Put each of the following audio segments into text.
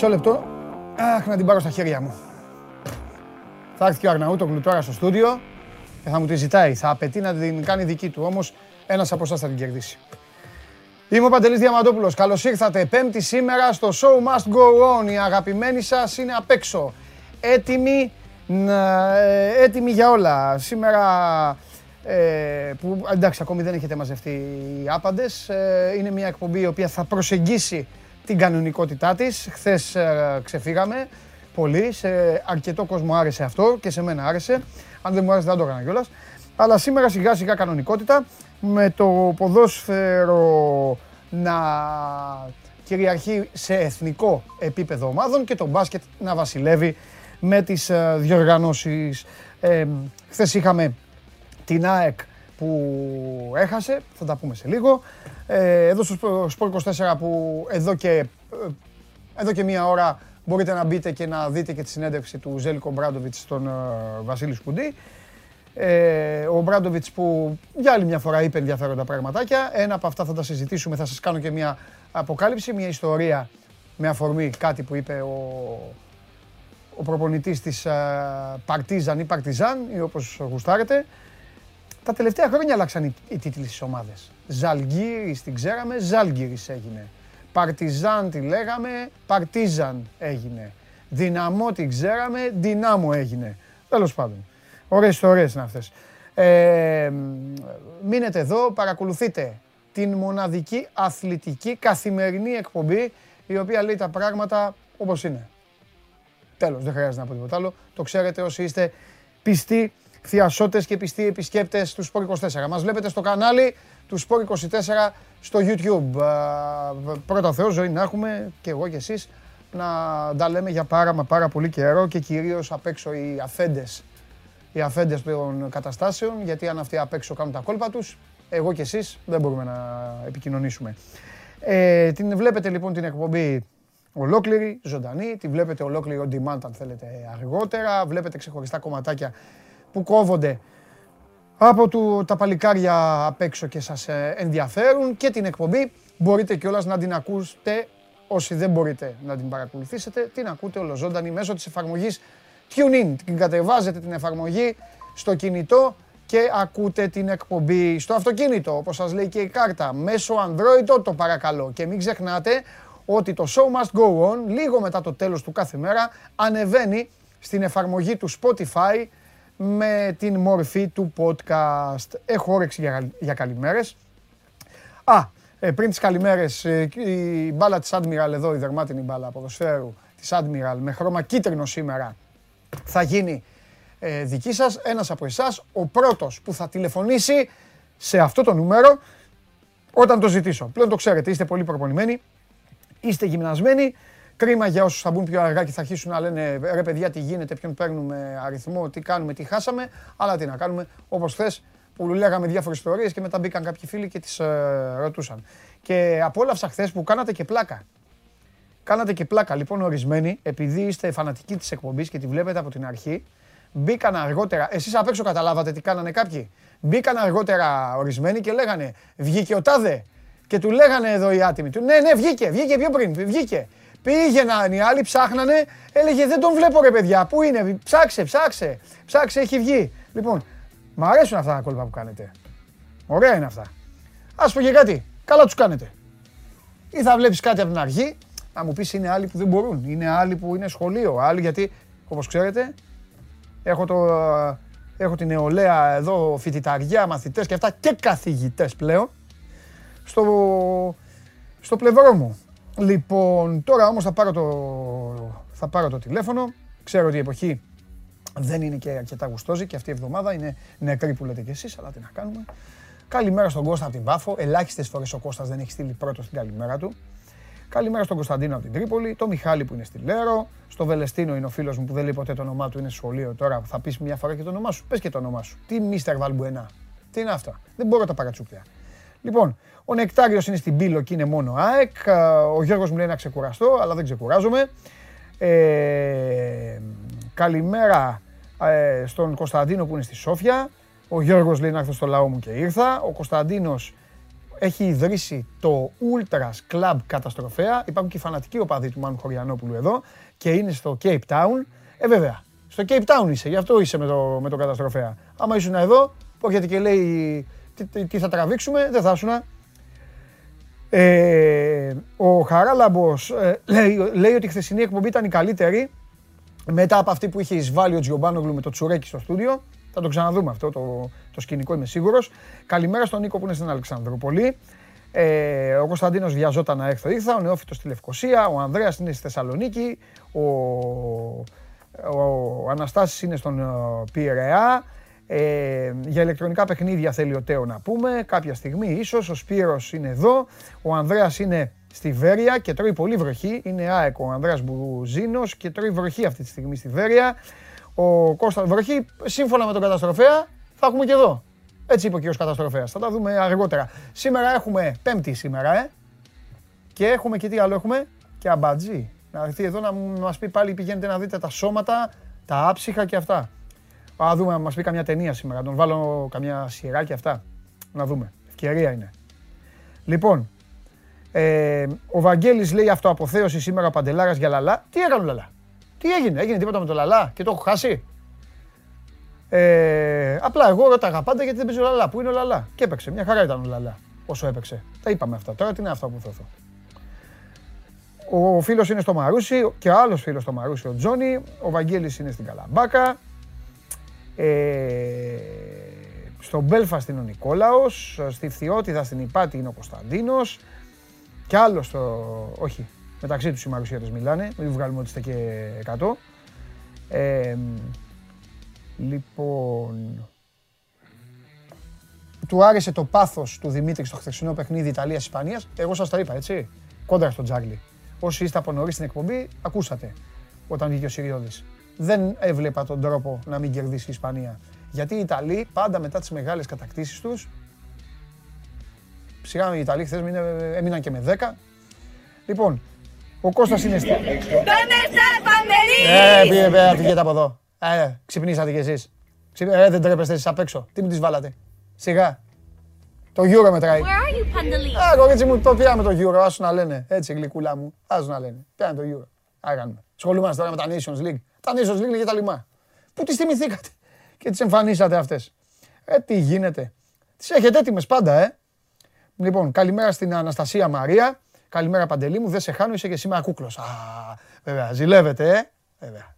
Χαίρετε. Μισό λεπτό. Αχ, να την πάρω στα χέρια μου. Θα έρθει και ο Αρναούτογλου τώρα στο στούντιο και θα μου τη ζητάει. Θα απαιτεί να την κάνει δική του. Όμως ένας από εσάς θα την κερδίσει. Είμαι ο Παντελής Διαμαντόπουλος. Καλώς ήρθατε. Πέμπτη σήμερα στο Show Must Go On. Οι αγαπημένοι σας είναι απ' έξω. Έτοιμοι, να- ε, έτοιμοι για όλα. Σήμερα ε, που εντάξει ακόμη δεν έχετε μαζευτεί οι άπαντες. Ε, είναι μια εκπομπή η οποία θα προσεγγίσει την κανονικότητά της. Χθες ε, ξεφύγαμε πολύ. Σε αρκετό κόσμο άρεσε αυτό και σε μένα άρεσε. Αν δεν μου άρεσε δεν το έκανα κιόλας. Αλλά σήμερα σιγά σιγά κανονικότητα με το ποδόσφαιρο να κυριαρχεί σε εθνικό επίπεδο ομάδων και το μπάσκετ να βασιλεύει με τις ε, διοργανώσεις. Ε, χθες είχαμε την ΑΕΚ που έχασε, θα τα πούμε σε λίγο. Ε, εδώ στο Σπορ 24 που εδώ και, ε, εδώ και μία ώρα μπορείτε να μπείτε και να δείτε και τη συνέντευξη του Ζέλικο Μπράντοβιτς στον ε, Βασίλη Σκουντή. Ε, ο Μπράντοβιτς που για άλλη μια φορά είπε ενδιαφέροντα πραγματάκια. Ένα από αυτά θα τα συζητήσουμε, θα σας κάνω και μια αποκάλυψη, μια ιστορία με αφορμή κάτι που είπε ο, ο προπονητής της Παρτίζαν ή Παρτιζάν ή όπως γουστάρετε. Τα τελευταία χρόνια άλλαξαν οι, οι τίτλοι στις ομάδες. Ζαλγκύρης την ξέραμε, Ζάλγκυρης έγινε. Παρτιζάν τη λέγαμε, Παρτίζαν έγινε. Δυναμό την ξέραμε, Δυνάμο έγινε. Τέλος πάντων. Ωραίες ιστορίες είναι αυτές. Ε, μείνετε εδώ, παρακολουθείτε την μοναδική αθλητική καθημερινή εκπομπή η οποία λέει τα πράγματα όπως είναι. Τέλος, δεν χρειάζεται να πω τίποτα άλλο. Το ξέρετε όσοι είστε πιστοί θειασότες και πιστοί επισκέπτες του Sport 24. Μας βλέπετε στο κανάλι του Sport 24 στο YouTube. Α, Πρώτα ο Θεός ζωή να έχουμε και εγώ και εσείς να τα λέμε για πάρα μα πάρα πολύ καιρό και κυρίως απ' έξω οι αφέντες οι αφέντες των καταστάσεων, γιατί αν αυτοί απ' έξω κάνουν τα κόλπα τους, εγώ και εσείς δεν μπορούμε να επικοινωνήσουμε. Ε, την βλέπετε λοιπόν την εκπομπή ολόκληρη, ζωντανή, τη βλέπετε ολόκληρη on demand αν θέλετε αργότερα, βλέπετε ξεχωριστά κομματάκια που κόβονται από του, τα παλικάρια απ' έξω και σας ε, ενδιαφέρουν και την εκπομπή μπορείτε κιόλας να την ακούσετε όσοι δεν μπορείτε να την παρακολουθήσετε, την ακούτε ολοζώντανη μέσω της εφαρμογής TuneIn. Την κατεβάζετε την εφαρμογή στο κινητό και ακούτε την εκπομπή στο αυτοκίνητο, όπως σας λέει και η κάρτα, μέσω Android, το παρακαλώ. Και μην ξεχνάτε ότι το Show Must Go On, λίγο μετά το τέλος του κάθε μέρα, ανεβαίνει στην εφαρμογή του Spotify με την μορφή του podcast. Έχω όρεξη για, για καλημέρες. Α, ε, πριν τις καλημέρες, ε, η μπάλα της Admiral εδώ, η δερμάτινη μπάλα ποδοσφαίρου της Admiral με χρώμα κίτρινο σήμερα θα γίνει ε, δική σας. Ένας από εσάς, ο πρώτος που θα τηλεφωνήσει σε αυτό το νούμερο όταν το ζητήσω. Πλέον το ξέρετε, είστε πολύ προπονημένοι, είστε γυμνασμένοι. Κρίμα για όσους θα μπουν πιο αργά και θα αρχίσουν να λένε ρε παιδιά τι γίνεται, ποιον παίρνουμε αριθμό, τι κάνουμε, τι χάσαμε. Αλλά τι να κάνουμε, όπως θες που λέγαμε διάφορες ιστορίες και μετά μπήκαν κάποιοι φίλοι και τις ε, ρωτούσαν. Και απόλαυσα χθες που κάνατε και πλάκα. Κάνατε και πλάκα λοιπόν ορισμένοι, επειδή είστε φανατικοί της εκπομπής και τη βλέπετε από την αρχή, μπήκαν αργότερα, εσείς απ' έξω καταλάβατε τι κάνανε κάποιοι, μπήκαν αργότερα ορισμένοι και λέγανε βγήκε ο Τάδε και του λέγανε εδώ οι άτιμοι του, ναι ναι βγήκε, βγήκε πιο πριν, βγήκε. Πήγαιναν οι άλλοι, ψάχνανε, έλεγε δεν τον βλέπω ρε παιδιά, πού είναι, ψάξε, ψάξε, ψάξε, έχει βγει. Λοιπόν, μ' αρέσουν αυτά τα κόλπα που κάνετε. Ωραία είναι αυτά. Ας πω και κάτι, καλά τους κάνετε. Ή θα βλέπεις κάτι από την αρχή, να μου πεις είναι άλλοι που δεν μπορούν, είναι άλλοι που είναι σχολείο, άλλοι γιατί, όπως ξέρετε, έχω, το, έχω την νεολαία εδώ, φοιτηταριά, μαθητές και αυτά και καθηγητές πλέον, στο, στο πλευρό μου. Λοιπόν, τώρα όμως θα πάρω το, θα πάρω το τηλέφωνο, ξέρω ότι η εποχή δεν είναι και αρκετά γουστόζη και αυτή η εβδομάδα είναι νεκρή που λέτε κι εσείς, αλλά τι να κάνουμε. Καλημέρα στον Κώστα από την Πάφο. Ελάχιστες φορές ο Κώστας δεν έχει στείλει πρώτο στην καλημέρα του. Καλημέρα στον Κωνσταντίνο από την Τρίπολη, το Μιχάλη που είναι στη Λέρο, στο Βελεστίνο είναι ο φίλος μου που δεν λέει ποτέ το όνομά του, είναι σχολείο τώρα. Θα πεις μια φορά και το όνομά σου. Πες και το όνομά σου. Τι Μίστερ Βαλμπουενά. Τι είναι αυτά. Δεν μπορώ τα παρατσούκλια. Λοιπόν, ο Νεκτάριος είναι στην Πύλο και είναι μόνο ΑΕΚ. Ο Γιώργος μου λέει να ξεκουραστώ, αλλά δεν ξεκουράζομαι. Ε, καλημέρα ε, στον Κωνσταντίνο που είναι στη Σόφια. Ο Γιώργος λέει να έρθω στο λαό μου και ήρθα. Ο Κωνσταντίνος έχει ιδρύσει το Ultras Club Καταστροφέα. Υπάρχουν και οι φανατικοί οπαδοί του Μάνου Χωριανόπουλου εδώ και είναι στο Cape Town. Ε, βέβαια, στο Cape Town είσαι, γι' αυτό είσαι με το, με το Καταστροφέα. Άμα ήσουν εδώ, που έρχεται και λέει τι, τι θα τραβήξουμε, δεν θα ήσουν. Ε, ο Χαράλαμπος ε, λέει, λέει ότι η χθεσινή εκπομπή ήταν η καλύτερη μετά από αυτή που είχε εισβάλει ο Τζιομπάνογλου με το τσουρέκι στο στούντιο. Θα το ξαναδούμε αυτό το, το σκηνικό, είμαι σίγουρος. Καλημέρα στον Νίκο που είναι στην Αλεξανδρούπολη. Ε, ο Κωνσταντίνος βιαζόταν να έρθει ήρθα, ο Νεόφυτος στη Λευκοσία, ο Ανδρέας είναι στη Θεσσαλονίκη, ο, ο Αναστάσης είναι στον ε, Πειραιά. Ε, για ηλεκτρονικά παιχνίδια θέλει ο Τέο να πούμε, κάποια στιγμή ίσως. Ο Σπύρος είναι εδώ, ο Ανδρέας είναι στη Βέρεια και τρώει πολύ βροχή. Είναι ΑΕΚ ο Ανδρέας Μπουζίνος και τρώει βροχή αυτή τη στιγμή στη Βέρεια. Ο Κώστας βροχή, σύμφωνα με τον καταστροφέα, θα έχουμε και εδώ. Έτσι είπε ο κύριος καταστροφέας. Θα τα δούμε αργότερα. Σήμερα έχουμε, πέμπτη σήμερα, ε. Και έχουμε και τι άλλο έχουμε; Και αμπατζή. Να έρθει εδώ να μας πει πάλι πηγαίνετε να δείτε τα σώματα, τα άψυχα και αυτά. Α δούμε, να μας πει καμιά ταινία σήμερα. Να τον βάλω καμιά σειρά και αυτά. Να δούμε. Ευκαιρία είναι. Λοιπόν, ε, ο Βαγγέλης λέει αυτοαποθέωση σήμερα ο Παντελάρας για Λαλά. Τι έκανε ο Λαλά; Τι έγινε, έγινε τίποτα με το Λαλά και το έχω χάσει; Ε, απλά εγώ ρώταγα πάντα γιατί δεν παίζει ο Λαλά. Πού είναι ο Λαλά; Και έπαιξε. Μια χαρά ήταν ο Λαλά όσο έπαιξε. Τα είπαμε αυτά. Τώρα τι είναι αυτό που θέλω. Ο φίλος είναι στο Μαρούσι και ο άλλος φίλος στο Μαρούσι, ο Τζόνι. Ο Βαγγέλης είναι στην Καλαμπάκα. Ε, στο Μπέλφαστ είναι ο Νικόλαος. Στη Φθιώτιδα στην Υπάτη είναι ο Κωνσταντίνος. Και άλλο στο... Όχι, μεταξύ τους οι Μαρουσιάτες μιλάνε. Μην βγάλουμε ότι είστε και 100. Ε, λοιπόν... Του άρεσε το πάθος του Δημήτρη στο χθεσινό παιχνίδι Ιταλίας-Ισπανίας. Εγώ σας τα είπα, έτσι. Κόντρα στον Τζάγλι. Όσοι είστε από νωρίς στην εκπομπή, ακούσατε όταν βγήκε ο Σιριώδης. Δεν έβλεπα τον τρόπο να μην κερδίσει η Ισπανία. Γιατί οι Ιταλοί πάντα μετά τις μεγάλες κατακτήσεις τους, σιγά οι Ιταλοί χθες έμειναν και με 10. Λοιπόν, ο Κώστας είναι στη... Ε, πήγε, πήγε, από εδώ. Ε, ξυπνήσατε κι εσείς. Ε, δεν τρέπεστε εσείς απ' έξω. Τι μου τις βάλατε; Σιγά. Το Euro μετράει. Α, κορίτσι μου, το πιάμε το Euro, άσου να λένε. Έτσι, γλυκούλα μου. Άσου να λένε. Πιάμε το Euro. Άρα κάνουμε. Σχολούμαστε τώρα με τα Nations League. Τα Nations League και τα λιμά. Πού τις θυμηθήκατε και τις εμφανίσατε αυτές. Ε, τι γίνεται. Τις έχετε έτοιμες πάντα, ε. Λοιπόν, καλημέρα στην Αναστασία Μαρία. Καλημέρα Παντελή μου, δεν σε χάνω, είσαι και σήμερα κούκλος. Α, βέβαια, ζηλεύετε, ε. Βέβαια.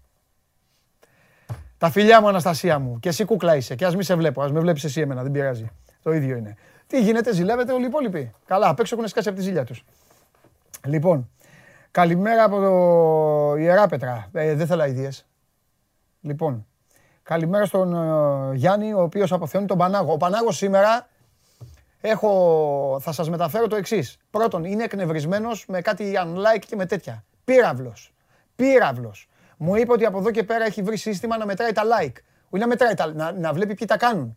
Τα φιλιά μου Αναστασία μου. Και εσύ κούκλα είσαι. Και ας μη σε βλέπω, ας με βλέπεις εσύ εμένα, δεν πειράζει. Το ίδιο είναι. Τι γίνεται, ζηλεύετε όλοι οι υπόλοιποι. Καλά, απ' έξω έχουν σκάσει από τη ζήλια τους. Λοιπόν, καλημέρα από το Ιεράπετρα. Ε, δεν θέλω ιδέες. Λοιπόν, καλημέρα στον ε, Γιάννη, ο οποίος αποθεώνει τον Πανάγο. Ο Πανάγος σήμερα έχω, θα σας μεταφέρω το εξής. Πρώτον, είναι εκνευρισμένος με κάτι unlike και με τέτοια. Πύραυλος. Πύραυλος. Μου είπε ότι από εδώ και πέρα έχει βρει σύστημα να μετράει τα like. Όχι να μετράει τα, να, να βλέπει ποιοι τα κάνουν.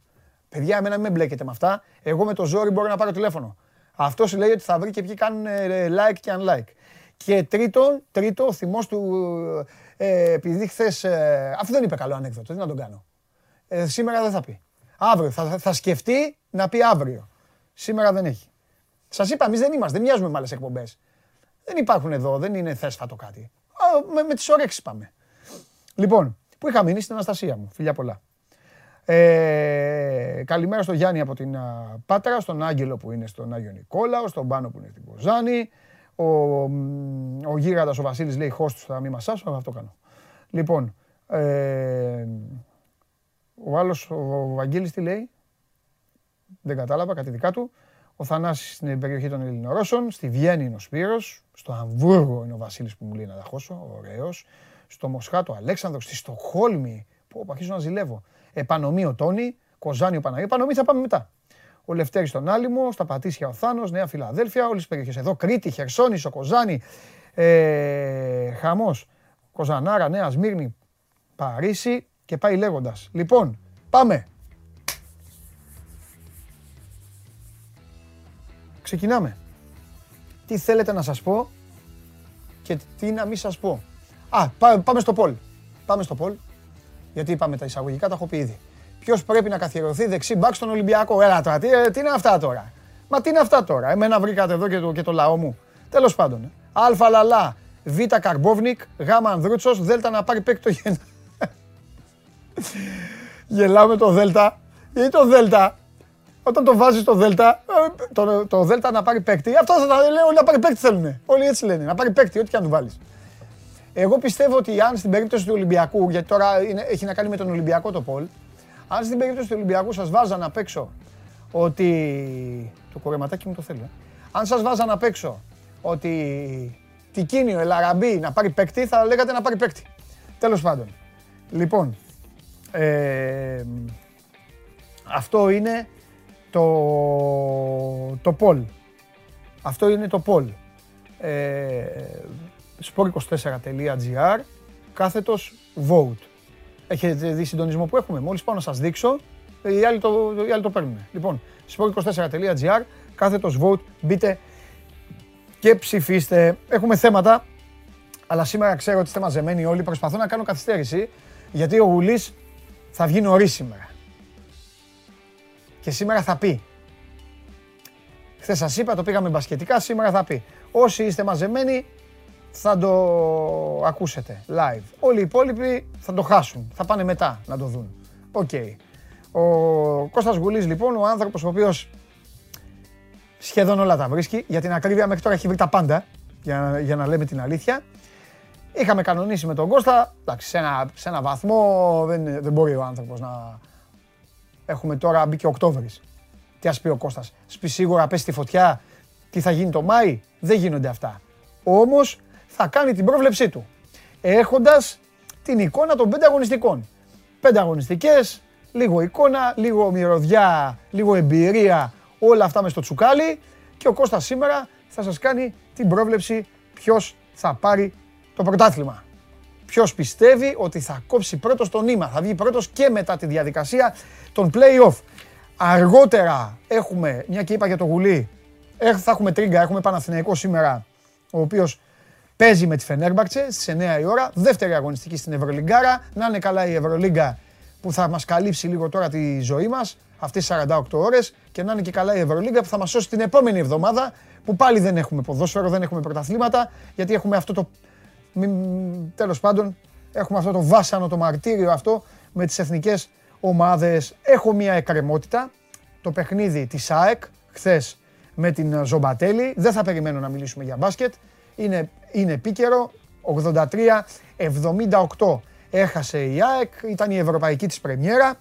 Παιδιά, εμένα μην με μπλέκετε με αυτά. Εγώ με το ζόρι μπορώ να πάρω τηλέφωνο. Αυτός λέει ότι θα βρει και ποιοι κάνουν ε, like και unlike. Και τρίτον, τρίτο, ο θυμός του. Ε, επειδή χθες. Ε, αυτό δεν είπε καλό ανέκδοτο, τι να τον κάνω. Ε, σήμερα δεν θα πει. Αύριο. Θα, θα σκεφτεί να πει αύριο. Σήμερα δεν έχει. Σας είπα, εμείς δεν είμαστε, δεν μοιάζουμε με άλλες εκπομπές. Δεν υπάρχουν εδώ, δεν είναι θέσφατο κάτι. Α, με, με τις όρεξει πάμε. Λοιπόν, που είχα μείνει στην Αναστασία μου. Φιλιά πολλά. Ε, καλημέρα στον Γιάννη από την Πάτρα, στον Άγγελο που είναι στον Άγιο Νικόλαο, στον Πάνο που είναι στην Κοζάνη. Ο, ο γίγαντας ο Βασίλης λέει χώστος θα μην μασάσω, αυτό κάνω. Λοιπόν, ε, ο άλλος, ο Βαγγέλης τι λέει, δεν κατάλαβα, κάτι δικά του. Ο Θανάσης στην περιοχή των Ελληνορώσων, στη Βιέννη είναι ο Σπύρος, στο Αμβούργο είναι ο Βασίλης που μου λέει να τα χώσω, ωραίος. Στο Μοσχάτο Αλέξανδρος, στη Στοχόλμη, που αρχίζω να ζηλεύω. Επανομή ο Τόνι, Κοζάνη ο Παναγιώτη. Επανομή θα πάμε μετά. Ο Λευτέρης στον Άλυμο, στα Πατήσια ο Θάνος, Νέα Φιλαδέλφια, όλες τις περιοχές εδώ, Κρήτη, Χερσόνησο, Κοζάνη, ε, Χαμός, Κοζανάρα, Νέα Σμύρνη, Παρίσι και πάει λέγοντας. Λοιπόν, πάμε. Ξεκινάμε. Τι θέλετε να σας πω και τι να μην σας πω. Α, πάμε στο Πολ. Πάμε στο Πολ. Γιατί είπαμε τα εισαγωγικά, τα έχω πει ήδη. Ποιος πρέπει να καθιερωθεί δεξί μπακ στον Ολυμπιακό. Έλα τώρα, τι, τι είναι αυτά τώρα; Μα τι είναι αυτά τώρα; Εμένα βρήκατε εδώ και το, και το λαό μου. Τέλος πάντων. Α Λαλά, Β Καρμπόβνικ, Γ Ανδρούτσος, Δ να πάρει παίκτη το γένα. Γελάμε το Δέλτα. Ή το Δέλτα. Όταν το βάζεις στο Δέλτα, ε, το, το Δέλτα να πάρει παίκτη. Αυτό θα τα λέει όλοι να πάρει παίκτη θέλουν. Όλοι έτσι λένε. Να πάρει παίκτη, ό,τι και αν του βάλεις. Εγώ πιστεύω ότι αν στην περίπτωση του Ολυμπιακού, γιατί τώρα είναι, έχει να κάνει με τον Ολυμπιακό το Πολ, αν στην περίπτωση του Ολυμπιακού σας βάζαν απ' έξω ότι. Το κορεματάκι μου το θέλω. Ε. Αν σας βάζαν απ' έξω ότι Τικίνιο, Ελαραμπή να πάρει παίκτη, θα λέγατε να πάρει παίκτη. Τέλος πάντων. Λοιπόν, ε, αυτό είναι το, το Πολ. Αυτό είναι το Πολ. Ε, sport24.gr κάθετος vote. Έχετε δει συντονισμό που έχουμε; Μόλις πάω να σας δείξω, οι άλλοι το, οι άλλοι το παίρνουν. Λοιπόν, sport24.gr κάθετος vote. Μπείτε και ψηφίστε. Έχουμε θέματα, αλλά σήμερα ξέρω ότι είστε μαζεμένοι όλοι. Προσπαθώ να κάνω καθυστέρηση, γιατί ο Γουλής θα βγει νωρίς σήμερα. Και σήμερα θα πει. Χθες σας είπα, το πήγαμε μπασκετικά, σήμερα θα πει. Όσοι είστε μαζεμένοι, θα το ακούσετε live. Όλοι οι υπόλοιποι θα το χάσουν, θα πάνε μετά να το δουν. Οκ. Ο Κώστας Γουλής λοιπόν, ο άνθρωπος ο οποίος σχεδόν όλα τα βρίσκει, για την ακρίβεια μέχρι τώρα έχει βρει τα πάντα, για, για να λέμε την αλήθεια. Είχαμε κανονίσει με τον Κώστα, εντάξει, σε ένα, σε ένα βαθμό δεν, δεν μπορεί ο άνθρωπος να... Έχουμε τώρα μπει και Οκτώβρης. Τι ας πει ο Κώστας, σπί σίγουρα πέσει τη φωτιά, τι θα γίνει το Μάη, δεν γίνονται αυτά. Όμως θα κάνει την πρόβλεψή του. Έχοντας την εικόνα των πέντε αγωνιστικών. Πέντε αγωνιστικές, λίγο εικόνα, λίγο μυρωδιά, λίγο εμπειρία, όλα αυτά μες στο τσουκάλι. Και ο Κώστας σήμερα θα σας κάνει την πρόβλεψη ποιος θα πάρει το πρωτάθλημα. Ποιος πιστεύει ότι θα κόψει πρώτος το νήμα, θα βγει πρώτος και μετά τη διαδικασία των play-off. Αργότερα έχουμε, μια και είπα για το γουλί, θα έχουμε τρίγκα, έχουμε Παναθηναϊκό σήμερα, ο οποίος Παίζει με τη Φενέρμπαξε στι 9 η ώρα. Δεύτερη αγωνιστική στην Ευρωλιγκάρα. Να είναι καλά η Ευρωλίγκα που θα μας καλύψει λίγο τώρα τη ζωή μας αυτές τις 48 ώρες. Και να είναι και καλά η Ευρωλίγκα που θα μας σώσει την επόμενη εβδομάδα που πάλι δεν έχουμε ποδόσφαιρο, δεν έχουμε πρωταθλήματα. Γιατί έχουμε αυτό το. Τέλος πάντων, έχουμε αυτό το βάσανο, το μαρτύριο αυτό με τις εθνικές ομάδες. Έχω μια εκκρεμότητα. Το παιχνίδι της ΑΕΚ χθες με την Ζομπατέλη. Δεν θα περιμένω να μιλήσουμε για μπάσκετ είναι, είναι επίκαιρο. 83-78 έχασε η ΑΕΚ, ήταν η ευρωπαϊκή της πρεμιέρα.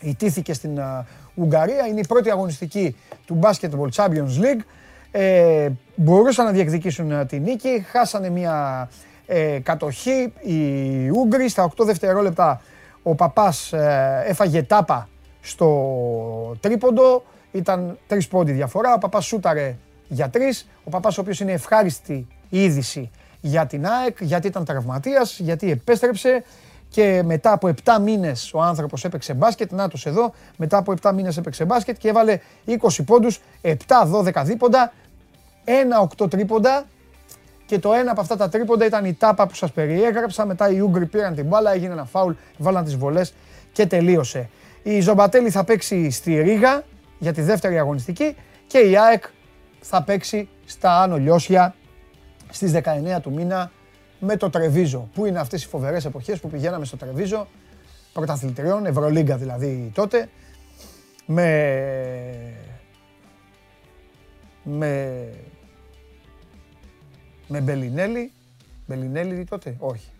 Ιτήθηκε στην Ουγγαρία, είναι η πρώτη αγωνιστική του Basketball Champions League. Ε, μπορούσαν να διεκδικήσουν τη νίκη, χάσανε μια ε, κατοχή οι Ούγγροι. Στα 8 δευτερόλεπτα ο Παπάς ε, έφαγε τάπα στο τρίποντο, ήταν τρεις πόντι διαφορά, ο Παπάς σούταρε για τρεις, ο Παπάς ο οποίος είναι ευχάριστη είδηση για την ΑΕΚ, γιατί ήταν τραυματίας, γιατί επέστρεψε και μετά από 7 μήνες ο άνθρωπος έπαιξε μπάσκετ, να εδώ, μετά από 7 μήνες έπαιξε μπάσκετ και έβαλε 20 πόντους, 7-12 δίποντα, 1-8 τρίποντα. Και το ένα από αυτά τα τρίποντα ήταν η τάπα που σας περιέγραψα, μετά οι Ούγγροι πήραν την μπάλα, έγινε ένα φάουλ, βάλαν τις βολές και τελείωσε. Η Ζομπατέλη θα παίξει στη Ρήγα για τη δεύτερη αγωνιστική και η ΑΕΚ θα παίξει στα Άνω Λιώσια στις 19 του μήνα με το Τρεβίζο. Πού είναι αυτές οι φοβερές εποχές που πηγαίναμε στο Τρεβίζο, πρωταθλητριών, Ευρωλίγκα δηλαδή τότε, με... με... με Μπελινέλη. Μπελινέλη τότε, όχι.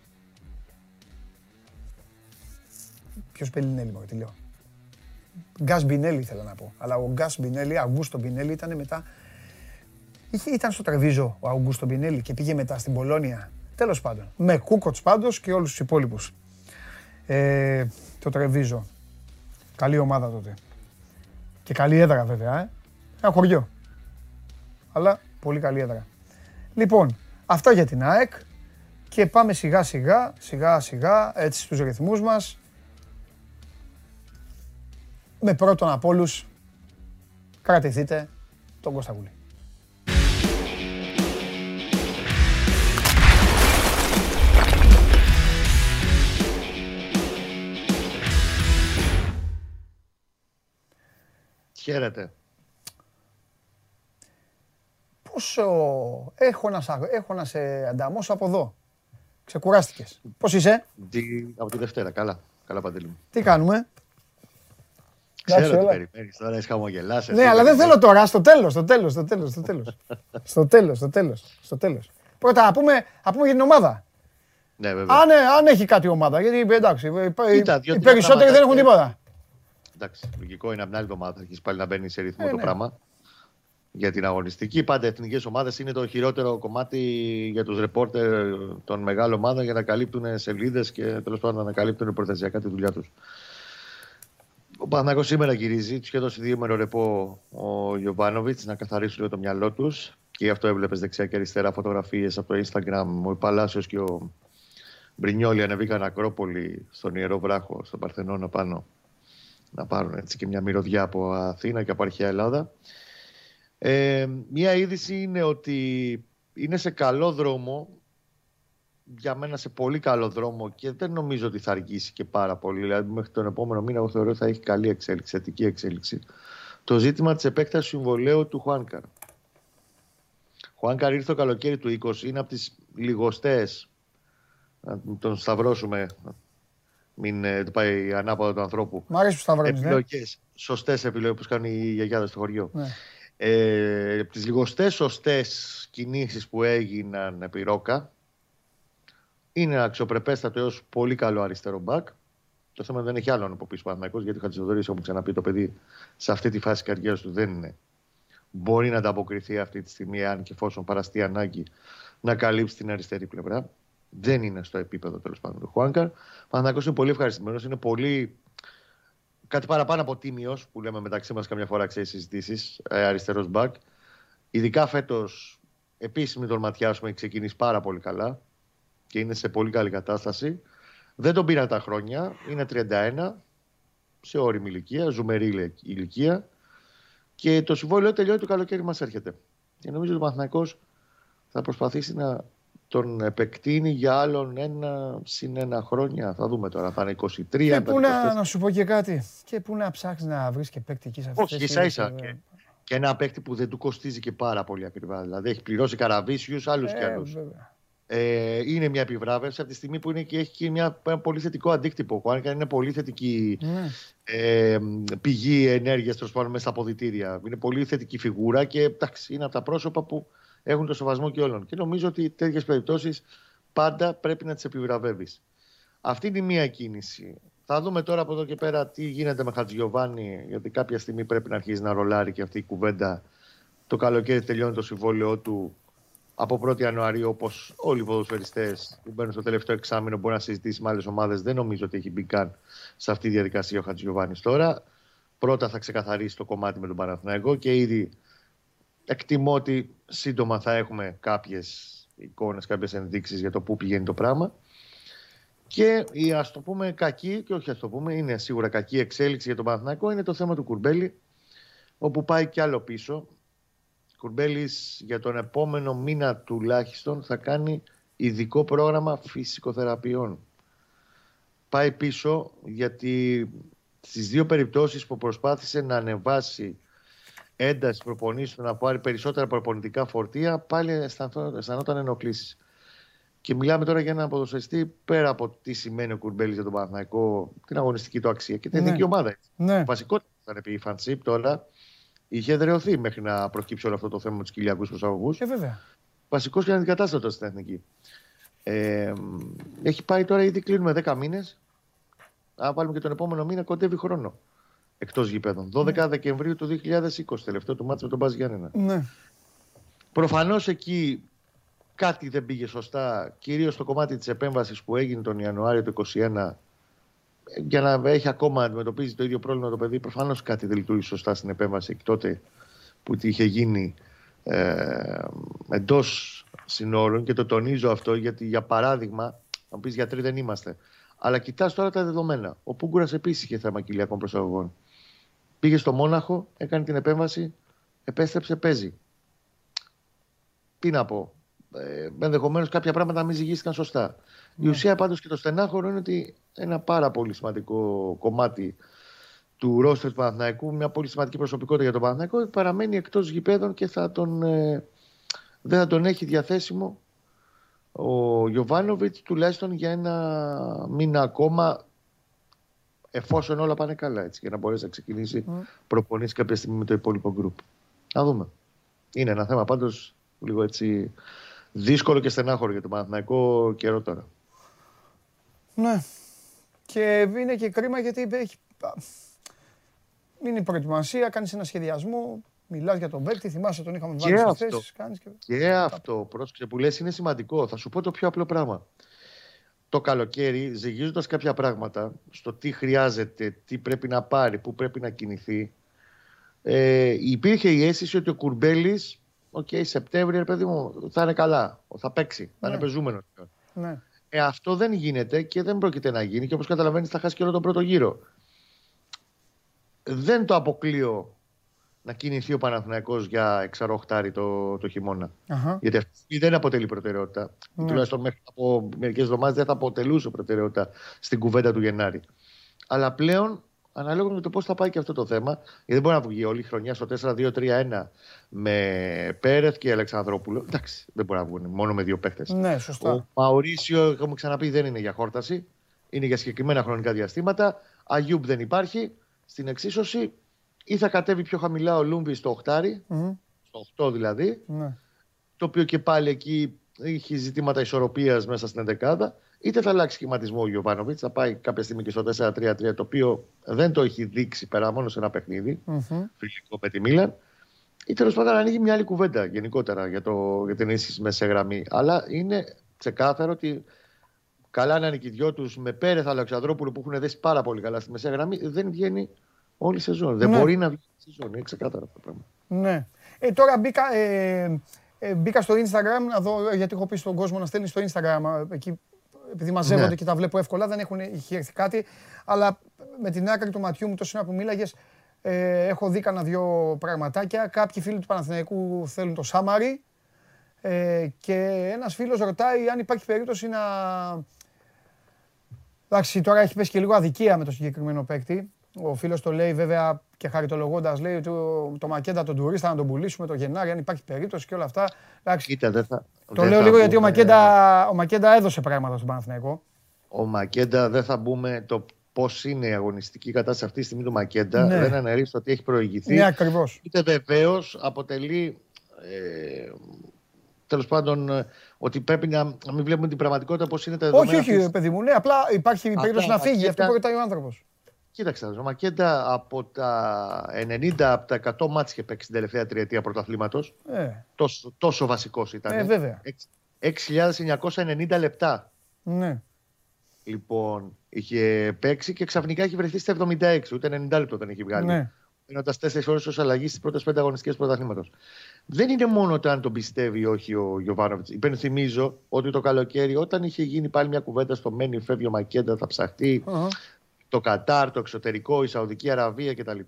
Ποιος Μπελινέλη μου, τι λέω; Γκάς Μπινέλη ήθελα να πω. Αλλά ο Γκάς Μπινέλη, Αυγούστο Μπινέλη ήταν μετά Είχε, ήταν στο Τρεβίζο ο Αουγκούστο Μπινέλη και πήγε μετά στην Πολώνια. Τέλος πάντων. Με Κούκοτς πάντως και όλους τους υπόλοιπους. Ε, το Τρεβίζο. Καλή ομάδα τότε. Και καλή έδρα βέβαια. Ε. Ένα χωριό. Αλλά πολύ καλή έδρα. Λοιπόν, αυτά για την ΑΕΚ. Και πάμε σιγά σιγά, σιγά σιγά, έτσι στους ρυθμούς μας. Με πρώτον από όλους, κρατηθείτε τον Κώστα Χαίρετε. Πόσο έχω να, έχω να σε ανταμώσω από εδώ. Ξεκουράστηκες. Πώς είσαι; Τι, από τη Δευτέρα. Καλά. Καλά παντελή μου. Τι κάνουμε; Ξέρω τι περιμένεις τώρα, έχει χαμογελάσει. Ναι, αλλά δεν θέλω τώρα, στο τέλος, στο τέλος, στο τέλος, στο τέλος. στο τέλος, στο τέλος, στο τέλος. Πρώτα, να πούμε, να πούμε για την ομάδα. Ναι, βέβαια. Αν, αν έχει κάτι ομάδα, γιατί εντάξει, οι περισσότεροι δεν έχουν τίποτα. Εντάξει, λογικό είναι από την άλλη εβδομάδα αρχίσει πάλι να μπαίνεις σε ρυθμό ε, το ναι. πράγμα για την αγωνιστική. Πάντα οι εθνικές ομάδες είναι το χειρότερο κομμάτι για τους ρεπόρτερ των μεγάλων ομάδων για να καλύπτουν σελίδες και τέλος πάντων να καλύπτουν προθεσιακά τη δουλειά τους. Ο Παναγό σήμερα γυρίζει. Του είχε δώσει δύο μέρο ρεπό ο Ιωβάνοβιτ να καθαρίσουν λίγο το μυαλό τους. Και γι' αυτό έβλεπες δεξιά και αριστερά φωτογραφίες από το Instagram. Ο Παλάσιος και ο Μπρινιόλη ανεβήκαν Ακρόπολη στον Ιερό Βράχο, στον Παρθενώνα πάνω. Να πάρουν έτσι και μια μυρωδιά από Αθήνα και από αρχαία Ελλάδα. Ε, μία είδηση είναι ότι είναι σε καλό δρόμο για μένα σε πολύ καλό δρόμο και δεν νομίζω ότι θα αργήσει και πάρα πολύ. Δηλαδή, μέχρι τον επόμενο μήνα, εγώ θεωρώ ότι θα έχει καλή εξέλιξη, θετική εξέλιξη. Το ζήτημα της επέκτασης συμβολέου του Χουάνκαρ. Χουάνκαρ ήρθε το καλοκαίρι του 20, είναι από τις λιγοστές. Να τον σταυρώσουμε, μην ε, το πάει ανάποδα του ανθρώπου. Μ' αρέσει που σταυρώνεις. Ναι. Επιλογές. Σωστές επιλογές που κάνουν οι γιαγιάδες στο χωριό. Ναι. Ε, από τις λιγοστές σωστές κινήσεις που έγιναν επί Ρόκα, είναι αξιοπρεπέστατο έως πολύ καλό αριστερό μπακ. Το θέμα δεν έχει άλλον από πίσω Παναγιώ, γιατί ο Χατζηδωρή, όπω ξαναπεί, το παιδί σε αυτή τη φάση καριέρας του δεν είναι. Μπορεί να ανταποκριθεί αυτή τη στιγμή, αν και εφόσον παραστεί ανάγκη, να καλύψει την αριστερή πλευρά. Δεν είναι στο επίπεδο τέλος πάντων του Χουάνκαρ. Παναγιώ είναι πολύ ευχαριστημένος, είναι πολύ. Κάτι παραπάνω από τίμιος που λέμε μεταξύ μας καμιά φορά ξέρεις συζητήσεις, ε, αριστερός μπακ. Ειδικά φέτος, επίση με τον ματιάσουμε, έχει ξεκινήσει πάρα πολύ καλά και είναι σε πολύ καλή κατάσταση. Δεν τον πήραν τα χρόνια. Είναι 31 σε όριμη ηλικία, ζουμερή ηλικία. Και το συμβόλαιο τελειώνει το καλοκαίρι μας έρχεται. Και νομίζω ότι ο Μαθηνακός θα προσπαθήσει να τον επεκτείνει για άλλον ένα συν ένα χρόνια. Θα δούμε τώρα. Θα είναι 23. Και πού να, να σου πω και κάτι. Και πού να ψάξεις να βρεις και παίκτη εκεί σε αυτή Όχι, ίσα ίσα. Και, και, ένα παίκτη που δεν του κοστίζει και πάρα πολύ ακριβά. Δηλαδή έχει πληρώσει καραβίσιους άλλους ε, κι άλλους ε, είναι μια επιβράβευση από τη στιγμή που είναι και έχει και μια, ένα πολύ θετικό αντίκτυπο. Ο Χουάνκα είναι πολύ θετική ναι. ε, πηγή ενέργειας μέσα στα αποδητήρια. Είναι πολύ θετική φιγούρα και εντάξει, είναι από τα πρόσωπα που έχουν το σεβασμό και όλων. Και νομίζω ότι τέτοιες περιπτώσεις πάντα πρέπει να τις επιβραβεύεις. Αυτή είναι η μία κίνηση. Θα δούμε τώρα από εδώ και πέρα τι γίνεται με Χατζιωβάνι, γιατί κάποια στιγμή πρέπει να αρχίσει να ρολάρει και αυτή η κουβέντα. Το καλοκαίρι τελειώνει το συμβόλαιό του από 1η Ιανουαρίου, όπως όλοι οι ποδοσφαιριστές που μπαίνουν στο τελευταίο εξάμεινο, μπορεί να συζητήσει με άλλες ομάδες. Δεν νομίζω ότι έχει μπει καν σε αυτή τη διαδικασία ο Χατζιωβάνη τώρα. Πρώτα θα ξεκαθαρίσει το κομμάτι με τον Παναθηναϊκό και ήδη εκτιμώ ότι σύντομα θα έχουμε κάποιες εικόνες, κάποιες ενδείξεις για το πού πηγαίνει το πράγμα. Και η ας το πούμε κακή, και όχι ας το πούμε, είναι σίγουρα κακή εξέλιξη για τον Παναθηναϊκό, είναι το θέμα του Κουρμπέλη, όπου πάει κι άλλο πίσω. Κουρμπέλης για τον επόμενο μήνα τουλάχιστον θα κάνει ειδικό πρόγραμμα φυσικοθεραπείων. Πάει πίσω γιατί στις δύο περιπτώσεις που προσπάθησε να ανεβάσει ένταση προπονήσεων να πάρει περισσότερα προπονητικά φορτία πάλι αισθανόταν ενοχλήσεις. Και μιλάμε τώρα για έναν ποδοσφαιριστή πέρα από τι σημαίνει ο Κουρμπέλης για τον Παναθηναϊκό, την αγωνιστική του αξία και την ναι. εθνική ομάδα. Ναι. Βασικότητα ήταν επί η Φανσίπ τώρα είχε εδρεωθεί μέχρι να προκύψει όλο αυτό το θέμα με τους κοιλιακούς προσαγωγούς. Ε, βέβαια. Βασικός και αντικατάστατος στην εθνική. Ε, έχει πάει τώρα, ήδη κλείνουμε 10 μήνες. Αν βάλουμε και τον επόμενο μήνα, κοντεύει χρόνο. Εκτός γηπέδων. 12 ναι. Δεκεμβρίου του 2020, τελευταίο του μάτσο με τον Μπάζ Γιάννενα. Ναι. Προφανώς εκεί κάτι δεν πήγε σωστά, κυρίως στο κομμάτι της επέμβασης που έγινε τον Ιανουάριο του 2021 για να έχει ακόμα αντιμετωπίζει το ίδιο πρόβλημα το παιδί, προφανώς κάτι δεν λειτουργεί σωστά στην επέμβαση και τότε που είχε γίνει ε, εντός συνόρων. Και το τονίζω αυτό γιατί, για παράδειγμα, να πεις γιατροί δεν είμαστε. Αλλά κοιτάς τώρα τα δεδομένα. Ο Πούγκουρας επίσης είχε θέμα κοιλιακών προσαγωγών. Πήγε στο Μόναχο, έκανε την επέμβαση, επέστρεψε, παίζει. Τι να πω. Ε, Ενδεχομένως κάποια πράγματα να μην ζυγίστηκαν σωστά. Η ναι. ουσία πάντως και το στενάχωρο είναι ότι ένα πάρα πολύ σημαντικό κομμάτι του ρόστερ του Παναθηναϊκού, μια πολύ σημαντική προσωπικότητα για τον Παναθηναϊκό, παραμένει εκτός γηπέδων και θα τον ε, δεν θα τον έχει διαθέσιμο ο Γιωβάνοβιτς τουλάχιστον για ένα μήνα ακόμα εφόσον όλα πάνε καλά έτσι, για να μπορέσει να ξεκινήσει mm. προπονήσεις κάποια στιγμή με το υπόλοιπο γκρουπ. Να δούμε. Είναι ένα θέμα πάντως λίγο έτσι δύσκολο και στενάχωρο για το Παναθηναϊκό καιρό τώρα. Ναι. Και είναι και κρίμα γιατί έχει... είναι η προετοιμασία, κάνεις ένα σχεδιασμό, Μιλάς για τον παίκτη, θυμάσαι τον είχαμε βάλει σε θέση. Και, και αυτό, πρόσεξε που λες είναι σημαντικό. Θα σου πω το πιο απλό πράγμα. Το καλοκαίρι, ζυγίζοντας κάποια πράγματα στο τι χρειάζεται, τι πρέπει να πάρει, πού πρέπει να κινηθεί, ε, υπήρχε η αίσθηση ότι ο Κουρμπέλης, okay, Σεπτέμβριο, παιδί μου, θα είναι καλά. Θα παίξει, θα είναι ναι. παιζούμενος. Ναι. Ε, αυτό δεν γίνεται και δεν πρόκειται να γίνει και όπως καταλαβαίνεις θα χάσει και όλο τον πρώτο γύρο. Δεν το αποκλείω να κινηθεί ο Παναθηναϊκός για εξαροχτάρι το, το χειμώνα. Uh-huh. Γιατί αυτή δεν αποτελεί προτεραιότητα. Uh-huh. Τουλάχιστον μέχρι από μερικές εβδομάδες δεν θα αποτελούσε προτεραιότητα στην κουβέντα του Γενάρη. Αλλά πλέον, ανάλογα με το πώς θα πάει και αυτό το θέμα, γιατί δεν μπορεί να βγει όλη η χρονιά στο 4-2-3-1 με Πέρεθ και Αλεξανδρόπουλο. Εντάξει, δεν μπορεί να βγουν μόνο με δύο παίχτε. Ναι, σωστά. Ο Μαωρίσιο, έχουμε ξαναπεί, δεν είναι για χόρταση. Είναι για συγκεκριμένα χρονικά διαστήματα. Αγιούμπ δεν υπάρχει. Στην εξίσωση ή θα κατέβει πιο χαμηλά ο Λούμπι στο 8, στο 8 δηλαδή, mm. το οποίο και πάλι εκεί έχει ζητήματα ισορροπίας μέσα στην 11 είτε θα αλλάξει σχηματισμό ο Γιοβάνοβιτς, θα πάει κάποια στιγμή και στο 4-3-3, το οποίο δεν το έχει δείξει πέρα μόνο σε ένα παιχνίδι, mm-hmm. φιλικό με τη Μίλαν. Ή τέλος πάντων ανοίγει μια άλλη κουβέντα γενικότερα για, το, για την ενίσχυση μεσαία γραμμή. Αλλά είναι ξεκάθαρο ότι καλά να είναι και οι δυο του με Πέρεθ Αλεξανδρόπουλο που έχουν δέσει πάρα πολύ καλά στη μεσαία γραμμή, δεν βγαίνει όλη η σεζόν. Δεν ναι. μπορεί να βγει η σεζόν. Είναι ξεκάθαρο αυτό το πράγμα. Ναι. Ε, τώρα μπήκα, ε, ε, μπήκα στο Instagram να δω, γιατί έχω πει στον κόσμο να στέλνεις στο Instagram. Εκεί, επειδή μαζεύονται ναι. και τα βλέπω εύκολα, δεν έχουν, έχει έρθει κάτι. Αλλά με την άκρη του ματιού μου, το σύνορα που μίλαγες, ε, έχω δει κανένα δυο πραγματάκια. Κάποιοι φίλοι του Παναθηναϊκού θέλουν το Σάμαρι. Ε, και ένας φίλος ρωτάει αν υπάρχει περίπτωση να... Εντάξει, τώρα έχει πέσει και λίγο αδικία με το συγκεκριμένο παίκτη. Ο φίλος το λέει βέβαια και χαριτολογώντας, λέει ότι το Μακέντα τον τουρίστα να τον πουλήσουμε το Γενάρη, αν υπάρχει περίπτωση και όλα αυτά. Κοίτα, δεν θα, το λέω λίγο γιατί ο Μακέντα, ο Μακέντα έδωσε πράγματα στον Παναθηναϊκό. Ο Μακέντα δεν θα μπούμε το πώς είναι η αγωνιστική κατάσταση αυτή τη στιγμή του Μακέντα. Ναι. Δεν αναιρείς ότι έχει προηγηθεί. Ναι, ακριβώς. Είτε βεβαίως αποτελεί. Ε, Τέλος πάντων, ότι πρέπει να, μην βλέπουμε την πραγματικότητα πώς είναι τα δεδομένα. Όχι, όχι, παιδί μου, ναι, απλά υπάρχει περίπτωση να φύγει. Αυτό που ρωτάει ο άνθρωπος. Κοίταξε, ο Μακέντα από τα 90 από τα 100 μάτς είχε παίξει την τελευταία τριετία πρωταθλήματος. Ε. Τόσο, τόσο βασικός ήταν. Ε, βέβαια. 6.990 λεπτά. Ναι. Λοιπόν, είχε παίξει και ξαφνικά έχει βρεθεί στα 76. Ούτε 90 λεπτό δεν έχει βγάλει. Ναι. Δίνοντα τέσσερις ώρες ως αλλαγής στις πρώτες πέντε αγωνιστικές πρωταθλήματος. Δεν είναι μόνο το αν τον πιστεύει ή όχι ο Γιωβάνοβιτς. Υπενθυμίζω ότι το καλοκαίρι, όταν είχε γίνει πάλι μια κουβέντα στο Μένι, φεύγει ο Μακέντα, θα ψαχτεί. Uh-huh το Κατάρ, το εξωτερικό, η Σαουδική Αραβία κτλ.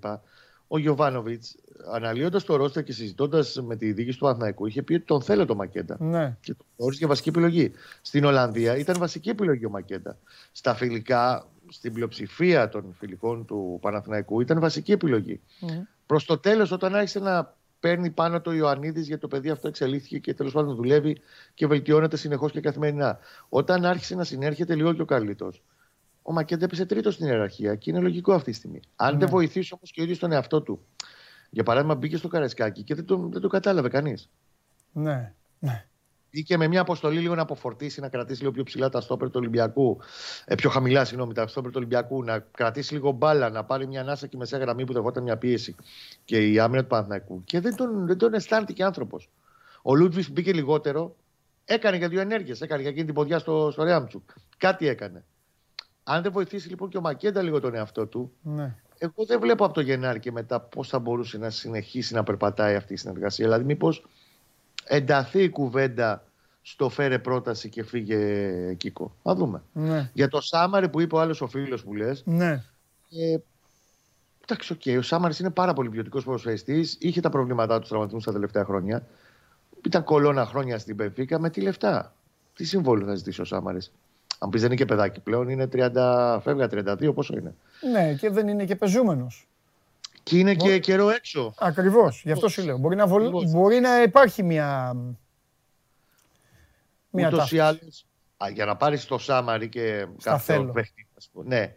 Ο Γιωβάνοβιτς, αναλύοντας το ρόστερ και συζητώντας με τη διοίκηση του Αθναϊκού, είχε πει ότι τον θέλω το Μακέντα. Ναι. Και τον όρισε για βασική επιλογή. Στην Ολλανδία ήταν βασική επιλογή ο Μακέντα. Στα φιλικά, στην πλειοψηφία των φιλικών του Παναθηναϊκού ήταν βασική επιλογή. Mm. Προς το τέλος, όταν άρχισε να παίρνει πάνω το Ιωαννίδης γιατί το παιδί αυτό εξελίχθηκε και τέλος πάντων δουλεύει και βελτιώνεται συνεχώς και καθημερινά. Όταν άρχισε να συνέρχεται λίγο και ο καλύτερος, ο Μακέντε έπεσε τρίτος στην ιεραρχία και είναι λογικό αυτή τη στιγμή. Αν ναι. δεν βοηθήσει όμως και ο ίδιος τον εαυτό του. Για παράδειγμα, μπήκε στο Καρεσκάκι και δεν το, δεν το κατάλαβε κανείς. Ναι. ναι. Μπήκε με μια αποστολή λίγο να αποφορτήσει, να κρατήσει λίγο πιο ψηλά τα στόπερ του Ολυμπιακού. Ε, πιο χαμηλά, συγγνώμη, τα στόπερ του Ολυμπιακού. Να κρατήσει λίγο μπάλα, να πάρει μια ανάσα και μεσαία γραμμή που δεχόταν μια πίεση. Και η άμυνα του Παναθηναϊκού. Και δεν τον, δεν τον αισθάνθηκε άνθρωπος. Ο Λούτβις μπήκε λιγότερο. Έκανε για δύο ενέργειες. Έκανε για εκείνη την ποδιά στο, στο Ρέαμτσουκ. Κάτι έκανε. Αν δεν βοηθήσει λοιπόν και ο Μακέντα λίγο τον εαυτό του, ναι. εγώ δεν βλέπω από το Γενάρη και μετά πώς θα μπορούσε να συνεχίσει να περπατάει αυτή η συνεργασία. Δηλαδή, μήπως ενταθεί η κουβέντα στο φέρε πρόταση και φύγε Κίκο. Θα δούμε. Ναι. Για το Σάμαρη που είπε ο άλλος ο φίλος που λες. Ναι. Ε, εντάξει, okay. Ο Σάμαρης είναι πάρα πολύ ποιοτικός ποδοσφαιριστής. Είχε τα προβλήματά του τραυματισμούς τα τελευταία χρόνια. Ήταν κολόνα χρόνια στην Μπενφίκα. Με τι λεφτά. Τι συμβόλαιο θα ζητήσει ο Σάμαρης; Αν πεις δεν είναι και παιδάκι πλέον, είναι 30, φεύγα 32, πόσο είναι; Ναι, και δεν είναι και παιζούμενος. Και είναι και καιρό έξω. Ακριβώς, γι' αυτό σου λέω. Μπορεί να, βολ... Μπορεί να υπάρχει μια. Μία ούτως ή άλλως, για να πάρεις το Σάμαρι και κάποιο παιχνίδι, ναι,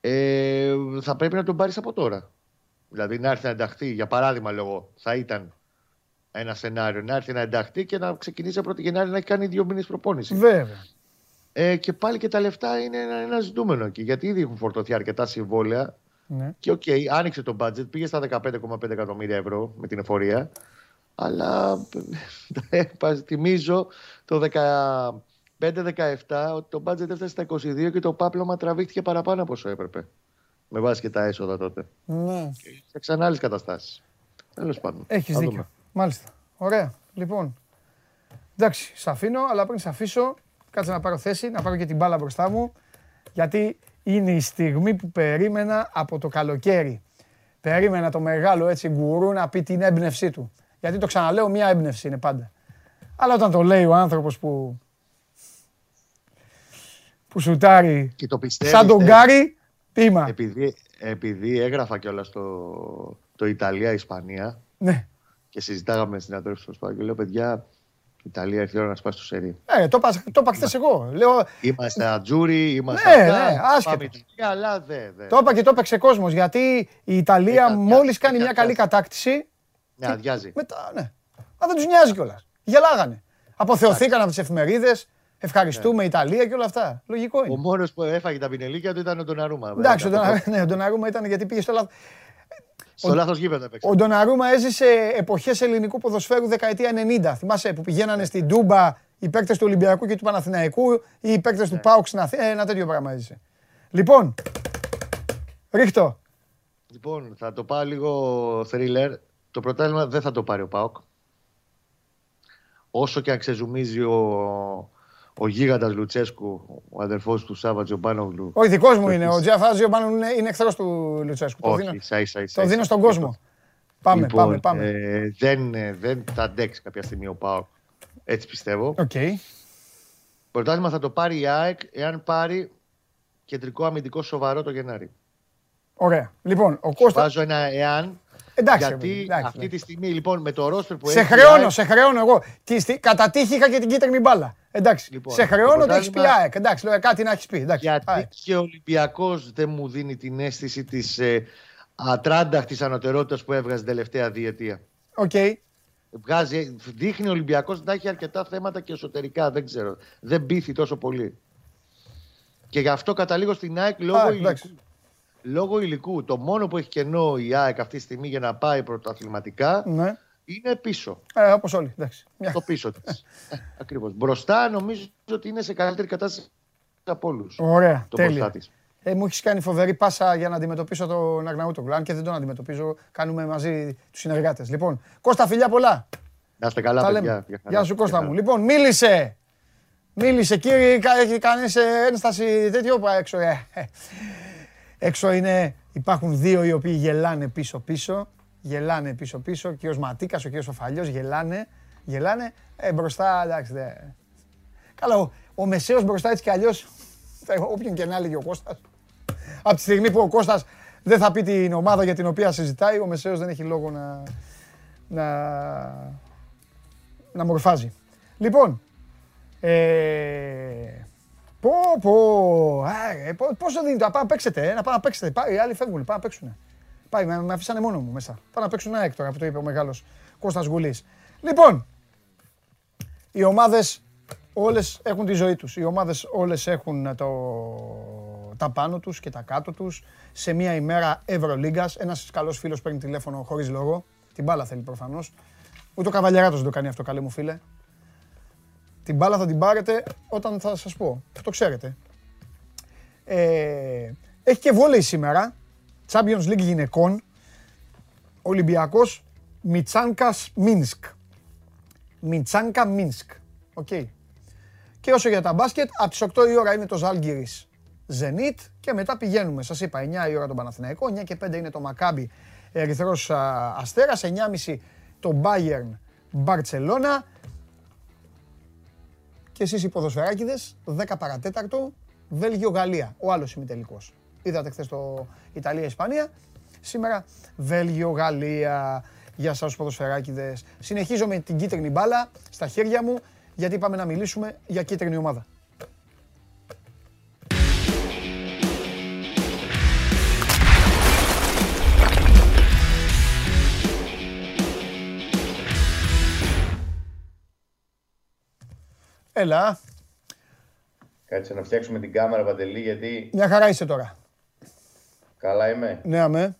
ε, θα πρέπει να τον πάρεις από τώρα. Δηλαδή να έρθει να ενταχθεί, για παράδειγμα λόγω, θα ήταν ένα σενάριο, να έρθει να ενταχθεί και να ξεκινήσει από 1η Γενάρη να έχει κάνει δύο μήνες προπόνηση. Βέβαια. Ε, και πάλι και τα λεφτά είναι ένα, ένα ζητούμενο εκεί. Γιατί ήδη έχουν φορτωθεί αρκετά συμβόλαια. Ναι. Και okay, άνοιξε το budget, πήγε στα 15,5 εκατομμύρια ευρώ με την εφορία. Αλλά ε, θυμίζω το 15-17 ότι το budget έφτασε στα 22 και το πάπλωμα τραβήχτηκε παραπάνω από όσο έπρεπε. Με βάση και τα έσοδα τότε. Ναι. Και ξανά άλλε καταστάσεις. Τέλος πάντων. Έχεις δίκιο. Μάλιστα. Ωραία. Λοιπόν. Εντάξει, σε αφήνω, αλλά πριν σε αφήσω, κάτσε να πάρω θέση, να πάρω και την μπάλα μπροστά μου. Γιατί είναι η στιγμή που περίμενα από το καλοκαίρι. Περίμενα το μεγάλο έτσι γκουρού να πει την έμπνευσή του. Γιατί το ξαναλέω, μία έμπνευση είναι πάντα. Αλλά όταν το λέει ο άνθρωπος που, που σουτάρει και το σαν τον Γκάρι, πείμα. Επειδή, επειδή έγραφα κιόλας το, το Ιταλία-Ισπανία ναι. και συζητάγαμε στην αδέρφη στο σπάγκο, λέω παιδιά, Ιταλία ήρθε ώρα να σπάσει το σερί. Ε, το, το είπα χθες εγώ. Λέω... Είμαστε ατζούρι, είμαστε ναι, αυτά, ναι, άσχετος. αλλά δε, δε. Το είπα και το έπαιξε κόσμος, γιατί η Ιταλία μόλις κάνει μια καλή κατάκτηση... Ναι, αδειάζει. Μετά, ναι. Μα δεν τους νοιάζει κιόλας. Γελάγανε. Αποθεωθήκαν από τις εφημερίδες. Ευχαριστούμε ναι. Ιταλία και όλα αυτά. Λογικό είναι. Ο μόνος που έφαγε τα πινελίκια του ήταν ο Ντοναρούμα. Εντάξει, ναι, ο Ντοναρούμα ήταν γιατί πήγε στο λάθος. Στο λάθος γήπεδο έπαιξε. Ο Ντοναρούμα έζησε εποχές ελληνικού ποδοσφαίρου δεκαετία 90. Θυμάσαι που πηγαίνανε στην Τούμπα οι παίκτες του Ολυμπιακού και του Παναθηναϊκού ή οι παίκτες του ναι. Πάουξ στην Αθήνα. Ένα τέτοιο πράγμα έζησε. Λοιπόν, ρίχτω. Λοιπόν, θα το πάω λίγο thriller. Το πρωτάθλημα δεν θα το πάρει ο Πάουκ. Όσο και αν ξεζουμίζει ο, ο γίγαντας Λουτσέσκου, ο αδερφός του Σάβα Τζομπάνογλου. Ο δικό μου είναι. Ο Τζαφά Τζομπάνογλου είναι, είναι εχθρός του Λουτσέσκου. Όχι, το δίνω, ίσα, ίσα, ίσα, το δίνω στον κόσμο. Πάμε, λοιπόν, πάμε, πάμε. Ε, δεν, δεν θα αντέξει κάποια στιγμή ο Πάοκ. Έτσι πιστεύω. Okay. Πρωτάθλημα θα το πάρει η ΑΕΚ εάν πάρει κεντρικό αμυντικό σοβαρό το Γενάρη. Ωραία. Λοιπόν, ο Κώστα. Βάζω ένα εάν Εντάξει, Γιατί εντάξει, αυτή τη στιγμή λοιπόν με το ρόστερ που σε έχει. Σε χρεώνω, σε χρεώνω εγώ. Κατά τύχη είχα και την κίτρινη μπάλα. Εντάξει. Λοιπόν, σε χρεώνω ότι έχεις πει ΑΕΚ. Εντάξει, λέω κάτι να έχεις πει. Εντάξει. Γιατί και ο Ολυμπιακός δεν μου δίνει την αίσθηση της ε, ατράνταχτης ανωτερότητας που έβγαζε την τελευταία διετία. Okay. Βγάζει, δείχνει ο Ολυμπιακός να έχει αρκετά θέματα και εσωτερικά. Δεν ξέρω. Δεν πείθει τόσο πολύ. Και γι' αυτό καταλήγω στην ΑΕΚ λόγω ηλικίου λόγω υλικού. Το μόνο που έχει κενό η ΑΕΚ αυτή τη στιγμή για να πάει πρωτοαθληματικά ναι. είναι πίσω. Ε, Όπως όλοι. Εντάξει. Το πίσω της. ε, Ακριβώς. Μπροστά νομίζω ότι είναι σε καλύτερη κατάσταση από όλους. Ωραία. Το τέλεια. Της. Ε, μου έχεις κάνει φοβερή πάσα για να αντιμετωπίσω τον Αγναούτογλου. Αν και δεν τον αντιμετωπίζω, κάνουμε μαζί τους συνεργάτες. Λοιπόν, Κώστα, φιλιά πολλά. Να είστε καλά, παιδιά. Γεια σου, Κώστα μου. Λοιπόν, μίλησε. Μίλησε, κύριε, έχει κάνει ένσταση τέτοιο έξω. Ε, ε. Έξω είναι, υπάρχουν δύο οι οποίοι γελάνε πίσω-πίσω. Γελάνε πίσω-πίσω. Ο κύριος Ματίκας, ο κύριος Οφαλιός γελάνε. Γελάνε. Ε, μπροστά, εντάξει, δε. Καλά, ο, ο Μεσαίος μπροστά έτσι κι αλλιώς, όποιον και να έλεγε ο Κώστας. Από τη στιγμή που ο Κώστας δεν θα πει την ομάδα για την οποία συζητάει, ο Μεσαίος δεν έχει λόγο να, να, να μορφάζει. Λοιπόν, ε, Πω, πω. Α, πόσο δίνει το, πάμε παίξετε, ε, να πάμε να παίξετε. Πάει, οι άλλοι φεύγουν, πάμε να παίξουν. Πάει, με, με αφήσανε μόνο μου μέσα. Πάμε να παίξουν ένα έκτορα που το είπε ο μεγάλος Κώστας Γουλής. Λοιπόν, οι ομάδες όλες έχουν τη ζωή τους. Οι ομάδες όλες έχουν το, τα πάνω τους και τα κάτω τους. Σε μια ημέρα Ευρωλίγκας, ένας καλός φίλος παίρνει τηλέφωνο χωρίς λόγο. Την μπάλα θέλει προφανώς. Ούτε ο Καβαλιαράτος δεν το κάνει αυτό, καλέ μου φίλε. Την μπάλα θα την πάρετε όταν θα σας πω. Το ξέρετε. Ε, έχει και βόλεϊ σήμερα. Champions League γυναικών. Ολυμπιακός Μιτσάνκας Μίνσκ. Μιτσάνκα Μίνσκ. ΟΚ. Και όσο για τα μπάσκετ, από τις 8 η ώρα είναι το Ζαλγκίρις Zenit και μετά πηγαίνουμε. Σας είπα, 9 η ώρα τον Παναθηναϊκό, 9 και 5 είναι το Μακάμπι Ερυθρός Αστέρας, 9.30 το Bayern Μπαρτσελώνα, και εσείς οι ποδοσφαιράκιδες, 10 παρατέταρτο, Βέλγιο-Γαλλία, ο άλλος ημιτελικός. Είδατε χθες το Ιταλία-Ισπανία, σήμερα Βέλγιο-Γαλλία. Για σας τους ποδοσφαιράκιδες. Συνεχίζω με την κίτρινη μπάλα στα χέρια μου. γιατί πάμε να μιλήσουμε για κίτρινη ομάδα. Έλα. Κάτσε να φτιάξουμε την κάμερα, Παντελή, γιατί... Μια χαρά είσαι τώρα. Καλά είμαι. Ναι, αμέ.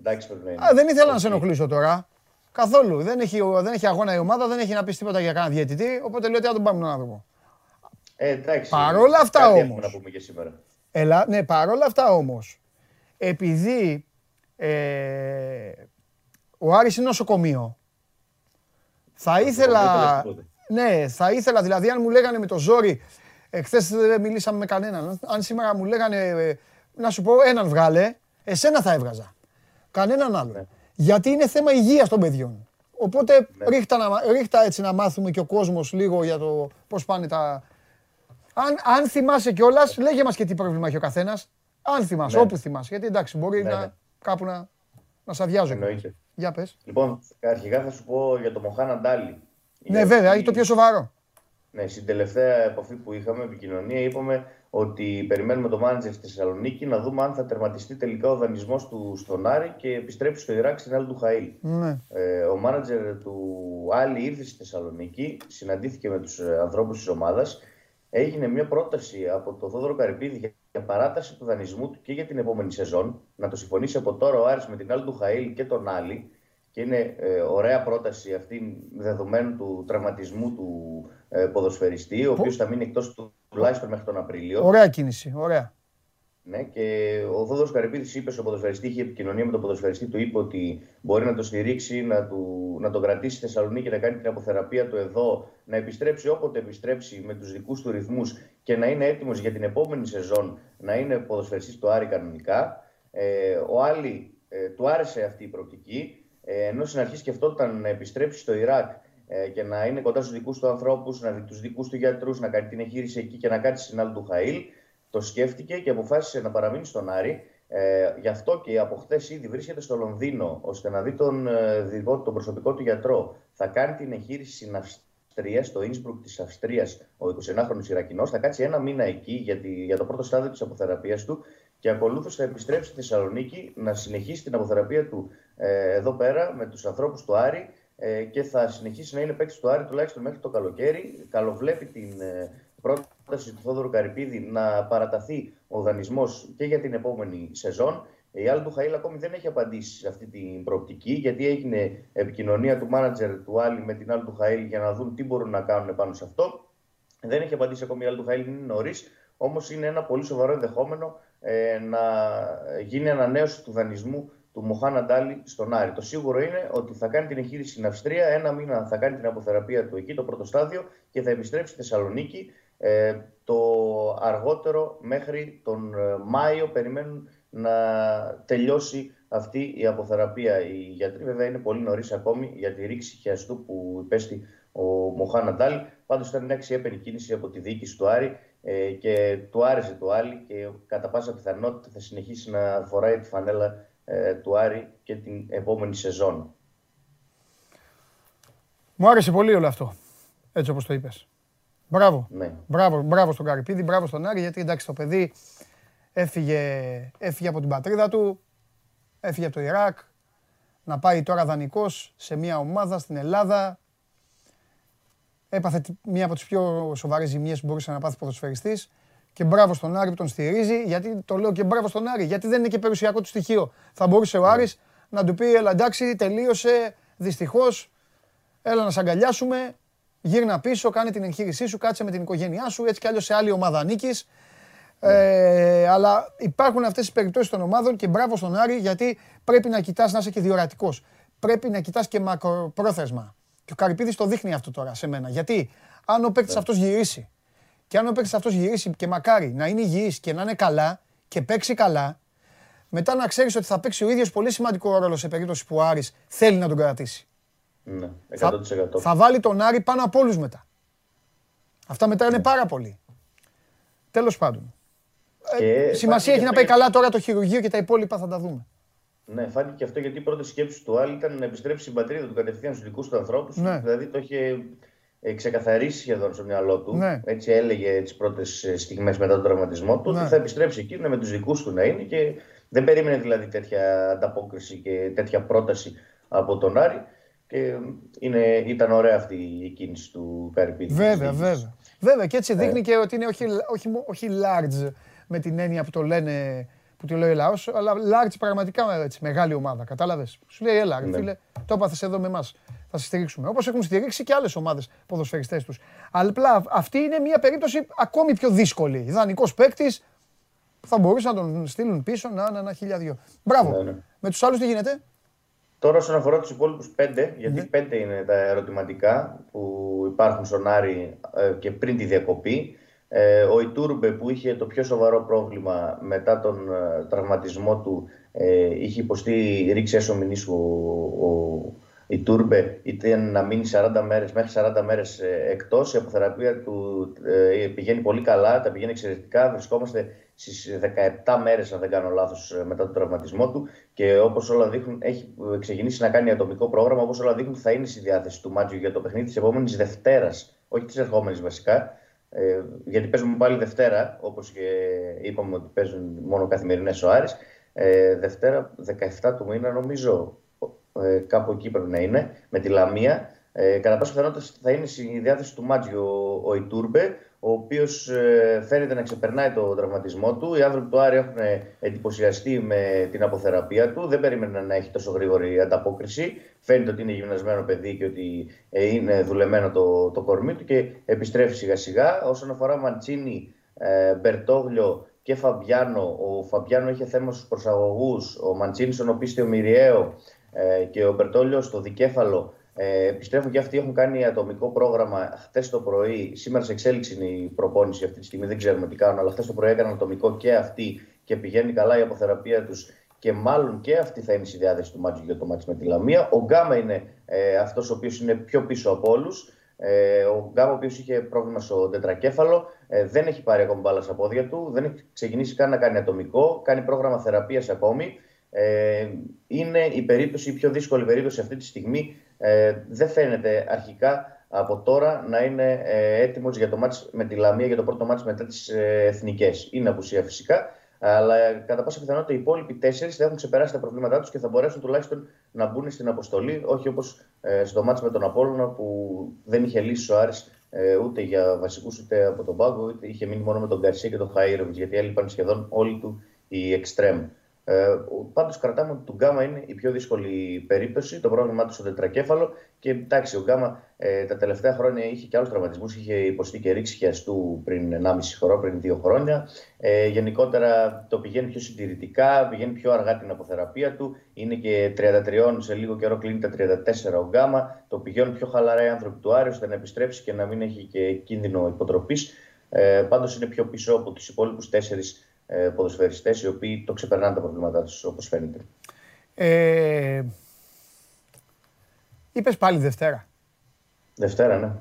Εντάξει, πρέπει να είναι. Α, δεν ήθελα να σε ενοχλήσω τώρα. Καθόλου. Δεν έχει, δεν έχει αγώνα η ομάδα, δεν έχει να πεις τίποτα για κανένα διαιτητή. Οπότε λέω ότι θα τον πάμε τον άνθρωπο. Ε, εντάξει. Παρόλα αυτά όμω. να πούμε και σήμερα. Έλα, ναι, παρόλα αυτά όμως. Επειδή ε, ο Άρης είναι νοσοκομείο, θα ήθελα. Ναι, θα ήθελα δηλαδή αν μου λέγανε με το ζόρι. Εχθέ δεν μιλήσαμε με κανέναν. Αν σήμερα μου λέγανε ε, να σου πω έναν βγάλε, εσένα θα έβγαζα. Κανέναν άλλο. Ναι. Γιατί είναι θέμα υγείας των παιδιών. Οπότε ναι. ρίχτα, να, ρίχτα έτσι να μάθουμε και ο κόσμος λίγο για το πώς πάνε τα. Αν, αν θυμάσαι κιόλας, λέγε μας και τι πρόβλημα έχει ο καθένας. Αν θυμάσαι, ναι. όπου θυμάσαι. Γιατί εντάξει, μπορεί ναι, να, ναι. κάπου να, να σε αδειάζω. Εννοείται. Για πες. Λοιπόν, αρχικά θα σου πω για το Μοχάνα Ντάλι. Ναι, βέβαια, είναι το πιο σοβαρό. Ναι, στην τελευταία επαφή που είχαμε επικοινωνία είπαμε ότι περιμένουμε το μάνατζερ στη Θεσσαλονίκη να δούμε αν θα τερματιστεί τελικά ο δανεισμός του στον Άρη και επιστρέψει στο Ιράκ στην άλλη του Χαΐλ. Ναι. Ε, ο μάνατζερ του Άλλη ήρθε στη Θεσσαλονίκη, συναντήθηκε με τους ε, ανθρώπους της ομάδας. Έγινε μια πρόταση από τον Θόδωρο Καρυπίδη για παράταση του δανεισμού του και για την επόμενη σεζόν. Να το συμφωνήσει από τώρα ο Άρης με την άλλη του Χαΐλ και τον Άλλη. Και είναι ε, ωραία πρόταση αυτή δεδομένου του τραυματισμού του ε, ποδοσφαιριστή, ο οποίος θα μείνει εκτός του τουλάχιστον μέχρι τον Απρίλιο. Ωραία κίνηση, ωραία. Ναι, και ο Θόδωρος Καρυπίδης είπε στον ποδοσφαιριστή, είχε επικοινωνία με τον ποδοσφαιριστή, του είπε ότι μπορεί να το στηρίξει, να, του, να τον κρατήσει στη Θεσσαλονίκη, να κάνει την αποθεραπεία του εδώ, να επιστρέψει όποτε επιστρέψει με τους δικούς του ρυθμούς και να είναι έτοιμος για την επόμενη σεζόν να είναι ποδοσφαιριστής του Άρη κανονικά. Ε, ο Άλλη ε, του άρεσε αυτή η προοπτική, ε, ενώ στην αρχή σκεφτόταν να επιστρέψει στο Ιράκ ε, και να είναι κοντά στους δικούς του ανθρώπους, να δει τους δικούς του γιατρούς, να κάνει την εγχείρηση εκεί και να κάτσει στην άλλη του Χαήλ. Το σκέφτηκε και αποφάσισε να παραμείνει στον Άρη. Ε, γι' αυτό και από χθες ήδη βρίσκεται στο Λονδίνο, ώστε να δει τον, ε, τον προσωπικό του γιατρό. Θα κάνει την εγχείρηση στην Αυστρία, στο Ινσμπρουκ της Αυστρίας, ο 29χρονο Ιρακινός. Θα κάτσει ένα μήνα εκεί για, τη, για το πρώτο στάδιο της αποθεραπείας του και ακολούθως θα επιστρέψει στη Θεσσαλονίκη να συνεχίσει την αποθεραπεία του ε, εδώ πέρα με τους ανθρώπους του Άρη ε, και θα συνεχίσει να είναι παίκτης του Άρη τουλάχιστον μέχρι το καλοκαίρι. Καλοβλέπει την ε, πρόταση του Θόδωρου Καρυπίδη να παραταθεί ο δανεισμός και για την επόμενη σεζόν. Η Άλλη του Χαΐλ ακόμη δεν έχει απαντήσει σε αυτή την προοπτική, γιατί έγινε επικοινωνία του μάνατζερ του Άλλη με την Άλλη του Χαΐλ για να δουν τι μπορούν να κάνουν πάνω σε αυτό. Δεν έχει απαντήσει ακόμη η Άλλη του Χαΐλ, είναι νωρίς. Όμως είναι ένα πολύ σοβαρό ενδεχόμενο ε, να γίνει ανανέωση του δανεισμού του Μοχάνα Ντάλι στον Άρη. Το σίγουρο είναι ότι θα κάνει την εγχείρηση στην Αυστρία, ένα μήνα θα κάνει την αποθεραπεία του εκεί, το πρώτο στάδιο, και θα επιστρέψει στη Θεσσαλονίκη. Ε, το αργότερο μέχρι τον ε, Μάιο περιμένουν να τελειώσει αυτή η αποθεραπεία. Οι γιατροί βέβαια είναι πολύ νωρίς ακόμη για τη ρήξη χιαστού που υπέστη ο Μοχάνα Ντάλι. Πάντως ήταν μια αξιέπαινη κίνηση από τη διοίκηση του Άρη ε, και του άρεσε το Άλλη και κατά πάσα πιθανότητα θα συνεχίσει να φοράει τη φανέλα ε, του Άρη και την επόμενη σεζόν. Μου άρεσε πολύ όλο αυτό, έτσι όπως το είπες. Μπράβο. Ναι. Μπράβο, μπράβο στον Καρυπίδη, μπράβο στον Άρη, γιατί εντάξει το παιδί έφυγε, έφυγε από την πατρίδα του, έφυγε από το Ιράκ, να πάει τώρα δανεικός σε μια ομάδα στην Ελλάδα. Έπαθε μία από τις πιο σοβαρές ζημιές που μπορούσε να πάθει ποδοσφαιριστής. Και μπράβο στον Άρη που τον στηρίζει, γιατί το λέω και μπράβο στον Άρη, γιατί δεν είναι και περιουσιακό του στοιχείο. Θα μπορούσε ο Άρης να του πει, έλα εντάξει, τελείωσε, δυστυχώς, έλα να σε αγκαλιάσουμε, γύρνα πίσω, κάνε την εγχείρησή σου, κάτσε με την οικογένειά σου, έτσι κι αλλιώς σε άλλη ομάδα νίκης. Ε, αλλά υπάρχουν αυτές τις περιπτώσεις των ομάδων και μπράβο στον Άρη γιατί πρέπει να κοιτάς να είσαι και διορατικός. Πρέπει να κοιτάς και μακροπρόθεσμα. Και ο Καρυπίδης το δείχνει αυτό τώρα σε μένα. Γιατί αν ο παίκτης αυτός γυρίσει και αν ο παίκτης αυτός γυρίσει και μακάρι να είναι υγιής και να είναι καλά και παίξει καλά, μετά να ξέρεις ότι θα παίξει ο ίδιος πολύ σημαντικό ρόλο σε περίπτωση που ο Άρης θέλει να τον κρατήσει. Ναι, 100%. Θα, θα βάλει τον Άρη πάνω από όλους μετά. Αυτά μετά είναι ναι. πάρα πολύ. Τέλος πάντων. Ε, σημασία έχει να πάει καλά τώρα το χειρουργείο και τα υπόλοιπα θα τα δούμε. Ναι, φάνηκε και αυτό γιατί η πρώτη σκέψη του Άλλη ήταν να επιστρέψει στην πατρίδα του κατευθείαν στους δικούς του ανθρώπους. Ναι. Δηλαδή το είχε ε, ξεκαθαρίσει σχεδόν στο μυαλό του. Ναι. Έτσι έλεγε τις πρώτες στιγμές μετά τον τραυματισμό του. Ναι. Ότι θα επιστρέψει εκεί, με τους δικούς του να είναι και δεν περίμενε δηλαδή τέτοια ανταπόκριση και τέτοια πρόταση από τον Άρη. Και είναι, ήταν ωραία αυτή η κίνηση του Καρυπίδη. Βέβαια, βέβαια. Βέβαια και έτσι δείχνει ε. και ότι είναι όχι, όχι, όχι large με την έννοια που το λένε που τη λέει λαός, αλλά large πραγματικά έτσι, μεγάλη ομάδα. Κατάλαβες. Σου λέει, έλα, ναι. φίλε, το έπαθες εδώ με εμάς. Θα σε στηρίξουμε. Όπως έχουν στηρίξει και άλλες ομάδες ποδοσφαιριστές τους. Αλλά απλά αυτή είναι μια περίπτωση ακόμη πιο δύσκολη. Ιδανικός παίκτης, θα μπορούσαν να τον στείλουν πίσω να είναι ένα χιλιάδιο. Μπράβο. Ναι, ναι. Με τους άλλους τι γίνεται; Τώρα, όσον αφορά τους υπόλοιπους πέντε, γιατί ναι. πέντε είναι τα ερωτηματικά που υπάρχουν στον Άρη ε, και πριν τη διακοπή. Ε, ο Ιτούρμπε που είχε το πιο σοβαρό πρόβλημα μετά τον ε, τραυματισμό του είχε υποστεί ρήξη έσω ο, ο Ιτούρμπε. Ήταν να μείνει 40 μέρες, μέχρι 40 μέρες εκτός. Η αποθεραπεία του πηγαίνει πολύ καλά, τα πηγαίνει εξαιρετικά. Βρισκόμαστε στις 17 μέρες, αν δεν κάνω λάθος, μετά τον τραυματισμό του. Και όπως όλα δείχνουν έχει ξεκινήσει να κάνει ατομικό πρόγραμμα, όπως όλα δείχνουν θα είναι στη διάθεση του Μάτζιο για το παιχνίδι της επόμενης Δευτέρας, όχι της ερχόμενης βασικά, ε, γιατί παίζουμε πάλι Δευτέρα, όπως και είπαμε ότι παίζουν μόνο καθημερινές ο Άρης. Ε, Δευτέρα, 17 του μήνα νομίζω, ε, κάπου εκεί πρέπει να είναι, με τη Λαμία. Ε, κατά πάσα πιθανότητα θα είναι στη διάθεση του Μάτζιο ο, ο Ιτούρμπε ο οποίος ε, φαίνεται να ξεπερνάει το τραυματισμό του. Οι άνθρωποι του Άρη έχουν εντυπωσιαστεί με την αποθεραπεία του. Δεν περίμεναν να έχει τόσο γρήγορη ανταπόκριση. Φαίνεται ότι είναι γυμνασμένο παιδί και ότι ε, είναι δουλεμένο το, το κορμί του και επιστρέφει σιγά σιγά. Όσον αφορά Μαντσίνη, ε, Μπερτόγλιο και Φαμπιάνο, ο Φαμπιάνο είχε θέμα στους προσαγωγούς. Ο Μαντσίνη στον οπίστιο Μυριαίο και ο Μπερτόγλιο στο δικέφαλο ε, επιστρέφω και αυτοί έχουν κάνει ατομικό πρόγραμμα χθες το πρωί. Σήμερα σε εξέλιξη είναι η προπόνηση αυτή τη στιγμή, δεν ξέρουμε τι κάνουν, αλλά χθες το πρωί έκαναν ατομικό και αυτοί και πηγαίνει καλά η αποθεραπεία τους και μάλλον και αυτή θα είναι στη διάθεση του Μάτζου για το μάτι με τη Λαμία. Ο Γκάμα είναι ε, αυτός ο οποίος είναι πιο πίσω από όλους. Ε, ο Γκάμα, ο οποίος είχε πρόβλημα στο τετρακέφαλο, ε, δεν έχει πάρει ακόμα μπάλα στα πόδια του, δεν έχει ξεκινήσει καν να κάνει ατομικό, κάνει πρόγραμμα θεραπείας ακόμη. Ε, είναι η περίπτωση, η πιο δύσκολη περίπτωση αυτή τη στιγμή ε, δεν φαίνεται αρχικά από τώρα να είναι ε, έτοιμος για το μάτς με τη Λαμία, για το πρώτο μάτς μετά τις ε, εθνικές. Είναι απουσία φυσικά, αλλά ε, κατά πάσα πιθανότητα οι υπόλοιποι τέσσερις θα έχουν ξεπεράσει τα προβλήματά τους και θα μπορέσουν τουλάχιστον να μπουν στην αποστολή, όχι όπως ε, στο μάτς με τον Απόλλωνα που δεν είχε λύσει ο Άρης ε, ούτε για βασικούς ούτε από τον πάγκο, ούτε είχε μείνει μόνο με τον Γκαρσία και τον Χαΐροβιτς, γιατί έλειπαν σχεδόν όλοι του οι εξτρέμ. Ε, Πάντως κρατάμε ότι του Γκάμα είναι η πιο δύσκολη περίπτωση. Το πρόβλημά του στο τετρακέφαλο. Και εντάξει, ο Γκάμα ε, τα τελευταία χρόνια είχε και άλλους τραυματισμούς. Είχε υποστεί και ρήξη χιαστού πριν 1,5 χρόνο, πριν 2 χρόνια. Ε, γενικότερα το πηγαίνει πιο συντηρητικά, πηγαίνει πιο αργά την αποθεραπεία του. Είναι και 33, σε λίγο καιρό κλείνει τα 34 ο Γκάμα. Το πηγαίνουν πιο χαλαρά οι άνθρωποι του Άρη ώστε να επιστρέψει και να μην έχει και κίνδυνο υποτροπής. Ε, Πάντως είναι πιο πίσω από τους υπόλοιπους τέσσερις ε, ποδοσφαιριστές οι οποίοι το ξεπερνάνε τα προβλήματά τους όπως φαίνεται. Ε, είπες πάλι Δευτέρα. Δευτέρα, ναι.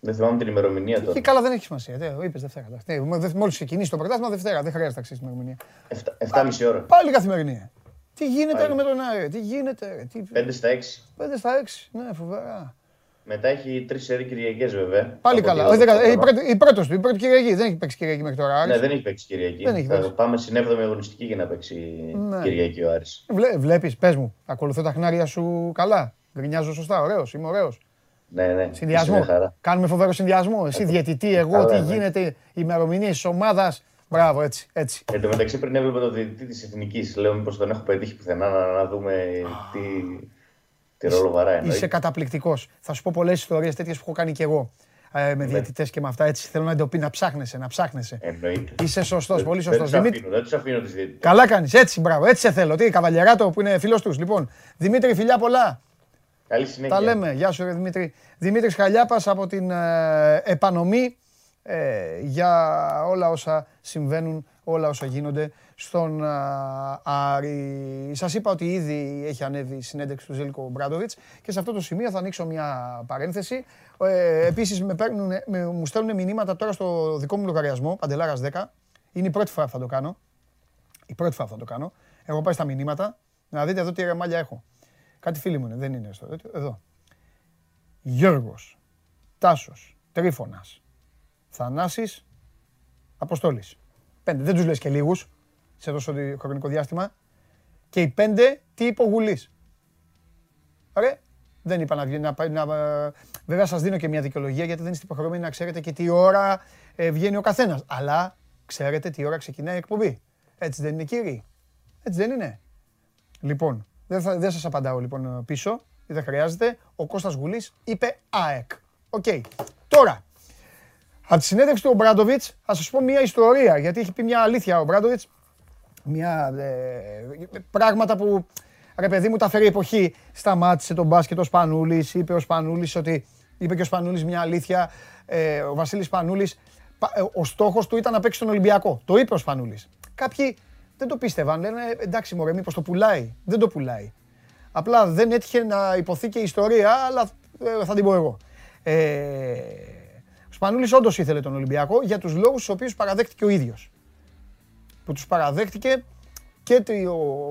Δεν θυμάμαι την ημερομηνία τώρα. Και καλά δεν έχει σημασία. Δεν, είπες Δευτέρα. Ναι, Μόλις ξεκινήσει το πρωτάθλημα Δευτέρα. Δεν χρειάζεται να ξέρεις την ημερομηνία. 7,5 ώρα. Πάλι καθημερινή. Τι γίνεται με τον Άρη, τι γίνεται. Τι... 5 στα 6. 5 στα 6, ναι, φοβερά. Μετά έχει τρεις σερή Κυριακές βέβαια. Πάλι καλά. Όχι, ε, η, πρώτη, η πρώτη του, η πρώτη Κυριακή. Δεν έχει παίξει Κυριακή μέχρι τώρα. Ναι, δεν έχει παίξει Κυριακή. Δεν έχει παίξει. Θα πάμε στην 7η αγωνιστική για να παίξει ναι. Κυριακή ο Άρης. Βλέ, Βλέπεις, πες μου, ακολουθώ τα χνάρια σου καλά; Γκρινιάζω σωστά, ωραίος, είμαι ωραίος. Ναι, ναι. Συνδυασμό. Κάνουμε φοβερό συνδυασμό. Εσύ διαιτητή, εγώ, τι ναι. γίνεται, ημερομηνίες της ομάδας. Μπράβο, έτσι. έτσι. Εν τω μεταξύ, πριν έβλεπα το διαιτητή της Εθνικής, λέω μήπως τον έχω πετύχει πουθενά να, να δούμε τι, τι ρόλο βαράει. Είσαι καταπληκτικός. Θα σου πω πολλές ιστορίες τέτοιες που έχω κάνει κι εγώ. Ε, με ναι. διαιτητές και με αυτά. Έτσι θέλω να εντοπίσει, να ψάχνεσαι, να ψάχνεσαι. Εννοείται. Είσαι σωστός, πολύ σωστός. Δεν του αφήνω, δεν τους αφήνω τις διαιτητές. Καλά κάνεις, έτσι, μπράβο, έτσι σε θέλω. Τι, καβαλιαράτο που είναι φίλος τους. Λοιπόν, Δημήτρη, φιλιά πολλά. Καλή συνέχεια. Τα λέμε. Γεια σου, Δημήτρη. Δημήτρης Χαλιάπας από την ε, επανομή ε, για όλα όσα συμβαίνουν, όλα όσα γίνονται στον Άρη. Σας είπα ότι ήδη έχει ανέβει η συνέντευξη του Ζήλκο Μπράντοβιτς και σε αυτό το σημείο θα ανοίξω μια παρένθεση. Ε, επίσης με παίρνουν, με, μου στέλνουν μηνύματα τώρα στο δικό μου λογαριασμό, Παντελάρας 10. Είναι η πρώτη φορά που θα το κάνω. Η πρώτη φορά που θα το κάνω. Έχω πάει στα μηνύματα. Να δείτε εδώ τι ρεμάλια έχω. Κάτι φίλοι μου είναι, δεν είναι στο Εδώ. Γιώργος. Τάσος, Τρίφωνας, Θανάσης, Αποστόλης. Πέντε. Δεν τους λες και λίγους σε τόσο χρονικό διάστημα. Και οι πέντε τι είπε ο Γουλής. Ωραία. Δεν είπα να βγει. Να, να, βέβαια σας δίνω και μια δικαιολογία γιατί δεν είστε υποχρεωμένοι να ξέρετε και τι ώρα ε, βγαίνει ο καθένας. Αλλά ξέρετε τι ώρα ξεκινάει η εκπομπή. Έτσι δεν είναι κύριοι. Έτσι δεν είναι. Λοιπόν, δεν, θα, δεν σας απαντάω λοιπόν πίσω. Δεν χρειάζεται. Ο Κώστας Γουλής είπε ΑΕΚ. Οκ. Τώρα, από τη συνέντευξη του Ομπράντοβιτς, θα σας πω μια ιστορία. Γιατί έχει πει μια αλήθεια ο Ομπράντοβιτς. Μια, ε, πράγματα που ρε παιδί μου τα φέρει η εποχή. Σταμάτησε τον μπάσκετ ο Σπανούλης. Είπε ο Σπανούλης ότι. Είπε και ο Σπανούλης μια αλήθεια. Ε, ο Βασίλης Σπανούλης. Ε, ο στόχος του ήταν να παίξει τον Ολυμπιακό. Το είπε ο Σπανούλης. Κάποιοι δεν το πίστευαν. Λένε εντάξει, μωρέ, μήπως το πουλάει. Δεν το πουλάει. Απλά δεν έτυχε να υποθεί και η ιστορία, αλλά ε, θα την πω εγώ. Ε, ο Σπανούλης όντως ήθελε τον Ολυμπιακό για τους λόγους στους οποίους παραδέχτηκε ο ίδιος. Που τους παραδέχτηκε και,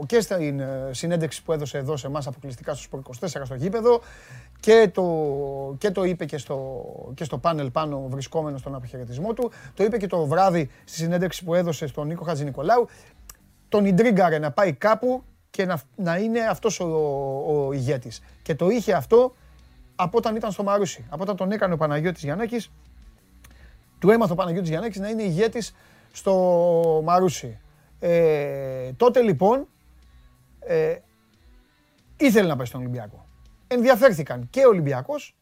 και στην ε, συνέντευξη που έδωσε εδώ σε εμάς αποκλειστικά στο 24 στο γήπεδο και το, και το είπε και στο, και στο πάνελ πάνω βρισκόμενος στον αποχαιρετισμό του. Το είπε και το βράδυ στη συνέντευξη που έδωσε στον Νίκο Χατζηνικολάου. Τον Ιντρίγκαρε να πάει κάπου και να, να είναι αυτός ο, ο, ο ηγέτης. Και το είχε αυτό από όταν ήταν στο Μαρούσι. Από όταν τον έκανε ο Παναγιώτης Γιαννάκης, του έμαθε ο Παναγιώτης Γιαννάκης να είναι ηγέτης στο Μαρούσι. Ε, τότε λοιπόν ε, ήθελε να πάει στον Ολυμπιακό. Ενδιαφέρθηκαν και ο Ολυμπιακός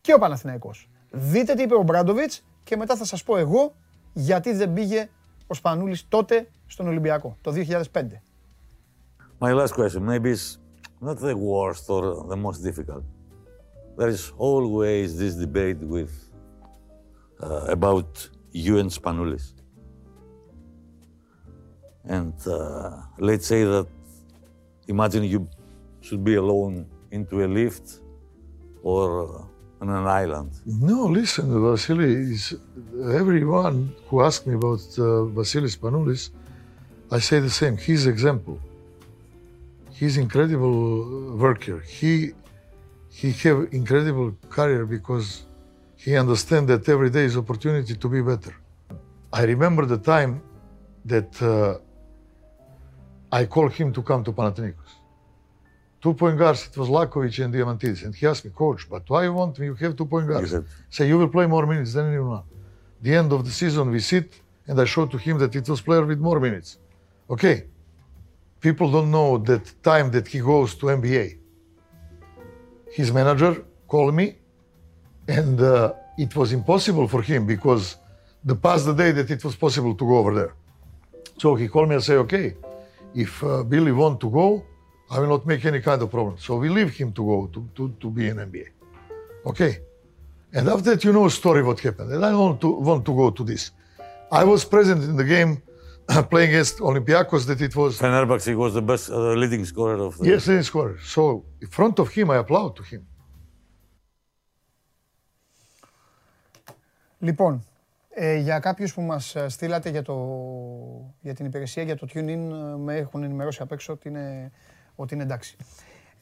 και ο Παναθηναϊκός. Δείτε τι είπε ο Μπράντοβιτς και μετά θα σας πω εγώ γιατί δεν πήγε ο Σπανούλης τότε στον Ολυμπιακό, το 2005. My last question, maybe it's not the worst or the most difficult. there is always this debate with uh, about you and Spanoulis. And uh, let's say that imagine you should be alone into a lift or on an island. No, listen, Vasily is everyone who asks me about uh, Vasily Spanoulis, I say the same. He's example. He's incredible worker. He he have incredible career because he understand that every day is opportunity to be better. I remember the time that uh, I called him to come to Panathinaikos. Two point guards, it was Lakovic and Diamantidis. And he asked me, Coach, but why you want me? You have two point guards. said- Say, you will play more minutes than anyone. The end of the season, we sit, and I showed to him that it was player with more minutes. Okay. People don't know that time that he goes to NBA his manager called me, and uh, it was impossible for him because the past the day that it was possible to go over there. So he called me and said, "Okay, if uh, Billy want to go, I will not make any kind of problem." So we leave him to go to, to, to be in NBA. Okay, and after that, you know a story what happened, and I don't want to, want to go to this. I was present in the game playing against Olympiacos that it was Fenerbahce was the best uh, leading scorer of the Yes, leading scorer. So in front of him, I applaud to him. Λοιπόν, ε, για κάποιους που μας ε, στείλατε για, το, για την υπηρεσία, για το TuneIn, ε, με έχουν ενημερώσει απ' έξω ότι είναι, ότι είναι εντάξει.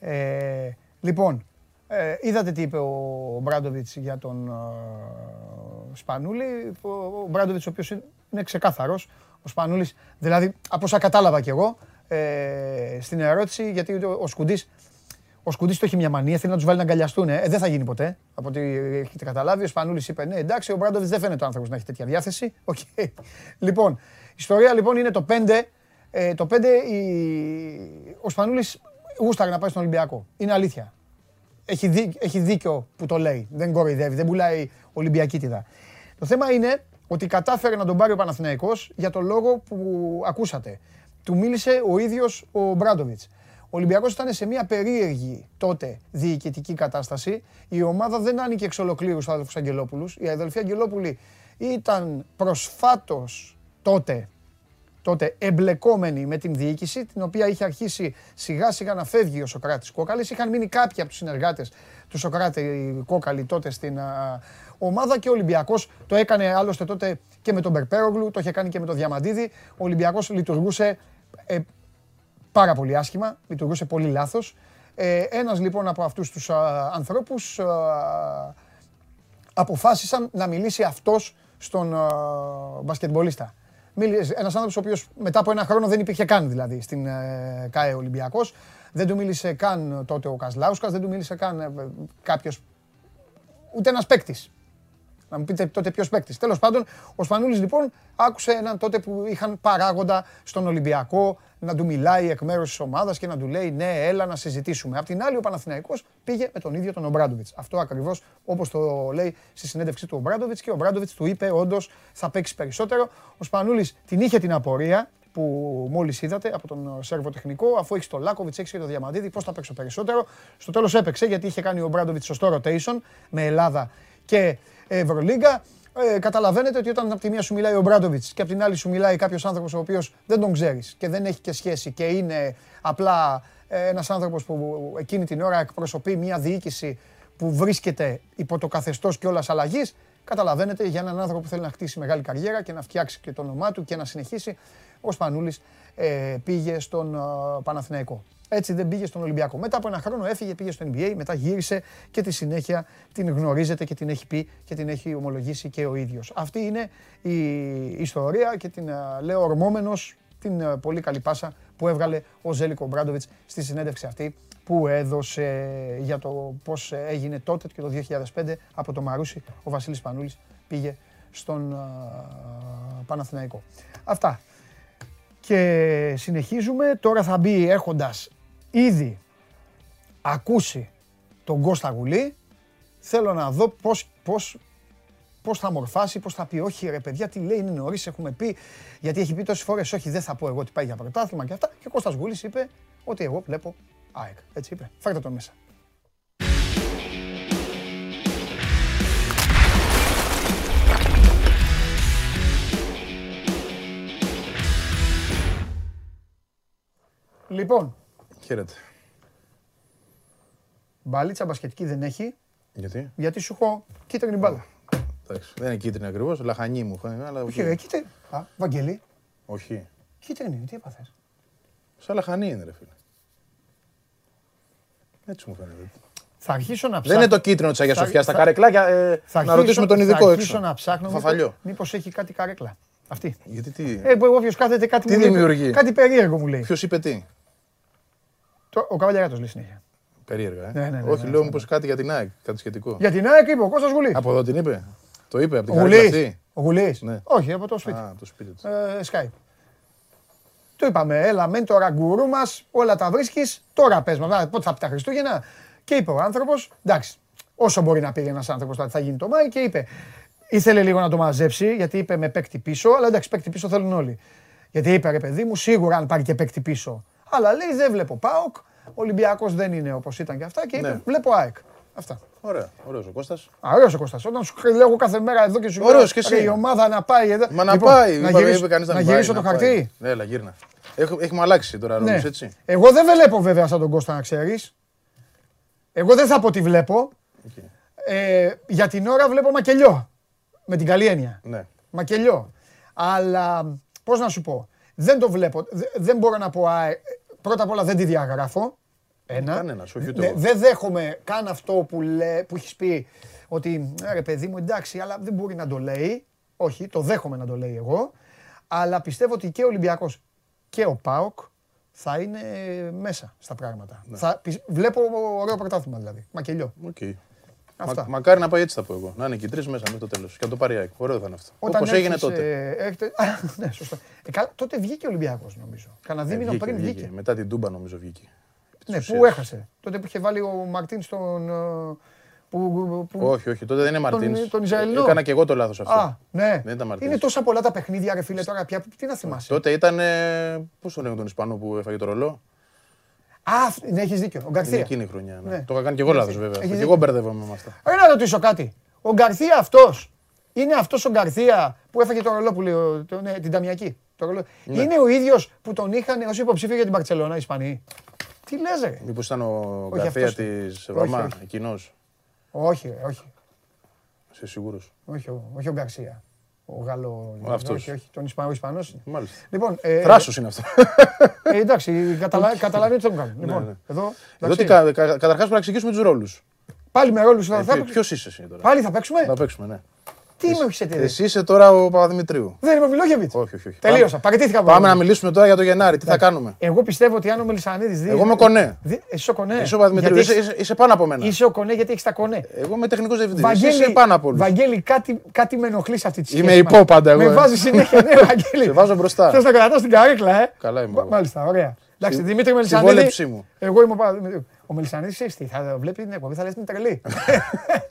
Ε, λοιπόν, ε, είδατε τι είπε ο Ομπράντοβιτς για τον ε, Σπανούλη. Ο, ο Ομπράντοβιτς ο οποίος είναι, είναι ξεκάθαρος. Ο Σπανούλης, δηλαδή, από όσα κατάλαβα κι εγώ, ε, στην ερώτηση, γιατί ο, ο Σκουντής ο Σκουντής το έχει μια μανία, θέλει να τους βάλει να αγκαλιαστούν. Ε, δεν θα γίνει ποτέ. Από ό,τι έχετε καταλάβει, ο Σπανούλης είπε: Ναι, εντάξει, ο Ομπράντοβιτς δεν φαίνεται ο άνθρωπος να έχει τέτοια διάθεση. Οκ. Λοιπόν, η ιστορία λοιπόν είναι το 5. Ε, το 5 η... ο Σπανούλης γούσταρε να πάει στον Ολυμπιακό. Είναι αλήθεια. Έχει, δί, έχει δίκιο που το λέει. Δεν κοροϊδεύει, δεν πουλάει Ολυμπιακίτιδα. Το θέμα είναι ότι κατάφερε να τον πάρει ο Παναθηναϊκός για το λόγο που ακούσατε. Του μίλησε ο ίδιος ο Μπράντοβιτς. Ο Ολυμπιακός ήταν σε μια περίεργη τότε διοικητική κατάσταση. Η ομάδα δεν άνοιγε εξ ολοκλήρου στους αδελφούς Αγγελόπουλους. Οι αδελφοί Αγγελόπουλοι ήταν προσφάτως τότε τότε εμπλεκόμενοι με την διοίκηση, την οποία είχε αρχίσει σιγά σιγά να φεύγει ο Σοκράτης Κόκαλης. Είχαν μείνει κάποιοι από τους συνεργάτες του Σοκράτη Κόκαλη τότε στην α, ομάδα και ο Ολυμπιακός το έκανε άλλωστε τότε και με τον Μπερπέρογλου, το είχε κάνει και με τον Διαμαντίδη. Ο Ολυμπιακός λειτουργούσε ε, πάρα πολύ άσχημα, λειτουργούσε πολύ λάθος. Ε, ένας λοιπόν από αυτούς τους α, ανθρώπους α, αποφάσισαν να μιλήσει αυτός στον uh, μπασκετμπολίστα. Ένας άνθρωπος ο οποίος μετά από ένα χρόνο δεν υπήρχε καν δηλαδή στην ε, ΚΑΕ Ολυμπιακός. Δεν του μίλησε καν τότε ο Κασλάουσκας, δεν του μίλησε καν ε, κάποιος. Ούτε ένας παίκτης. Να μου πείτε τότε ποιος παίκτης. Τέλος πάντων, ο Σπανούλης λοιπόν άκουσε έναν τότε που είχαν παράγοντα στον Ολυμπιακό να του μιλάει εκ μέρους της ομάδας και να του λέει ναι, έλα να συζητήσουμε. Απ' την άλλη, ο Παναθηναϊκός πήγε με τον ίδιο τον Ομπράντοβιτς. Αυτό ακριβώς όπως το λέει στη συνέντευξη του Ομπράντοβιτς και ο Ομπράντοβιτς του είπε όντως θα παίξεις περισσότερο. Ο Σπανούλης την είχε την απορία που μόλις είδατε από τον Σέρβο τεχνικό, αφού έχει το Λάκοβιτς, έχει και το Διαμαντίδη, πώς θα παίξω περισσότερο. Στο τέλος έπαιξε γιατί είχε κάνει ο Ομπράντοβιτς σωστό rotation με Ελλάδα και Ευρωλίγκα. Ε, καταλαβαίνετε ότι όταν από τη μία σου μιλάει ο Μπράντοβιτς και από την άλλη σου μιλάει κάποιος άνθρωπος ο οποίος δεν τον ξέρεις και δεν έχει και σχέση και είναι απλά ε, ένας άνθρωπος που εκείνη την ώρα εκπροσωπεί μια διοίκηση που βρίσκεται υπό το καθεστώς κιόλας αλλαγής, καταλαβαίνετε για έναν άνθρωπο που θέλει να χτίσει μεγάλη καριέρα και να φτιάξει και το όνομά του και να συνεχίσει, ο Σπανούλης ε, πήγε στον ε, Παναθηναϊκό. Έτσι δεν πήγε στον Ολυμπιακό. Μετά από ένα χρόνο έφυγε, πήγε στο NBA, μετά γύρισε και τη συνέχεια την γνωρίζετε και την έχει πει και την έχει ομολογήσει και ο ίδιος. Αυτή είναι η ιστορία και την λέω ορμόμενος την πολύ καλή πάσα που έβγαλε ο Ζέλικο Μπράντοβιτς στη συνέντευξη αυτή που έδωσε για το πώς έγινε τότε και το 2005 από το Μαρούσι ο Βασίλης Πανούλης πήγε στον Παναθηναϊκό. Αυτά. Και συνεχίζουμε. Τώρα θα μπει έχοντας ήδη ακούσει τον Κώστα Γουλή, θέλω να δω πώς, πώς, πώς θα μορφάσει, πώς θα πει όχι ρε παιδιά, τι λέει είναι νωρίς, έχουμε πει, γιατί έχει πει τόσες φορές όχι δεν θα πω εγώ ότι πάει για πρωτάθλημα και αυτά και ο Κώστας Γουλής είπε ότι εγώ βλέπω ΑΕΚ, έτσι είπε, φέρτε τον μέσα. Λοιπόν, Χαίρετε. Μπαλίτσα μπασκετική δεν έχει. Γιατί; Γιατί σου έχω κίτρινη μπάλα. Εντάξει, δεν είναι κίτρινη ακριβώς, λαχανή μου φαίνεται. Αλλά... Όχι, ρε, κίτρινη. Α, Βαγγέλη. Όχι. Κίτρινη, τι έπαθες; Σαν λαχανή είναι, ρε φίλε. Έτσι μου φαίνεται. Θα αρχίσω να ψάχνω. Δεν είναι το κίτρινο της Αγίας Σοφιάς στα καρεκλάκια. Ε, θα να ρωτήσουμε τον ειδικό έξω. Θα αρχίσω να ψάχνω. Φαφαλιό. Μήπω έχει κάτι καρέκλα. Αυτή. Γιατί τι; Ε, όποιο κάθεται κάτι, τι δημιουργεί; κάτι περίεργο μου λέει. Ποιος είπε τι; Ο Καβαλιαράτος λέει συνέχεια. Περίεργα, ε. Ναι, ναι, ναι, Όχι, ναι, λέω ναι. μήπως κάτι για την ΑΕΚ, κάτι σχετικό. Για την ΑΕΚ είπε ο Κώστας Γουλής. Από εδώ την είπε. Το είπε, από την Ο καρδιά Γουλής. αυτή. Ο Γουλής. Ναι. Όχι, από το σπίτι. Α, το σπίτι της. Ε, Skype. Του είπαμε, έλα μεν τώρα γκουρού μας, όλα τα βρίσκεις, τώρα πες μας, πότε θα πει τα Χριστούγεννα. Και είπε ο άνθρωπος, εντάξει, όσο μπορεί να πει ένας άνθρωπος θα γίνει το Μάη και είπε, ήθελε λίγο να το μαζέψει, γιατί είπε με παίκτη πίσω, αλλά εντάξει, παίκτη πίσω θέλουν όλοι. Γιατί είπε ρε παιδί μου, σίγουρα αν πάρει και παίκτη πίσω. Αλλά λέει δεν βλέπω ΠΑΟΚ, ο Ολυμπιακός δεν είναι όπως ήταν και αυτά και είπε Ναι. βλέπω ΑΕΚ. Αυτά. Ωραία, ωραίος ο Κώστας. Ωραίος ο Κώστας. Όταν σου λέω κάθε μέρα εδώ και σου λέω Ωραίος και εσύ. «Ρε, η ομάδα να πάει εδώ. Μα να Λοιπόν, πάει, να είπα- γυρίσω, είπε κανείς να να μην πάει, γυρίσω το να πάει. χαρτί. Ναι, έλα, γύρνα. Έχουμε, έχουμε αλλάξει τώρα Ναι. ρόλους, έτσι. Εγώ δεν βλέπω βέβαια σαν τον Κώστα να ξέρεις. Εγώ δεν θα πω τι βλέπω. Οκ. Ε, για την ώρα βλέπω μακελιό. Με την καλή έννοια. Ναι. Μακελιό. Αλλά πώς να σου πω. Δεν το βλέπω. Δε- δεν μπορώ να πω. Α, ε, πρώτα απ' όλα δεν τη διαγράφω. Ένα. Κανένας, όχι ούτε Ναι, εγώ. δεν δέχομαι καν αυτό που, λέ, που έχεις πει ότι «Ε, ρε παιδί μου εντάξει αλλά δεν μπορεί να το λέει. Όχι, το δέχομαι να το λέει εγώ. Αλλά πιστεύω ότι και ο Ολυμπιακός και ο ΠΑΟΚ θα είναι μέσα στα πράγματα. Ναι. Θα, πι- βλέπω ωραίο πρωτάθλημα δηλαδή. Μακελιό. Οκ. Αυτά. Μα, μακάρι να πάει έτσι θα πω εγώ. Να είναι και οι τρεις μέσα μέχρι το τέλος. Και να το πάρει η ΑΕΚ. Ωραίο θα είναι αυτό. Όταν Όπως έγινε έρθεις, τότε. ε, έρχεται- Α, ναι, σωστά. Ε, καλά, τότε βγήκε ο Ολυμπιακός νομίζω. Κάνα Ε, δίμηνο βγήκε, πριν βγήκε. βγήκε. Μετά την Τούμπα νομίζω βγήκε. Ναι, της πού ουσίας. έχασε. Τότε που είχε βάλει ο Μαρτίν στον. ε, Που, που, Όχι, όχι, τότε δεν είναι Μαρτίνς. τον Ισραηλινό. Έκανα και εγώ το λάθος αυτό. Α, ναι. Δεν ήταν Μαρτίνς. Είναι τόσα πολλά τα παιχνίδια, ρε φίλε, τώρα πια. Τι να θυμάσαι. Τότε ήταν. Πώς τον λέγανε τον Ισπανό που έφαγε το ρολό; Α, ναι, έχεις δίκιο. Ο Είναι Γκαρθία. εκείνη η χρονιά. Ναι. Ναι. Το είχα κάνει και εγώ λάθος βέβαια. Έχεις Και δίκιο. εγώ μπερδεύομαι με αυτά. Ρε να ρωτήσω κάτι. Ο Γκαρθία αυτός είναι αυτός ο Γκαρθία που έφαγε το ρολό που λέει, ο- το- ναι, την Ταμιακή. Το ρολό. Ναι. Είναι ο ίδιος που τον είχαν ως υποψήφιο για την Παρσελόνα οι Ισπανοί. Τι λες ρε. Μήπως ήταν ο Όχι, Γκαρθία αυτός. της Όχι, Ρωμά, όχι. εκείνος; Όχι, ρε, όχι. Είσαι σίγουρος; Όχι, ο- όχι ο Γκαρσία. Ο Γάλλο. αυτός. Όχι, όχι. Τον Ισπανό, Ισπανός είναι. Μάλιστα. Λοιπόν, ε, Θράσος είναι αυτός. ε, εντάξει, καταλα- καταλαβαίνει τι τον κάνω. Λοιπόν, ναι. εδώ. Εδώ εντάξει. τι κα- κα- καταρχάς πρέπει να εξηγήσουμε τους ρόλους. Πάλι με ρόλους θα, θα Ποιο παίξουμε. είσαι εσύ τώρα; Πάλι θα παίξουμε; Θα παίξουμε, ναι. Τι με έχει εταιρεία. Εσύ είσαι τώρα ο Παπαδημητρίου. Δεν είμαι ο Μιλόγεβιτ. Όχι, όχι, όχι. Τελείωσα. Παραιτήθηκα από Πάμε να τον- μιλήσουμε τώρα για το Γενάρη. Τι θα κάνουμε; Εγώ πιστεύω ότι αν ο Μελισανίδης δει. Εγώ είμαι κονέ. Δι- Εσύ ο κονέ. Είσαι ο Παπαδημητρίου. Γιατί Είσαι, έχεις- είσαι, είσαι πάνω από μένα. Είσαι ο κονέ γιατί έχεις τα κονέ. Εγώ είμαι τεχνικός διευθυντής. Βαγγέλη, Είσαι πάνω από όλους. Βαγγέλη, κάτι, κάτι με ενοχλεί σε αυτή τη σχέση. Είμαι υπό πάντα εγώ, Με ε. βάζει συνέχεια, ναι, Βαγγέλη. Σε βάζω μπροστά. Θες να κρατάς την καρέκλα, ε; Καλά είμαι Μα- εγώ. Μάλιστα, ωραία. Εντάξει, Συ- Δημήτρη Μελισανίδη. συμβόλεψή μου. Εγώ είμαι ο Παπαδημητρίου. Ο Μελισανίδης ξέρει τι, θα βλέπεις την εκπομπή, θα λες την τρελή.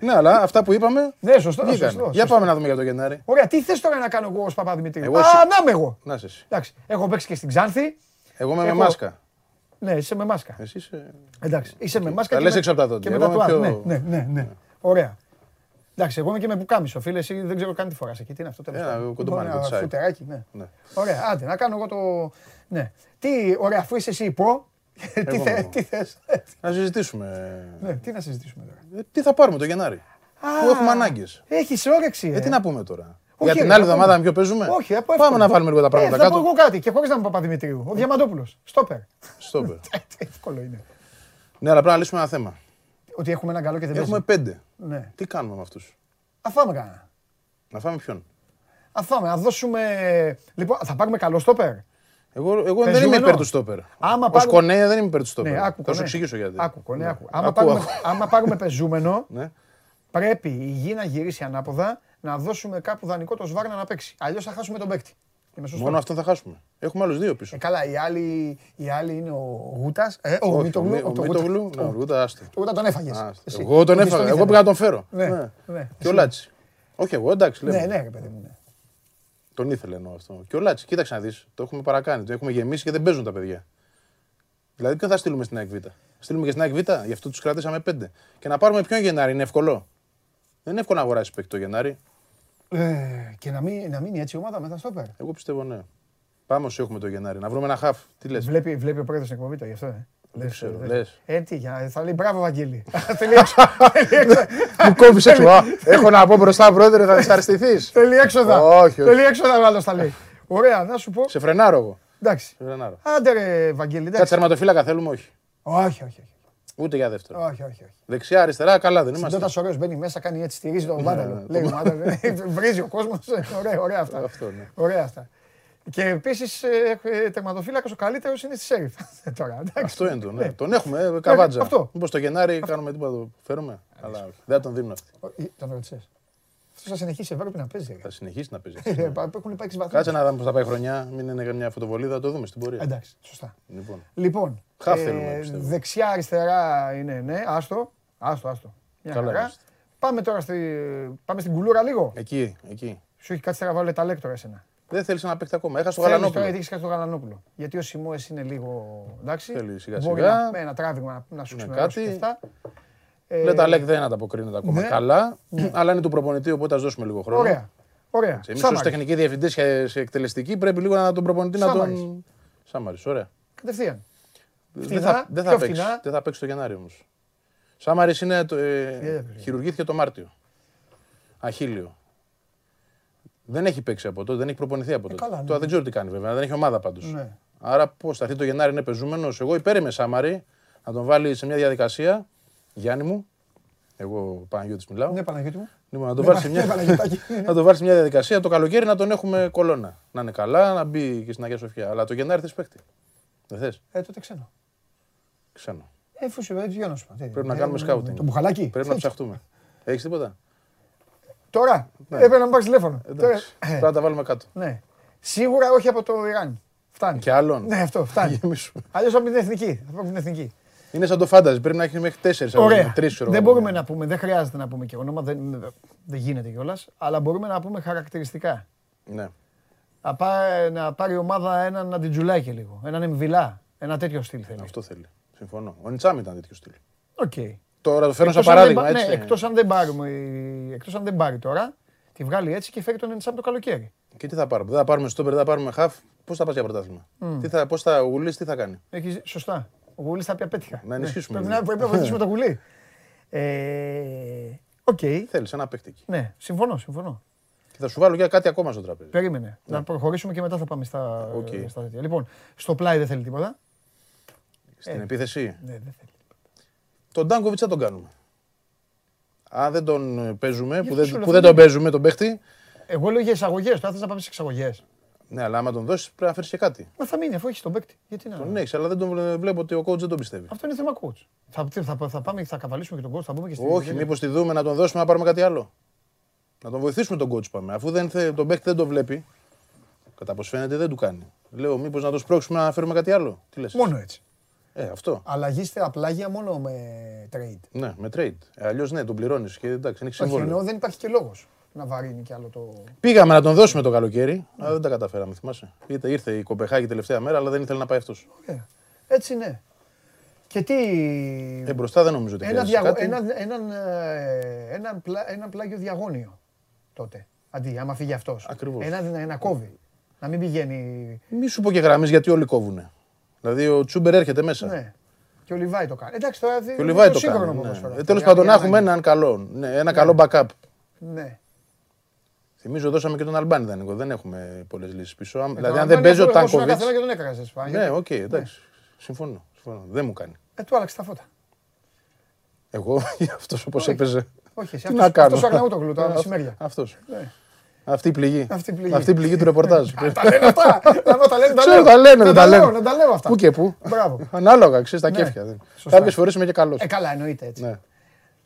Ναι, αλλά αυτά που είπαμε. ναι, σωστό. βγήκαν. σωστό, Για σωστό. πάμε να δούμε για το Γενάρη. Ωραία, τι θες τώρα να κάνω εγώ ως Παπαδημητρίου; Εγώ Α, εσύ- να είμαι εγώ. Να είσαι εσύ. Εντάξει, έχω παίξει και στην Ξάνθη. Εγώ είμαι με Έχω- μάσκα. Ναι, είσαι με μάσκα. Εσύ είσαι. Εντάξει, είσαι με μάσκα. Τα και λες με- έξω από τα δόντια. Και με Εγώ είμαι τατουάζ. πιο- Ναι, ναι, ναι, ναι. Ωραία. Εντάξει, εγώ είμαι και με πουκάμισο, φίλε. Εσύ δεν ξέρω καν τι φοράς εκεί. Τι είναι αυτό τέλος Ένα κοντομάνι, Ένα κοτσάκι. φουτεράκι, ναι. Ναι. Ωραία, άντε, να κάνω εγώ το. Ναι. Τι, ωραία, αφού είσαι εσύ υπό. Τι, Εγώ θε, είμαι. τι θες. Να συζητήσουμε. ναι, τι να συζητήσουμε τώρα. Ε, Τι θα πάρουμε το Γενάρη. Που έχουμε ανάγκες. Έχει όρεξη. Ε, τι να πούμε τώρα; Όχι, Για την ρε, άλλη να εβδομάδα πούμε. με ποιο παίζουμε; Όχι, από Πάμε εύκολο. να βάλουμε λίγο τα πράγματα ε, θα πω κάτω. εγώ κάτι και χωρίς να είμαι Παπαδημητρίου. Ο Διαμαντόπουλος. Στόπερ. Στόπερ. Εύκολο είναι. Ναι, αλλά πρέπει να λύσουμε ένα θέμα. Ότι έχουμε έναν καλό και δεν Έχουμε παίζει. πέντε. Ναι. Τι κάνουμε με αυτούς; Αφάμε κανένα. Να φάμε ποιον; Αφάμε, να δώσουμε. Λοιπόν, θα πάρουμε καλό στόπερ. Εγώ, εγώ δεν είμαι Πεζούμενο. υπέρ του στόπερ. Άμα Ω πάρουμε- κονέ δεν είμαι υπέρ του στόπερ. Ναι, άκου, θα σου κονέ. εξηγήσω γιατί. Άκου, κονέ, Ναι. άκου. Άμα, Ακούω, πάρουμε, ακούω. άμα πάρουμε πεζούμενο, Ναι. πρέπει η γη να γυρίσει ανάποδα, να δώσουμε κάπου δανεικό το Σβάρνα να παίξει. Αλλιώς θα χάσουμε τον παίκτη. Είμαι σωστός. Μόνο αυτόν θα χάσουμε. Έχουμε άλλους δύο πίσω. Ε, καλά, η άλλη, η άλλη είναι ο Γούτας. Ε, ο Όχι, Μητογλου. ο το Μήτογλου, Γούτα. ναι, ο Γούτα, άστο. Το Γούτα τον έφαγες. Άστο. Εγώ τον έφαγα. Εγώ πήγα να τον φέρω. Ναι, Ναι. ναι. Και ο Λάτσι. Όχι εγώ, εντάξει. Ναι, λέμε. ναι, ρε παιδί μου. Ναι. Τον ήθελε εννοώ αυτό. Και ο Λάτσι, κοίταξε να δεις. Το έχουμε παρακάνει. Το έχουμε γεμίσει και δεν παίζουν τα παιδιά. Δηλαδή, ποιον θα στείλουμε στην ΑΕΚ Β; Θα Στείλουμε και στην ΑΕΚ Β, γι' αυτό τους κρατήσαμε πέντε. Και να πάρουμε ποιον Γενάρη, είναι εύκολο. Δεν είναι εύκολο να αγοράσει παίκτη το Γενάρη. Ε, και να, μην, να μείνει έτσι η ομάδα μετά στόπερ. Εγώ πιστεύω ναι. Πάμε όσο έχουμε το Γενάρη. Να βρούμε ένα χαφ. Τι λες; Βλέπει, βλέπει ο πρόεδρος την εκπομπή το γι' αυτό. Ε. Λες, ξέρω, λες. λες. Ε, τι, για, θα λέει μπράβο, Βαγγέλη. Θέλει έξω. Θέλει έξω. Μου κόβεις έξω. Α, Έχω να πω μπροστά, πρόεδρε, θα δυσαρεστηθείς. Θέλει έξοδα. Όχι, όχι. Θέλει έξοδα ο άλλος θα λέει. Ωραία, να σου πω. Σε φρενάρω εγώ. Εντάξει. Σε φρενάρω. Άντε ρε, Βαγγέλη. Κάτσε Εντάξει. τερματοφύλακα θέλουμε, όχι. Όχι, όχι, όχι. Ούτε για δεύτερο. Όχι, όχι, όχι. Δεξιά, αριστερά, καλά δεν είμαστε. Συντότα ωραίος μπαίνει μέσα, κάνει έτσι, στηρίζει τον ναι, βάνταλο. Λέει ο Βάνταλο. Βρίζει ο κόσμος. Ωραία, ωραία αυτά. Αυτό, ναι. Ωραία αυτά. Και επίσης τερματοφύλακα ο καλύτερος είναι στη Σέριφ. Τώρα, εντάξει. Αυτό είναι το, ναι. Τον έχουμε, ε, καβάτζα. αυτό. Μήπως το Γενάρη κάνουμε τίποτα, το φέρουμε. Αλλά όχι. δεν θα τον δίνουν αυτοί. Ο- ε, Τον ρώτησες. Αυτό θα συνεχίσει η Ευρώπη να παίζει. ρε. Θα συνεχίσει να παίζει. Ε, πα- Έχουν υπάρξει βαθμοί. Κάτσε να δούμε πώς θα πάει η χρονιά. Μην είναι μια φωτοβολίδα, θα το δούμε στην πορεία. Εντάξει, σωστά. Λοιπόν. Λοιπόν, Χαφ θέλουμε, πιστεύω. δεξιά, αριστερά είναι ναι, άστο. Άστο, άστο. Μια Καλά χαρά. είμαστε. Πάμε τώρα στη, πάμε στην κουλούρα λίγο. Εκεί, εκεί. Σου έχει κάτσει να βάλω τα λέκτορα εσένα. Δεν θέλεις να παίξει ακόμα. Έχασε το Θέλεις Γαλανόπουλο. Τώρα γιατί έχεις χάσει το Γαλανόπουλο. Γιατί ο Σιμώες είναι λίγο. Εντάξει. Θέλει σιγά Μπορεί σιγά. να, με ένα τράβηγμα να, να σου Ναι, ξημερώσει κάτι. και αυτά. Ε, Λέει τα Λεκ δεν ανταποκρίνεται ακόμα ναι. καλά. Αλλά είναι του προπονητή, οπότε ας δώσουμε λίγο χρόνο. Ωραία. Ωραία. Εμεί ω Σάμαρης. τεχνικοί διευθυντές και σε εκτελεστική πρέπει λίγο να τον προπονητή να Σάμαρης. τον. Σάμαρης, ωραία. Κατευθείαν. Δεν θα, δεν θα πιο παίξεις. φτηνά. Δεν θα παίξεις το Γενάρη όμως. Σάμαρης είναι. Το, ε, Ε, χειρουργήθηκε το Μάρτιο. Αχίλιο. Δεν έχει παίξει από τότε, δεν έχει προπονηθεί από τότε. καλά, ναι. Τώρα δεν ξέρω τι κάνει βέβαια, δεν έχει ομάδα πάντως. Ναι. Άρα πώς θα έρθει το Γενάρη είναι πεζούμενος. Εγώ υπέρ είμαι Σάμαρη να τον βάλει σε μια διαδικασία. Γιάννη μου, εγώ Παναγιώτης μιλάω. Ναι, Παναγιώτη μου. Λοιπόν, να τον Ναι, βάλει σε ναι, μια, Παναγιωτάκη. να τον βάλει σε μια διαδικασία το καλοκαίρι να τον έχουμε κολόνα. Να είναι καλά, να μπει και στην Αγία Σοφιά. Αλλά το Γενάρη θες παίχτη. Δεν θες; Ε, τότε ξένο. Ξένο. Ε, φου σου, έτσι να σου πω. Πρέπει να Ε, κάνουμε ε, σκάουτινγκ. Το μπουχαλάκι. Πρέπει να ψαχτούμε. Έχεις τίποτα; Τώρα. Έπρεπε να μου πάρεις τηλέφωνο. Τώρα, Ναι. Εντάξει. Πρέπει να τα βάλουμε κάτω. Ναι. Σίγουρα όχι από το Ιράν. Φτάνει. Και άλλον. Ναι, αυτό φτάνει. Γεμίσουμε. Αλλιώς από την εθνική. Από την εθνική. Είναι σαν το φάνταζι. Πρέπει να έχεις μέχρι τέσσερις. Ωραία. Τρεις ξέρω. δεν εγώ. μπορούμε να πούμε, δεν χρειάζεται να πούμε και όνομα, δεν, δεν γίνεται κιόλας. Αλλά μπορούμε να πούμε χαρακτηριστικά. Ναι. Να, πά- να πάρει η ομάδα έναν αντιτζουλάκι λίγο. Έναν εμβυλά. Ένα τέτοιο στυλ θέλει. Αυτό θέλει. Συμφωνώ. Ο Νιτσάμ ήταν τέτοιο στυλ. Οκ. Τώρα το φέρνω σαν Εκτός αν δεν παράδειγμα. πα- Έτσι. Ναι, εκτός αν δεν πάρουμε, εκτός αν δεν πάρει τώρα, τη βγάλει έτσι και φέρει τον Εντσάμ το καλοκαίρι. Και τι θα πάρουμε. Δεν θα πάρουμε στόπερ, δεν θα πάρουμε χαφ. Πώς θα πας για πρωτάθλημα; Τι θα, πώς θα, ο Γουλής τι θα κάνει; Έχεις, σωστά. Ο Γουλής θα πει απέτυχα. Να ενισχύσουμε Πρέπει λίγο. να, πρέπει να βοηθήσουμε το Γουλή. Ε, Οκ. Θέλεις ένα παίχτη εκεί. Ναι, συμφωνώ, συμφωνώ. Και θα σου βάλω και κάτι ακόμα στο τραπέζι. Περίμενε. Να προχωρήσουμε και μετά θα πάμε στα, Οκ. στα τέτοια. Λοιπόν, στο πλάι δεν θέλει τίποτα. Στην επίθεση; Ναι, δεν θέλει. Τον Ντάνκοβιτς θα τον κάνουμε. αν δεν τον παίζουμε, που Γιατί δεν, σου λέω, που δεν δεν τον παίζουμε τον παίχτη, Εγώ λέω για εισαγωγές. Τώρα θες να πάμε σε εξαγωγές. ναι, αλλά άμα τον δώσεις πρέπει να φέρεις και κάτι. Μα θα μείνει αφού έχεις τον παίκτη. Γιατί να. Τον έχεις, αλλά δεν τον βλέπω ότι ο coach δεν τον πιστεύει. Αυτό είναι θέμα coach. Θα, τι, θα, θα πάμε και θα καβαλήσουμε και τον coach. Θα μπούμε και στην. Όχι, μήπως τη δούμε να τον δώσουμε να πάρουμε κάτι άλλο. Να τον βοηθήσουμε τον coach πάμε. Αφού δεν, θε, τον παίκτη δεν τον βλέπει, κατά πώ φαίνεται δεν του κάνει. Λέω, μήπως να το σπρώξουμε να φέρουμε κάτι άλλο. Τι λες; Μόνο έτσι. Ε, αυτό. Αλλαγή στα πλάγια μόνο με trade. Ναι, με trade. Ε, Αλλιώς ναι, τον πληρώνεις και εντάξει, είναι Όχι, εννοώ συμβόλαιο. δεν υπάρχει και λόγος να βαρύνει κι άλλο το. Πήγαμε να τον δώσουμε το καλοκαίρι, αλλά δεν τα καταφέραμε, θυμάσαι. Ήρθε, ήρθε η Κοπεχάγη τελευταία μέρα, αλλά δεν ήθελε να πάει αυτός. Ωραία. Έτσι ναι. Και τι. Ε, μπροστά δεν νομίζω ότι ένα, χρειάζεται διαγω... κάτι. ένα, έναν, ε, έναν, πλα... έναν πλάγιο διαγώνιο τότε. Αντί, άμα φύγει αυτός. Ακριβώς. Ένα, ένα κόβει. Να μην πηγαίνει. Μη σου πω και γραμμής γιατί όλοι κόβουνε. Δηλαδή ο Τσούμπερ έρχεται μέσα. Ναι. Και ο Λιβάη το κάνει. Εντάξει, τώρα Και ο Λιβάη το σύγχρονο κάνει. ποδόσφαιρο Ναι. αυτό, Τέλος για- πάντων, για να έχουμε ανάγκη. έναν καλό. Ναι, ένα καλό backup. Ναι. Θυμίζω δώσαμε και τον Αλμπάνι δανεικό. Δεν έχουμε πολλές λύσεις πίσω. Αν- Ε, Δηλαδή, τον αν δεν Αλμπάνη παίζει ο εγώ ήμουν Τάνκοβιτ. καθένα και τον έκραζες, πα, Ναι, γιατί- οκ, εντάξει. Συμφωνώ. συμφωνώ. Δεν μου κάνει. Ε, του άλλαξε τα φώτα. Εγώ αυτός όπως Όχι. έπαιζε. Όχι, εσύ. Τι να αυτός- κάνω; αυτός ο Αρναούτογλου τα μεσημέρια. Αυτός. Ναι. Αυτή η πληγή. Αυτή η πληγή. Αυτή η πληγή του ρεπορτάζ. Τα λένε αυτά. Άμα τα λένε, τα Ξέρω, λέω. τα λένε, Να δεν τα λέω, λένε. Να τα λέω αυτά. Πού και πού. Μπράβο. Ανάλογα, ξέρεις τα Ναι. κέφια. Σωστά. Κάποιες φορές είμαι και καλός. Ε, καλά, εννοείται έτσι. Ναι.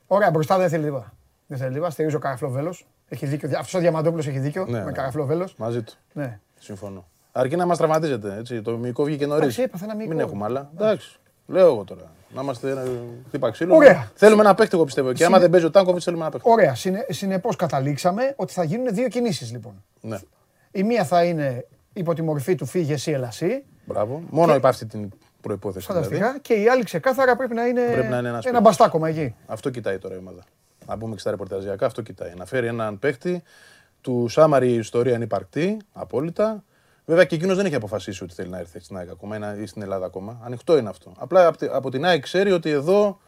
Ωραία, μπροστά δεν θέλει τίποτα. Δεν θέλει τίποτα. Στηρίζει ο Καραφλό Βέλο. Έχει δίκιο. Αυτός ο Διαμαντόπουλος έχει δίκιο. Ναι, με ναι. Καραφλό Βέλο. Μαζί του. Ναι. Συμφωνώ. Αρκεί να μας τραυματίζετε. Έτσι. Το μυϊκό βγήκε νωρίς. Εντάξει, έπαθε ένα μυϊκό. Μην έχουμε άλλα. Εντάξει. Λέω εγώ τώρα. Να είμαστε ένα χτύπα ξύλο. Ωραία. Θέλουμε ένα παίχτη, εγώ πιστεύω. Και άμα Συνε- δεν παίζει ο Τάνκοβιτς, θέλουμε ένα παίχτη. Ωραία. Συνε, Συνεπώς καταλήξαμε ότι θα γίνουν δύο κινήσεις λοιπόν. Ναι. Η μία θα είναι υπό τη μορφή του φύγε εσύ, έλα εσύ. Μπράβο. Μόνο υπ' αυτή την προπόθεση. Δηλαδή. Φανταστικά. Και η άλλη ξεκάθαρα πρέπει να είναι, Πρέπει να είναι ένας ένα παίκτης. μπαστάκωμα εκεί. Αυτό κοιτάει τώρα η ομάδα. Να πούμε και στα ρεπορταζιακά, αυτό κοιτάει. Να φέρει έναν παίχτη. Του Σάμαρη η ιστορία είναι υπαρκτή, απόλυτα. Βέβαια και εκείνος δεν έχει αποφασίσει ότι θέλει να έρθει στην ΑΕΚ ακόμα ένα- ή στην Ελλάδα ακόμα. Ανοιχτό είναι αυτό. Απλά από τη- από την ΑΕΚ ξέρει ότι εδώ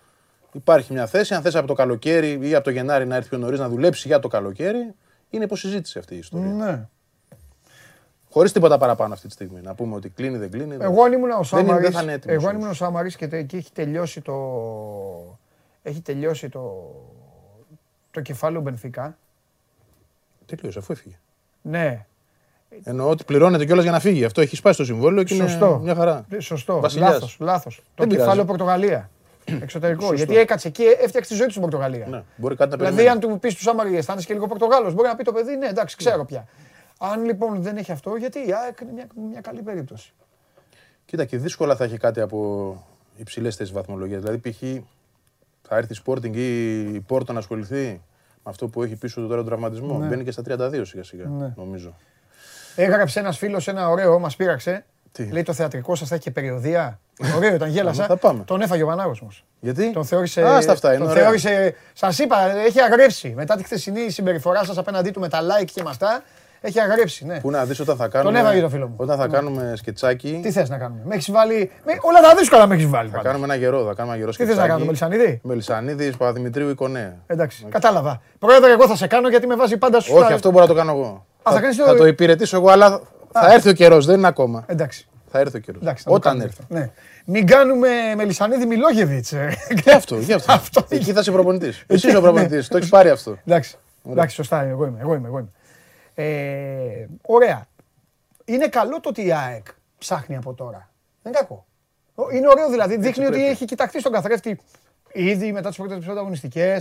υπάρχει μια θέση. Αν θες από το καλοκαίρι ή από το Γενάρη να έρθει πιο νωρίς να δουλέψει για το καλοκαίρι, είναι υποσυζήτηση αυτή η ιστορία. Ναι. Χωρίς τίποτα παραπάνω αυτή τη στιγμή. Να πούμε ότι κλείνει, δεν κλείνει. Εγώ αν ήμουν ο Δεν είναι- δεν Σάμαρης, θα είναι έτοιμος εγώ αν όμως. ήμουν ο Σάμαρης και τε- εκεί έχει τελειώσει το, έχει τελειώσει το, το κεφάλαιο Μπενφικά. Τελείωσε, αφού έφυγε. Ναι, Εννοώ ότι πληρώνεται κιόλας για να φύγει. Αυτό έχει σπάσει το συμβόλαιο και σωστό. είναι μια χαρά. Ε, Σωστό. Βασιλιάς. Λάθος, λάθος. Το Δεν πειράζει. κεφάλαιο Πορτογαλία. Εξωτερικό. Σωστό. Γιατί έκατσε εκεί, έφτιαξε τη ζωή του στην Πορτογαλία. Ναι, μπορεί κάτι να Δηλαδή, περιμένει. αν του πεις του Σάμαρη, αισθάνεσαι και λίγο Πορτογάλος, μπορεί να πει το παιδί, ναι, εντάξει, ξέρω πια. Αν λοιπόν δεν έχει αυτό, γιατί η ΑΕΚ είναι μια, μια καλή περίπτωση. Κοίτα, και δύσκολα θα έχει κάτι από υψηλές θέσεις βαθμολογίας. Δηλαδή, π.χ. θα έρθει η Sporting ή η Πόρτο να ασχοληθεί με αυτό που έχει πίσω του τώρα τον τραυματισμό. Μπαίνει και στα 32 σιγά σιγά, Ναι. νομίζω. Έγραψε ένας φίλος ένα ωραίο, μας πείραξε. Τι; Λέει το θεατρικό σας θα έχει και περιοδία. Ωραίο ήταν, γέλασα. Θα πάμε. Τον έφαγε ο Βανάγος όμως. Γιατί; Τον θεώρησε. Α, στα αυτά, είναι τον ωραία. θεώρησε. Σας είπα, έχει αγρέψει. Μετά τη χθεσινή συμπεριφορά σας απέναντί του με τα like και με αυτά, έχει αγρέψει. Ναι. Πού να δεις όταν θα κάνουμε. έβαγε το φίλο μου. Όταν θα κάνουμε σκετσάκι. Τι θες να κάνουμε. Με έχεις βάλει. Με... Όλα τα δύσκολα με έχεις βάλει. Θα πάντα. κάνουμε ένα γερό. Θα κάνουμε ένα γερό Τι θες σκετσάκι. να κάνουμε, Μελισανίδη; Μελισανίδη, Παπαδημητρίου ή Κονέ. Εντάξει, κατάλαβα. Πρόεδρε, εγώ θα σε κάνω γιατί με βάζει πάντα στους. Όχι, αυτό μπορώ να το κάνω εγώ. Θα θα, κάνεις θα το- το υπηρετήσω εγώ, αλλά θα έρθει ο καιρός. Δεν είναι ακόμα. Εντάξει. Θα έρθει ο καιρός. Εντάξει, θα το Όταν κάνουμε έρθει. αυτό. Ναι. Μην κάνουμε Μελισανίδη Μιλόγεβιτς. Γι' αυτό, γι' αυτό. Αυτό Εκεί θα είσαι προπονητής. Εσύ είσαι Ναι. ο προπονητής. Το έχεις πάρει αυτό. Εντάξει. Εντάξει, σωστά. Εγώ είμαι. Εγώ είμαι, εγώ είμαι. Ε, ωραία. Είναι καλό το ότι η ΑΕΚ ψάχνει από τώρα. Δεν είναι κακό. Ο- Είναι ωραίο δηλαδή. Δείχνει ότι πρέπει. έχει κοιταχτεί στον καθρέφτη ήδη μετά τις πρώτες πρωταγωνιστικέ.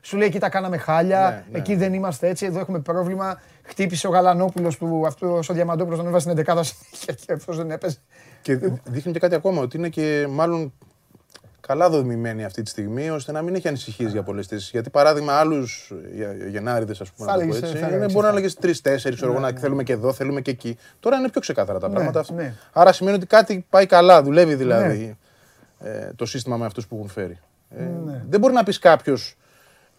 Σου λέει: Εκεί τα κάναμε χάλια. Ναι, ναι. Εκεί δεν είμαστε έτσι. Εδώ έχουμε πρόβλημα. Χτύπησε ο Γαλανόπουλος που αυτό ο Διαμαντόπουλο τον έβασε στην 11η συνέχεια και αυτός δεν έπαιζε. Και δείχνει και κάτι ακόμα, ότι είναι και μάλλον καλά δομημένη αυτή τη στιγμή, ώστε να μην έχει ανησυχίες για πολλές θέσεις. Γιατί παράδειγμα, άλλους Γενάριδες, ας πούμε, Θα να το πω έλεγες, έτσι, θα είναι, έλεγες μπορεί να αυτά. έλεγε τρει-τέσσερι, ξέρω εγώ, να θέλουμε και εδώ, θέλουμε και εκεί. Τώρα είναι πιο ξεκάθαρα τα πράγματα. ναι. Άρα σημαίνει ότι κάτι πάει καλά, δουλεύει δηλαδή ε, το σύστημα με αυτούς που έχουν φέρει. Ε, Ναι. Δεν μπορεί να πεις κάποιος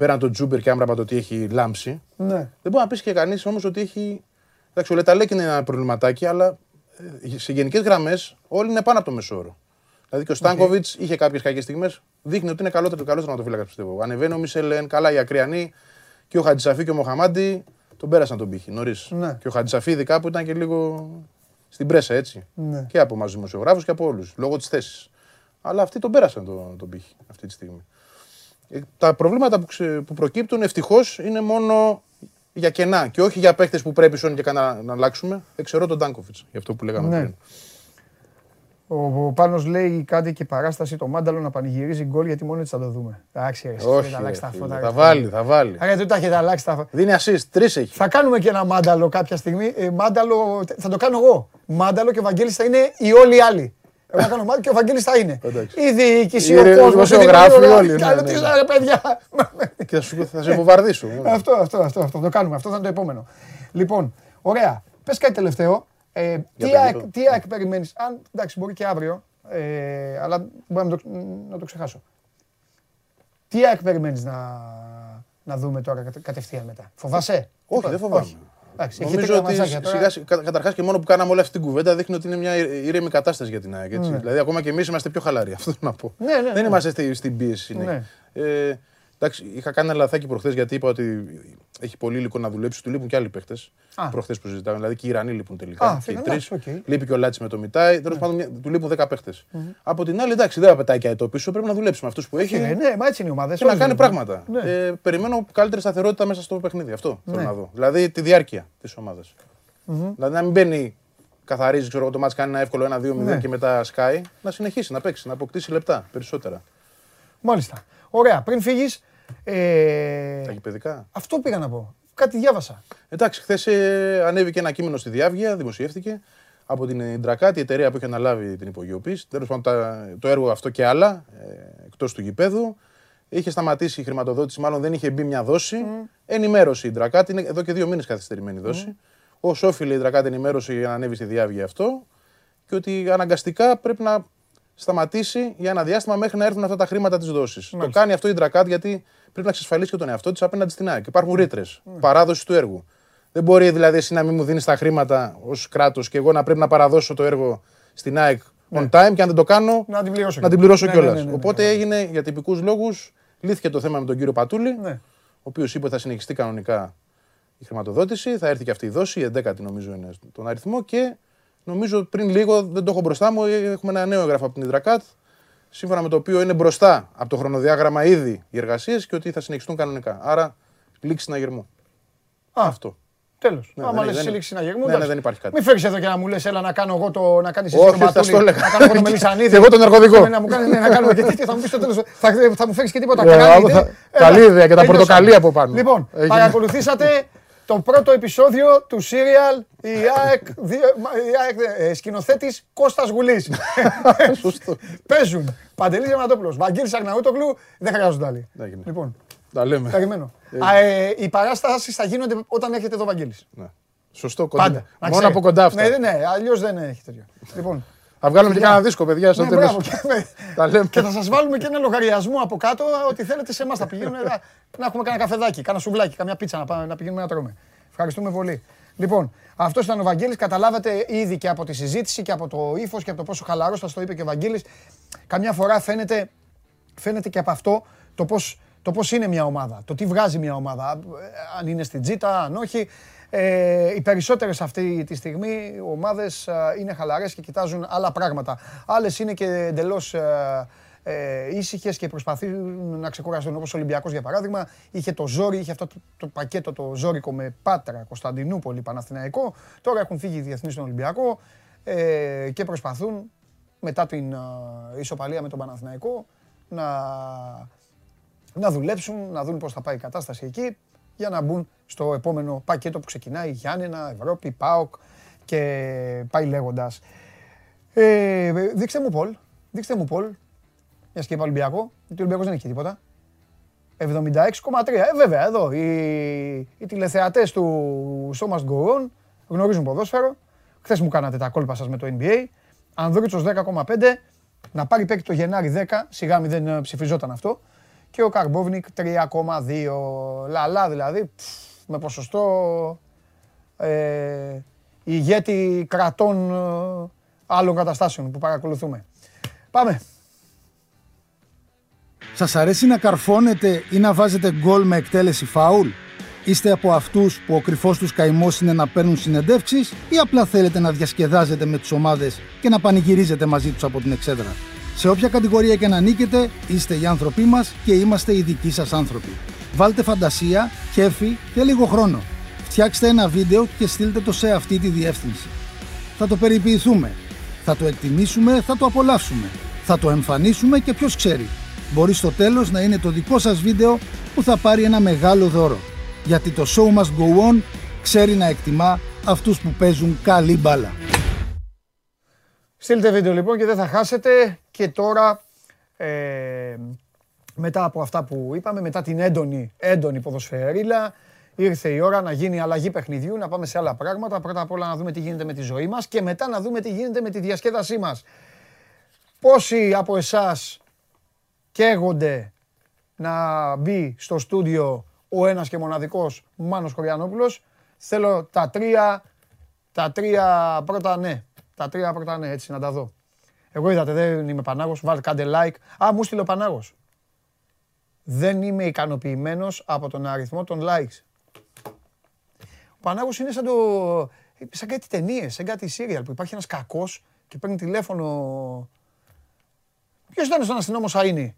πέραν τον Τζούμπερ και Άμραμπατ ότι έχει λάμψει. Ναι. Δεν μπορεί να πεις και κανείς όμως ότι έχει. Εντάξει, ο Λεταλέκ είναι ένα προβληματάκι, αλλά ε, σε γενικές γραμμές όλοι είναι πάνω από το μεσόωρο. Δηλαδή και ο Στάνκοβιτς είχε κάποιες κακές στιγμές. Δείχνει ότι είναι καλότερο καλό τερματοφύλακα, πιστεύω. Ανεβαίνει ο Μισελέν, καλά οι Ακριανοί και ο Χατζησαφή και ο Μοχαμάντι τον πέρασαν τον πύχη νωρίς. Ναι. Και ο Χατζησαφή ειδικά που ήταν και λίγο στην πρέσα έτσι. Ναι. Και από εμά δημοσιογράφους και από όλους, λόγω της θέσης. Αλλά αυτοί τον πέρασαν τον, τον πύχη αυτή τη στιγμή. Ε, τα προβλήματα που, ξε, που προκύπτουν ευτυχώς είναι μόνο για κενά και όχι για παίχτε που πρέπει σώνει και κανένα να αλλάξουμε. Εξαιρώ τον Ντάνκοβιτ, για αυτό που λέγαμε Ναι. πριν. Ο, ο Πάνος λέει κάτι και παράσταση το μάνταλο να πανηγυρίζει γκολ γιατί μόνο έτσι θα το δούμε. Εντάξει, ρε, Όχι, έχετε αλλάξει ρε, τα φίλε, φώτα. θα ρε. βάλει, θα βάλει. Άρα δεν τα έχετε αλλάξει τα φώτα. Δίνει assist, τρεις έχει. Θα κάνουμε και ένα μάνταλο κάποια στιγμή. Ε, μάνταλο, θα το κάνω εγώ. Μάνταλο και ο Βαγγέλης θα είναι οι όλοι οι άλλοι. Εγώ θα κάνω μάνταλο και ο Βαγγέλης θα είναι. Εντάξει. Η διοίκηση, Οι ο ρε- κόσμος, δημοσιογράφοι, οι δημοσιογράφοι. όλοι, ναι, Καλό ναι, τι ναι. ρε παιδιά. και θα, σου, θα σε βομβαρδίσω. Αυτό, αυτό, αυτό, αυτό. Το κάνουμε. Αυτό θα είναι το επόμενο. Λοιπόν, ωραία. Πες κάτι τελευταίο. Ε, τι, το ΑΕΚ, γήπεδο. τι ΑΕΚ περιμένεις; Αν, εντάξει, μπορεί και αύριο, ε, αλλά μπορεί να το, να το ξεχάσω. Τι ΑΕΚ περιμένεις να, να δούμε τώρα κατε- κατευθείαν μετά; Φοβάσαι; Όχι, δεν φοβάμαι. Όχι. Εντάξει, έχετε Νομίζω ότι καμαζάκια τώρα. σιγά σιγά, καταρχάς και μόνο που κάναμε όλη αυτή την κουβέντα δείχνει ότι είναι μια ήρεμη κατάσταση για την ΑΕΚ. έτσι. Δηλαδή, ακόμα και εμείς είμαστε πιο χαλαροί. Αυτό θέλω να πω. Ναι, ναι, Δεν ναι. είμαστε στη- στην πίεση. συνέχεια. Ε, εντάξει, είχα κάνει ένα λαθάκι προχθές γιατί είπα ότι έχει πολύ υλικό να δουλέψει. Του λείπουν και άλλοι παίχτες. Α. Προχθές που συζητάμε. Δηλαδή και οι Ιρανοί λείπουν τελικά. Α, και οι φύγανε, τρεις. εντάξει, οκ. Λείπει και ο Λάτσι με το Μιτάι. Τέλος πάντων, μια- του λείπουν 10 παίχτες. Από την άλλη, εντάξει, δεν θα πετάει και αετό πίσω. Πρέπει να δουλέψει με αυτούς που έχει. Ε, ναι, μα έτσι είναι οι ομάδες. και να όλες κάνει δουλεύουν. πράγματα. Ναι. Ε, περιμένω καλύτερη σταθερότητα μέσα στο παιχνίδι. Αυτό θέλω Ναι. να δω. Δηλαδή τη διάρκεια της ομάδας. Δηλαδή να μην μπαίνει, καθαρίζει, ξέρω εγώ, το ματς κάνει ένα εύκολο 1-2-0 Ναι. και μετά σκάει. Να συνεχίσει να παίξει, να αποκτήσει λεπτά περισσότερα. Μάλιστα. Ωραία, πριν φύγεις, ε, Τα γηπαιδικά. αυτό πήγα να πω. Κάτι διάβασα. Εντάξει, χθες ανέβηκε ένα κείμενο στη Διάβγεια, δημοσιεύτηκε από την Ιντρακάτη, η εταιρεία που έχει αναλάβει την υπογειοποίηση. Τέλος πάντων, τα- το έργο αυτό και άλλα ε, εκτός του γηπέδου. Είχε σταματήσει η χρηματοδότηση, μάλλον δεν είχε μπει μια δόση. Ενημέρωσε η Ιντρακάτη, είναι εδώ και δύο μήνες καθυστερημένη η δόση. Ω όφιλε η Ιντρακάτη ενημέρωσε για να ανέβει στη Διάβγεια αυτό και ότι αναγκαστικά πρέπει να σταματήσει για ένα διάστημα μέχρι να έρθουν αυτά τα χρήματα της δόσης. Το κάνει αυτό η Ιντρακάτ γιατί πρέπει να εξασφαλίσει και τον εαυτό της απέναντι στην ΑΕΚ. Υπάρχουν ρήτρες. Παράδοσης του έργου. Δεν μπορεί δηλαδή εσύ να μην μου δίνεις τα χρήματα ως κράτος και εγώ να πρέπει να παραδώσω το έργο στην ΑΕΚ on time και αν δεν το κάνω Να την πληρώσω να την κιόλας. πληρώσω Ναι, κιόλας. ναι, ναι, ναι, Οπότε ναι. έγινε για τυπικούς λόγους, λύθηκε το θέμα με τον κύριο Πατούλη, Ναι. ο οποίος είπε ότι θα συνεχιστεί κανονικά η χρηματοδότηση. Θα έρθει και αυτή η δόση, η 11η νομίζω είναι τον αριθμό και νομίζω πριν λίγο, δεν το έχω μπροστά μου, έχουμε ένα νέο έγγραφο από την Ιδρακάτ, σύμφωνα με το οποίο είναι μπροστά από το χρονοδιάγραμμα ήδη οι εργασίες και ότι θα συνεχιστούν κανονικά. Άρα λήξη συναγερμού. Α, Αυτό. Τέλος. Ναι, Άμα δεν- λες δεν- σύλληξη συναγερμού. ναι, εντάξει. ναι, δεν υπάρχει κάτι. Μην φέρει εδώ και να μου λες, έλα να κάνω εγώ το. να κάνεις εσύ Όχι, το θα Ματούλη, στο έλεγα. Να κάνω εγώ το Μελισανίδη. Και εγώ τον εργοδικό. Να μου κάνεις ναι, να κάνουμε και τέτοιο. Θα μου πεις στο τέλος. Θα, θα μου φέρεις και τίποτα. Ε, καράβι, θα- ναι. καλή Έλα, ιδέα και τα τελειώσαμε. πορτοκαλί από πάνω. Λοιπόν, Έγινε. παρακολουθήσατε το πρώτο επεισόδιο του Serial η ΑΕΚ, δύο- η ΑΕΚ ε, σκηνοθέτης Κώστας Γουλής. Σωστό. Παίζουν Παντελής Διαματόπουλος, Βαγγέλης Αγναούτογλου, δεν χρειάζονται άλλοι. Έγινε. Λοιπόν, Τα λέμε. περιμένω. Α, ε, οι παράστασεις θα γίνονται όταν έρχεται εδώ ο Βαγγέλης. Ναι. Σωστό, κοντά. Πάντα. να Μόνο ξέρει. από κοντά αυτά. Ναι, ναι, ναι, αλλιώς δεν έχει τέτοιο. Λοιπόν, Θα βγάλουμε και κανένα δίσκο, παιδιά, στο ναι, τέλος. μπράβο. Και, με- Τα λέμε. και θα σας βάλουμε και ένα λογαριασμό από κάτω ότι θέλετε σε εμάς θα πηγαίνουμε να, να έχουμε κανένα καφεδάκι, κανένα σουβλάκι, καμιά πίτσα να, πάμε, να πηγαίνουμε να τρώμε. Ευχαριστούμε πολύ. Λοιπόν, αυτός ήταν ο Βαγγέλης. Καταλάβατε ήδη και από τη συζήτηση και από το ύφος και από το πόσο χαλαρός σα το είπε και ο Βαγγέλης. Καμιά φορά φαίνεται, φαίνεται και από αυτό το πώς, το πώς είναι μια ομάδα, το τι βγάζει μια ομάδα, ε, αν είναι στην τζίτα, αν όχι. Ε, οι περισσότερες αυτή τη στιγμή ομάδες ε, είναι χαλαρές και κοιτάζουν άλλα πράγματα. Άλλες είναι και εντελώς ε, ε, ήσυχες και προσπαθούν να ξεκουραστούν. Όπως ο Ολυμπιακός για παράδειγμα, είχε το ζόρι, είχε αυτό το, το πακέτο το ζόρικο με Πάτρα, Κωνσταντινούπολη, Παναθηναϊκό. Τώρα έχουν φύγει οι διεθνείς στον Ολυμπιακό ε, και προσπαθούν μετά την ε, ισοπαλία με τον Παναθηναϊκό να, να δουλέψουν, να δουν πώς θα πάει η κατάσταση εκεί για να μπουν στο επόμενο πακέτο που ξεκινάει Γιάννενα, Ευρώπη, ΠΑΟΚ και πάει λέγοντας. Ε, δείξτε μου Πολ, δείξτε μου Πολ, μιας και είπα Ολυμπιακό, γιατί ο Ολυμπιακός δεν έχει τίποτα. 76,3. Ε, βέβαια, εδώ οι, οι τηλεθεατές του Show Must Go On γνωρίζουν ποδόσφαιρο. Χθες μου κάνατε τα κόλπα σας με το NBA. Ανδρούτσος 10,5. Να πάρει παίκτη το Γενάρη 10. Σιγά μη δεν ε, ψηφιζόταν αυτό. Και ο Καρμπόβνικ 3,2. Λαλά δηλαδή. πφ, με ποσοστό ε, ηγέτη κρατών ε, άλλων καταστάσεων που παρακολουθούμε. Πάμε. Σας αρέσει να καρφώνετε ή να βάζετε γκολ με εκτέλεση φάουλ; Είστε από αυτούς που ο κρυφός τους καημός είναι να παίρνουν συνεντεύξεις ή απλά θέλετε να διασκεδάζετε με τις ομάδες και να πανηγυρίζετε μαζί τους από την εξέδρα; Σε όποια κατηγορία και να νίκετε, είστε οι άνθρωποι μας και είμαστε οι δικοί σας άνθρωποι. Βάλτε φαντασία, κέφι και λίγο χρόνο. Φτιάξτε ένα βίντεο και στείλτε το σε αυτή τη διεύθυνση. Θα το περιποιηθούμε. Θα το εκτιμήσουμε, θα το απολαύσουμε. Θα το εμφανίσουμε και ποιος ξέρει. Μπορεί στο τέλος να είναι το δικό σας βίντεο που θα πάρει ένα μεγάλο δώρο. Γιατί το show must go on ξέρει να εκτιμά αυτούς που παίζουν καλή μπάλα. Στείλτε βίντεο λοιπόν και δεν θα χάσετε. Και τώρα, ε, μετά από αυτά που είπαμε, μετά την έντονη, έντονη ποδοσφαιρίλα, ήρθε η ώρα να γίνει αλλαγή παιχνιδιού, να πάμε σε άλλα πράγματα. Πρώτα απ' όλα να δούμε τι γίνεται με τη ζωή μας και μετά να δούμε τι γίνεται με τη διασκέδασή μας. Πόσοι από εσάς καίγονται να μπει στο στούντιο ο ένας και μοναδικός Μάνος Κοριανόπουλος. Θέλω τα τρία, τα τρία πρώτα ναι. Τα τρία πρώτα ναι, έτσι να τα δω. Εγώ είδατε, δεν είμαι Πανάγος, βάλτε κάντε like. Α, μου στείλε ο Πανάγος. Δεν είμαι ικανοποιημένος από τον αριθμό των likes. Ο Πανάγος είναι σαν το... σαν κάτι ταινίες, σαν κάτι σύριαλ που υπάρχει ένας κακός και παίρνει τηλέφωνο... Ποιος ήταν στον αστυνόμο Σαΐνη;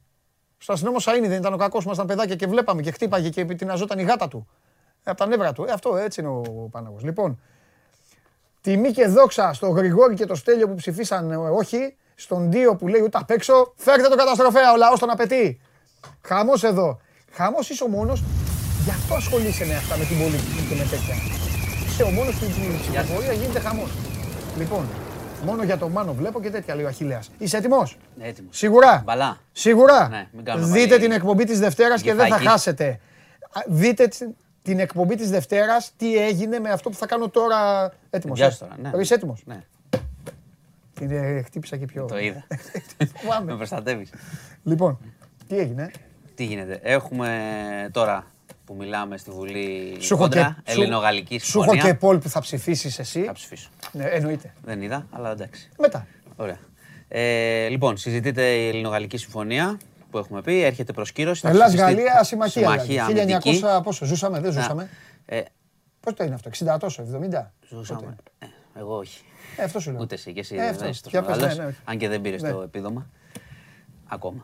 Στο αστυνόμο Σαΐνη δεν ήταν ο κακός μας, ήταν παιδάκια και βλέπαμε και χτύπαγε και την αζόταν η γάτα του. Ε, από τα νεύρα του. Ε, αυτό έτσι είναι ο Πανάγος. Λοιπόν, τιμή και δόξα στο Γρηγόρη και το Στέλιο που ψηφίσαν ε, όχι, στον Δίο που λέει ούτε απ' έξω, φέρτε το καταστροφέα, ο λαός τον απαιτεί. Χαμός εδώ. Χαμός είσαι ο μόνος, γι' αυτό ασχολείσαι με αυτά, με την πολιτική και με τέτοια. Είσαι ο μόνος που στην ψηφοφορία γίνεται χαμός. Λοιπόν, μόνο για τον Μάνο βλέπω και τέτοια λέει ο Αχιλέας. Είσαι έτοιμος; Ναι, έτοιμος. Σίγουρα; Μπαλά. Σίγουρα; Ναι, μην κάνουμε Δείτε πάλι την εκπομπή της Δευτέρας και δεν θα γυφάκι. χάσετε. Α, Δείτε τσι- την εκπομπή της Δευτέρας, τι έγινε με αυτό που θα κάνω τώρα. Έτοιμος. Βιάζεις ε; τώρα, ναι. Τώρα Είσαι έτοιμος; Ναι, Την ε, χτύπησα και πιο. το είδα. Φοβάμαι. Με προστατεύεις. Λοιπόν, τι έγινε; Τι γίνεται; Έχουμε τώρα που μιλάμε στη Βουλή Σου έχω κόντρα, και- σου- ελληνογαλλική Σου έχω συμφωνία. και πόλ που θα ψηφίσεις εσύ. Θα ψηφίσω. Ναι, εννοείται. Δεν είδα, αλλά εντάξει. Μετά. Ωραία. Ε, λοιπόν, συζητείται η ελληνογαλλική συμφωνία που έχουμε πει. Έρχεται προσκύρωση. θα Ελλάς ψηφιστεί Γαλλία συμμαχία. συμμαχία δηλαδή. αμυντική. 1900 πόσο ζούσαμε, δεν Να, ζούσαμε. ε, Πώς το είναι αυτό, 60 τόσο, 70. ζούσαμε. Ε, εγώ όχι. Ε, αυτό σου λέω. Ούτε εσύ και εσύ Ε, δεν αυτό. είσαι τόσο Για πες, μεγάλος, ναι, ναι. Αν και δεν πήρες Ναι. το επίδομα. Ακόμα.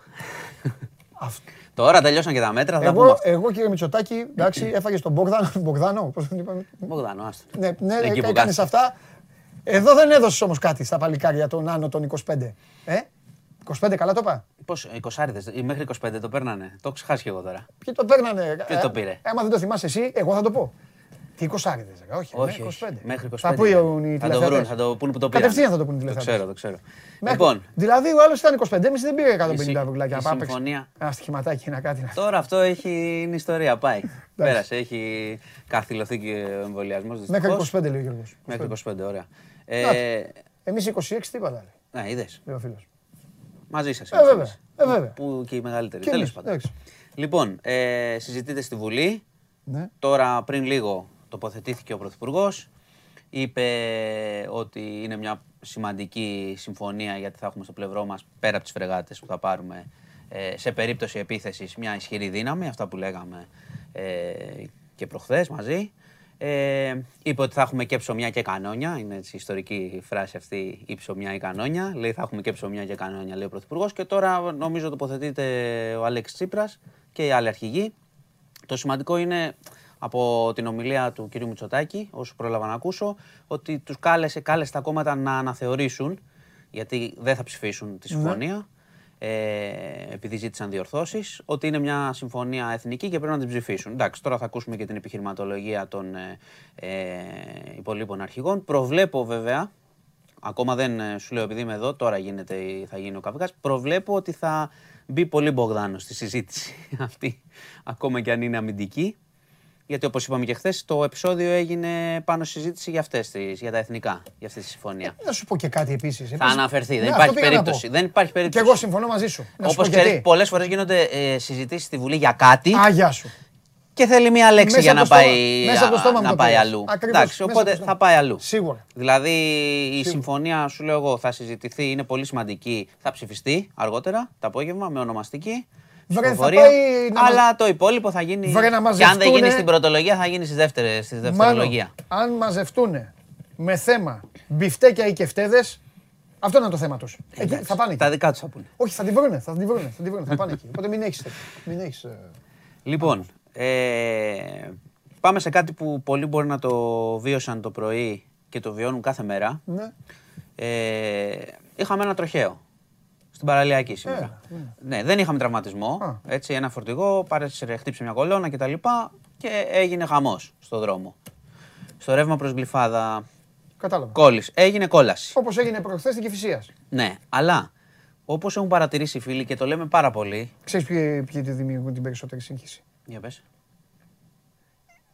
Αυτό. Τώρα τελειώσαν και τα μέτρα. Θα τα πούμε Εγώ, αυτά. εγώ κύριε Μητσοτάκη, εντάξει, έφαγες τον Μπογδάνο, Μπογδάνο, πώς τον είπαμε; Μπογδάνο, άστο. Ναι, ναι, Εκεί που έκανες κάθεσαι. αυτά. Εδώ δεν έδωσες όμως κάτι στα παλικάρια των άνω των 25. Ε, 25 καλά το είπα. Πώς, 20 ή μέχρι 25 το παίρνανε. Το έχω ξεχάσει και εγώ τώρα. Ποιοι το παίρνανε; Ποιος ε, το πήρε; Άμα δεν το θυμάσαι εσύ, εγώ θα το πω. Τι 20 όχι, Όχι, μέχρι όχι. 25. Μέχρι 25. Θα πούν οι Θα το βρουν, τηλεθεατές. θα το πούνε που το πήραν. Κατευθείαν θα το πούνε οι Το τηλεθεατές. ξέρω, το ξέρω. Μέχρι- Λοιπόν, Δηλαδή ο άλλος ήταν 25, εμείς δεν πήρε 150 Η συ- ευρουλάκια. η να πάμε συμφωνία- Ένα στοιχηματάκι, ένα κάτι. να- τώρα αυτό έχει είναι ιστορία. Πάει. Πέρασε, έχει καθυλωθεί και ο εμβολιασμός. Μέχρι 25 λέει ο Γιώργος. Μέχρι 25, ωραία. Να Ε, Εμείς 26 τι είπα, λέει ναι, είδες. λέει ο φίλος. Μαζί σας. Ε, βέβαια. Ε, βέβαια. Που και οι μεγαλύτεροι. Και Τέλος εμείς, πάντων. εντάξει. Λοιπόν, ε, συζητείτε στη Βουλή. Ναι. Τώρα, πριν λίγο, τοποθετήθηκε ο Πρωθυπουργός. Είπε ότι είναι μια σημαντική συμφωνία γιατί θα έχουμε στο πλευρό μας πέρα από τις φρεγάτες που θα πάρουμε ε, σε περίπτωση επίθεσης μια ισχυρή δύναμη, αυτά που λέγαμε ε, και προχθές μαζί. Ε, είπε ότι θα έχουμε και ψωμιά και κανόνια. Είναι έτσι η ιστορική φράση αυτή, η ψωμιά ή κανόνια. Λέει θα έχουμε και ψωμιά και κανόνια, λέει ο Πρωθυπουργός. Και τώρα νομίζω τοποθετείται ο Αλέξης Τσίπρας και οι άλλοι αρχηγοί. Το σημαντικό είναι από την ομιλία του κ. Μητσοτάκη, όσο πρόλαβα να ακούσω, ότι τους κάλεσε, κάλεσε τα κόμματα να αναθεωρήσουν, γιατί δεν θα ψηφίσουν τη συμφωνία, ε, επειδή ζήτησαν διορθώσεις, ότι είναι μια συμφωνία εθνική και πρέπει να την ψηφίσουν. Εντάξει, τώρα θα ακούσουμε και την επιχειρηματολογία των ε, ε, υπολείπων αρχηγών. Προβλέπω βέβαια, ακόμα δεν ε, σου λέω επειδή είμαι εδώ, τώρα γίνεται, η- θα γίνει ο καυγάς, προβλέπω ότι θα μπει πολύ Μπογδάνος στη συζήτηση αυτή, ακόμα και αν είναι αμυντική. Γιατί όπως είπαμε και χθες, το επεισόδιο έγινε πάνω στη συζήτηση για, αυτές τις, για τα εθνικά, για αυτή τη συμφωνία. Να σου πω και κάτι επίσης. Θα αναφερθεί, δεν υπάρχει περίπτωση. Δεν υπάρχει Και περίπτωση. εγώ συμφωνώ μαζί σου. Να σου Όπως πω ξέρει, γιατί. πολλές φορές γίνονται ε, συζητήσεις στη Βουλή για κάτι Άγια σου. και θέλει μία λέξη Μέσα για από να το στόμα- πάει, μέσα από το στόμα μου να το πάει πήρες. αλλού. Ακριβώς, Εντάξει, μέσα οπότε από το στόμα. θα πάει αλλού. Σίγουρα. Δηλαδή η συμφωνία, σου λέω εγώ, θα συζητηθεί, είναι πολύ σημαντική. Θα ψηφιστεί αργότερα το απόγευμα με ονομαστική. Βρε, θα ψηφοφορία, πάει να αλλά το υπόλοιπο θα γίνει. Βρε, να και αν δεν μαζευτούνε. γίνει στην πρωτολογία, θα γίνει στη δεύτερη, στη Μάνο, δευτερολογία. αν μαζευτούν με θέμα μπιφτέκια ή κεφτέδες, Αυτό είναι το θέμα τους. θα πάνε. Τα δικά τους θα πούνε. Όχι, θα την βρούνε. Θα την βρούνε. Θα, την βρούνε, θα πάνε εκεί. Οπότε μην έχει. Μην έχεις, ε, Λοιπόν, ε, πάμε σε κάτι που πολλοί μπορεί να το βίωσαν το πρωί και το βιώνουν κάθε μέρα. Ναι. Ε, είχαμε ένα τροχαίο στην παραλιακή σήμερα. ναι. ναι, δεν είχαμε τραυματισμό. Έτσι, ένα φορτηγό, πάρεσε, χτύψε μια κολόνα κτλ. Και, και έγινε χαμός στο δρόμο. Στο ρεύμα προς Γλυφάδα. Κατάλαβα. Κόλλης. Έγινε κόλαση. Όπως έγινε προχθές στην Κυφυσία. Ναι, αλλά όπως έχουν παρατηρήσει οι φίλοι και το λέμε πάρα πολύ. Ξέρεις ποιοι, ποιοι τη δημιουργούν την περισσότερη σύγχυση; Για πες.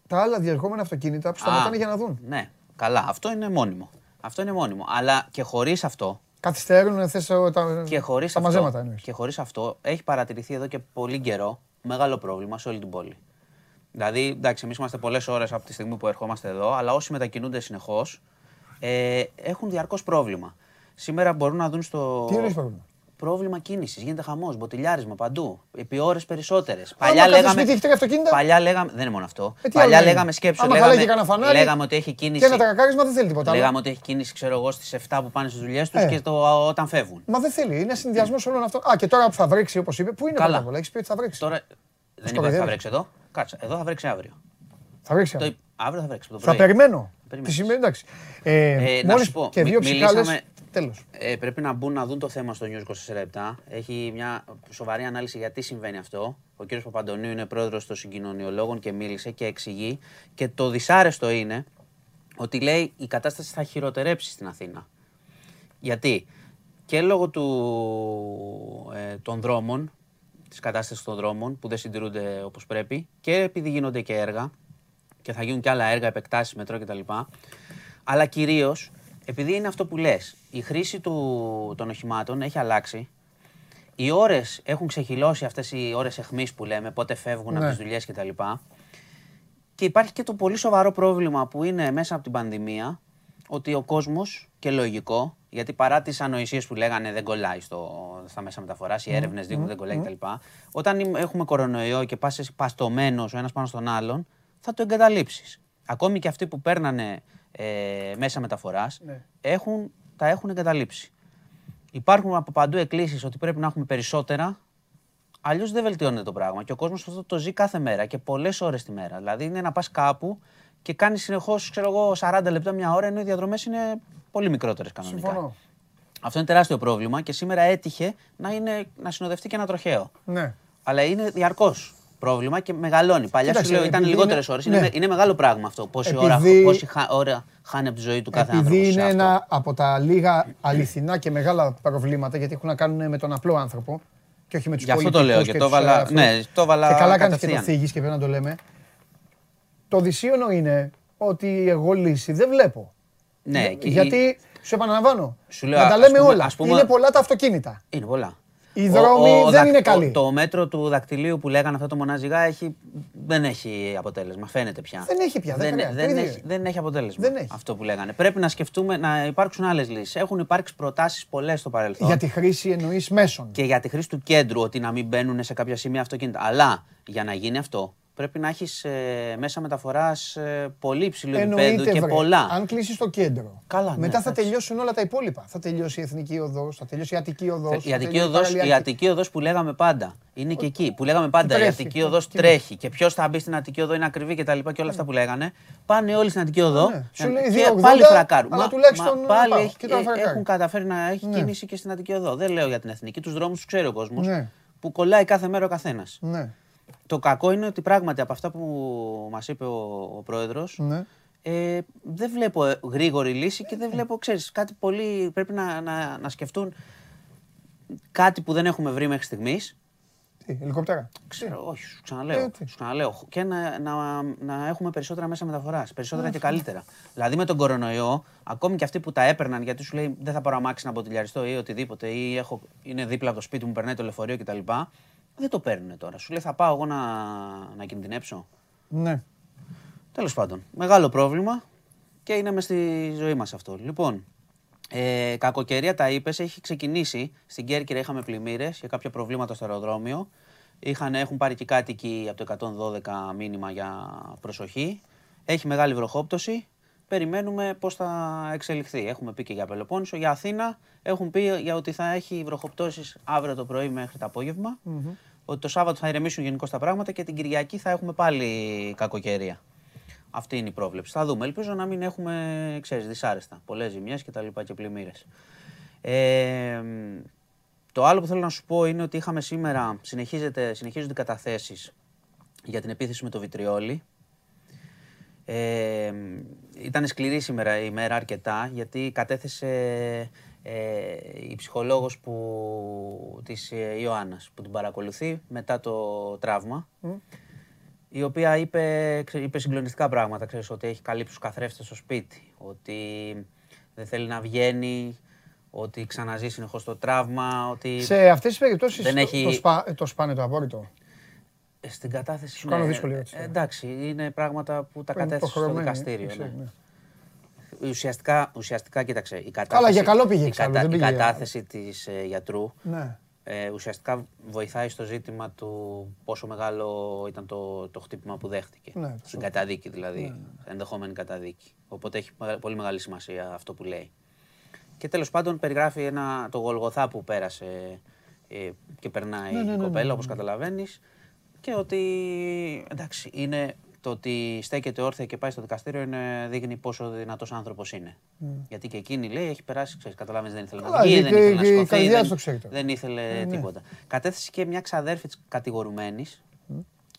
Τα άλλα διερχόμενα αυτοκίνητα που σταματάνε για να δουν. Ναι, καλά. Αυτό είναι μόνιμο. Αυτό είναι μόνιμο. Αλλά και χωρίς αυτό. Καθυστερούν θες τα, και χωρίς τα αυτό, μαζέματα. Εννοείς. Και χωρίς αυτό έχει παρατηρηθεί εδώ και πολύ καιρό μεγάλο πρόβλημα σε όλη την πόλη. Δηλαδή, εντάξει, εμείς είμαστε πολλές ώρες από τη στιγμή που ερχόμαστε εδώ, αλλά όσοι μετακινούνται συνεχώς ε, έχουν διαρκώς πρόβλημα. Σήμερα μπορούν να δουν στο. Τι είναι πρόβλημα; Πρόβλημα κίνησης. Γίνεται χαμός, μποτιλιάρισμα παντού. Επί ώρες περισσότερες. Παλιά λέγαμε. Σπίτι, αυτοκίνητα. Παλιά λέγαμε. Δεν είναι μόνο αυτό. Ε, Παλιά λέγαμε σκέψη. Λέγαμε, φανάρι, λέγαμε ότι έχει κίνηση. Και ένα τακακάρισμα δεν θέλει τίποτα. Λέγαμε ότι έχει κίνηση, ξέρω εγώ, στις 7 που πάνε στις δουλειές τους ε. και το, όταν φεύγουν. Μα δεν θέλει. Είναι συνδυασμός όλων αυτών. Α, και τώρα που θα βρέξει, όπως είπε, πού είναι Καλά. πρώτα Έχεις πει ότι θα βρέξει. Τώρα δεν είπα ότι θα βρέξει εδώ. Κάτσε, εδώ θα βρέξει αύριο. Θα βρέξει αύριο. Αύριο θα βρέξει. Θα περιμένω. Τη σημαίνει εντάξει. Ε, ε, να σου πω, και δύο ψυχάλες, τέλος. Ε, πρέπει να μπουν να δουν το θέμα στο News 24 Έχει μια σοβαρή ανάλυση γιατί συμβαίνει αυτό. Ο κ. Παπαντονίου είναι πρόεδρος των συγκοινωνιολόγων και μίλησε και εξηγεί. Και το δυσάρεστο είναι ότι λέει η κατάσταση θα χειροτερέψει στην Αθήνα. Γιατί; Και λόγω του, ε, των δρόμων, της κατάστασης των δρόμων που δεν συντηρούνται όπως πρέπει και επειδή γίνονται και έργα και θα γίνουν και άλλα έργα, επεκτάσεις μετρό κτλ. Αλλά κυρίως επειδή είναι αυτό που λες, η χρήση του, των οχημάτων έχει αλλάξει. Οι ώρες έχουν ξεχυλώσει αυτές οι ώρες εχμή που λέμε, πότε φεύγουν ναι. από τις δουλειές κτλ. Και υπάρχει και το πολύ σοβαρό πρόβλημα που είναι μέσα από την πανδημία, ότι ο κόσμος και λογικό, γιατί παρά τις ανοησίες που λέγανε δεν κολλάει στο, στα μέσα μεταφοράς, οι έρευνες δείχνουν δεν κολλάει κτλ. Όταν έχουμε κορονοϊό και πας παστομένο ο ένας πάνω στον άλλον, θα το εγκαταλείψεις. Ακόμη και αυτοί που παίρνανε ε, μέσα μεταφοράς ναι. έχουν, τα έχουν εγκαταλείψει. Υπάρχουν από παντού εκκλήσεις ότι πρέπει να έχουμε περισσότερα. Αλλιώς δεν βελτιώνεται το πράγμα. Και ο κόσμος αυτό το ζει κάθε μέρα και πολλές ώρες τη μέρα. Δηλαδή είναι να πας κάπου και κάνεις συνεχώς, ξέρω εγώ, 40 λεπτά μια ώρα, ενώ οι διαδρομές είναι πολύ μικρότερες κανονικά. Συμφωνώ. Αυτό είναι τεράστιο πρόβλημα και σήμερα έτυχε να, είναι, να συνοδευτεί και ένα τροχαίο. Ναι. Αλλά είναι διαρκώς πρόβλημα και μεγαλώνει. Παλιά σου λέω ήταν λιγότερες ώρες. Είναι, ναι. είναι, μεγάλο πράγμα αυτό. Πόση, επειδή, ώρα, πόση ώρα χάνει από τη ζωή του κάθε άνθρωπος. Επειδή είναι ένα από τα λίγα αληθινά και μεγάλα προβλήματα, γιατί έχουν να κάνουν με τον απλό άνθρωπο και όχι με τους πολιτικού. Γι' αυτό το λέω και, το έβαλα. Ναι, το βάλα. Και καλά κάνεις και το θίγεις και πρέπει να το λέμε. Το δυσίωνο είναι ότι εγώ λύση δεν βλέπω. Ναι, γιατί σου επαναλαμβάνω. Σου λέω, να τα λέμε όλα. Πούμε, είναι πολλά τα αυτοκίνητα. Είναι πολλά. Οι δρόμοι δεν είναι καλοί. Το, μέτρο του δακτυλίου που λέγανε αυτό το μοναζιγά έχει, δεν έχει αποτέλεσμα. Φαίνεται πια. Δεν έχει πια. Δεν, δεν, έχει, δεν έχει αποτέλεσμα δεν έχει. αυτό που λέγανε. Πρέπει να σκεφτούμε να υπάρξουν άλλες λύσεις. Έχουν υπάρξει προτάσεις πολλές στο παρελθόν. Για τη χρήση εννοείς μέσων. Και για τη χρήση του κέντρου, ότι να μην μπαίνουν σε κάποια σημεία αυτοκίνητα. Αλλά για να γίνει αυτό πρέπει να έχεις ε, μέσα μεταφοράς ε, πολύ υψηλού επίπεδου και βρε, πολλά. Αν κλείσει το κέντρο. Καλά, ναι, μετά θα τελειώσουν όλα τα υπόλοιπα. Θα τελειώσει η εθνική οδός, θα τελειώσει η Αττική οδός. Η, Αττική οδός, η Αττική οδός που λέγαμε πάντα. Είναι και εκεί. Που λέγαμε πάντα. Τρέχει, η Αττική οδός τρέχει. Και ποιος θα μπει στην Αττική οδό είναι ακριβή και τα λοιπά και όλα αυτά που λέγανε. Πάνε όλοι στην Αττική οδό. Ναι. Και πάλι φρακάρουν. Αλλά τουλάχιστον πάλι ε, έχουν καταφέρει να έχει ναι. κίνηση και στην Αττική οδό. Δεν λέω για την εθνική. Τους δρόμους τους ξέρει ο κόσμος. Ναι. Που κολλάει κάθε μέρα ο καθένας. Το κακό είναι ότι πράγματι από αυτά που μας είπε ο, ο πρόεδρος ναι. ε, δεν βλέπω γρήγορη λύση και δεν βλέπω, ξέρεις, κάτι πολύ πρέπει να, να, να σκεφτούν κάτι που δεν έχουμε βρει μέχρι στιγμής. Τι, ελικόπτερα; Ξέρω, όχι, σου ξαναλέω. Ε, σου ξαναλέω. Και να, να, να έχουμε περισσότερα μέσα μεταφοράς. Περισσότερα και καλύτερα. Δηλαδή με τον κορονοϊό, ακόμη και αυτοί που τα έπαιρναν γιατί σου λέει δεν θα πάρω αμάξι να ποτηλιαριστώ ή οτιδήποτε, ή έχω, είναι δίπλα από το σπίτι μου, περνάει το λεωφορείο κτλ δεν το παίρνουν τώρα. Σου λέει θα πάω εγώ να, να κινδυνεύσω. Ναι. Τέλος πάντων, μεγάλο πρόβλημα και είναι μες στη ζωή μας αυτό. Λοιπόν, ε, κακοκαιρία τα είπες, έχει ξεκινήσει. Στην Κέρκυρα είχαμε πλημμύρες και κάποια προβλήματα στο αεροδρόμιο. Είχαν, έχουν πάρει και κάτοικοι από το 112 μήνυμα για προσοχή. Έχει μεγάλη βροχόπτωση. περιμένουμε πώς θα εξελιχθεί. Έχουμε πει και για Πελοπόννησο, για Αθήνα έχουν πει για ότι θα έχει βροχοπτώσεις αύριο το πρωί μέχρι το απόγευμα. Ότι το Σάββατο θα ηρεμήσουν γενικώς τα πράγματα και την Κυριακή θα έχουμε πάλι κακοκαιρία. Αυτή είναι η πρόβλεψη. Θα δούμε. Ελπίζω να μην έχουμε, ξέρεις, δυσάρεστα. Πολλές ζημιές και τα λοιπά και πλημμύρες. Ε, το άλλο που θέλω να σου πω είναι ότι είχαμε σήμερα, συνεχίζεται, συνεχίζονται οι καταθέσεις για την επίθεση με το Βιτριόλι. Ε, ήταν σκληρή σήμερα η μέρα αρκετά γιατί κατέθεσε ε, η ψυχολόγος που, της ε, Ιωάννας που την παρακολουθεί μετά το τραύμα η οποία είπε, είπε συγκλονιστικά πράγματα, ξέρεις, ότι έχει καλύψει τους καθρέφτες στο σπίτι, ότι δεν θέλει να βγαίνει, ότι ξαναζεί συνεχώς το τραύμα, ότι... Σε αυτές τις περιπτώσεις Δεν το, έχει- το, σπα, το σπάνε το απόρριτο; Ε, Στην κατάθεση. Σου κάνω δύσκολη ερώτηση ε, τώρα. εντάξει, είναι πράγματα που τα Που είναι κατέθεσε στο υποχρεωμένοι, δικαστήριο. ξέρει, ναι. Ναι. Ουσιαστικά, ουσιαστικά, κοίταξε. Η κατάθεση, για καλό πήγε η, εξάλλου, κατα- δεν η πήγε- κατάθεση της ε, γιατρού Ναι. ε, ουσιαστικά βοηθάει στο ζήτημα του πόσο μεγάλο ήταν το, το χτύπημα που δέχτηκε. Ναι, το Στην καταδίκη δηλαδή, ενδεχόμενη καταδίκη. Οπότε έχει μεγα- πολύ μεγάλη σημασία αυτό που λέει. Και τέλος πάντων περιγράφει ένα, το Γολγοθά που πέρασε ε, και περνάει Ναι, ναι, η ναι, κοπέλα, ναι, όπως καταλαβαίνεις. Και ότι, εντάξει, είναι το ότι στέκεται όρθια και πάει στο δικαστήριο είναι, δείχνει πόσο δυνατός άνθρωπος είναι. Γιατί και εκείνη λέει, έχει περάσει, ξέρεις, καταλαβαίνεις, δεν ήθελε να Καλά, βγει, και- δεν ήθελε να και η σηκωθεί, καρδιά δεν, της το ξέρει τώρα. δεν ήθελε ναι. τίποτα. Κατέθεσε και μια ξαδέρφη της κατηγορουμένης,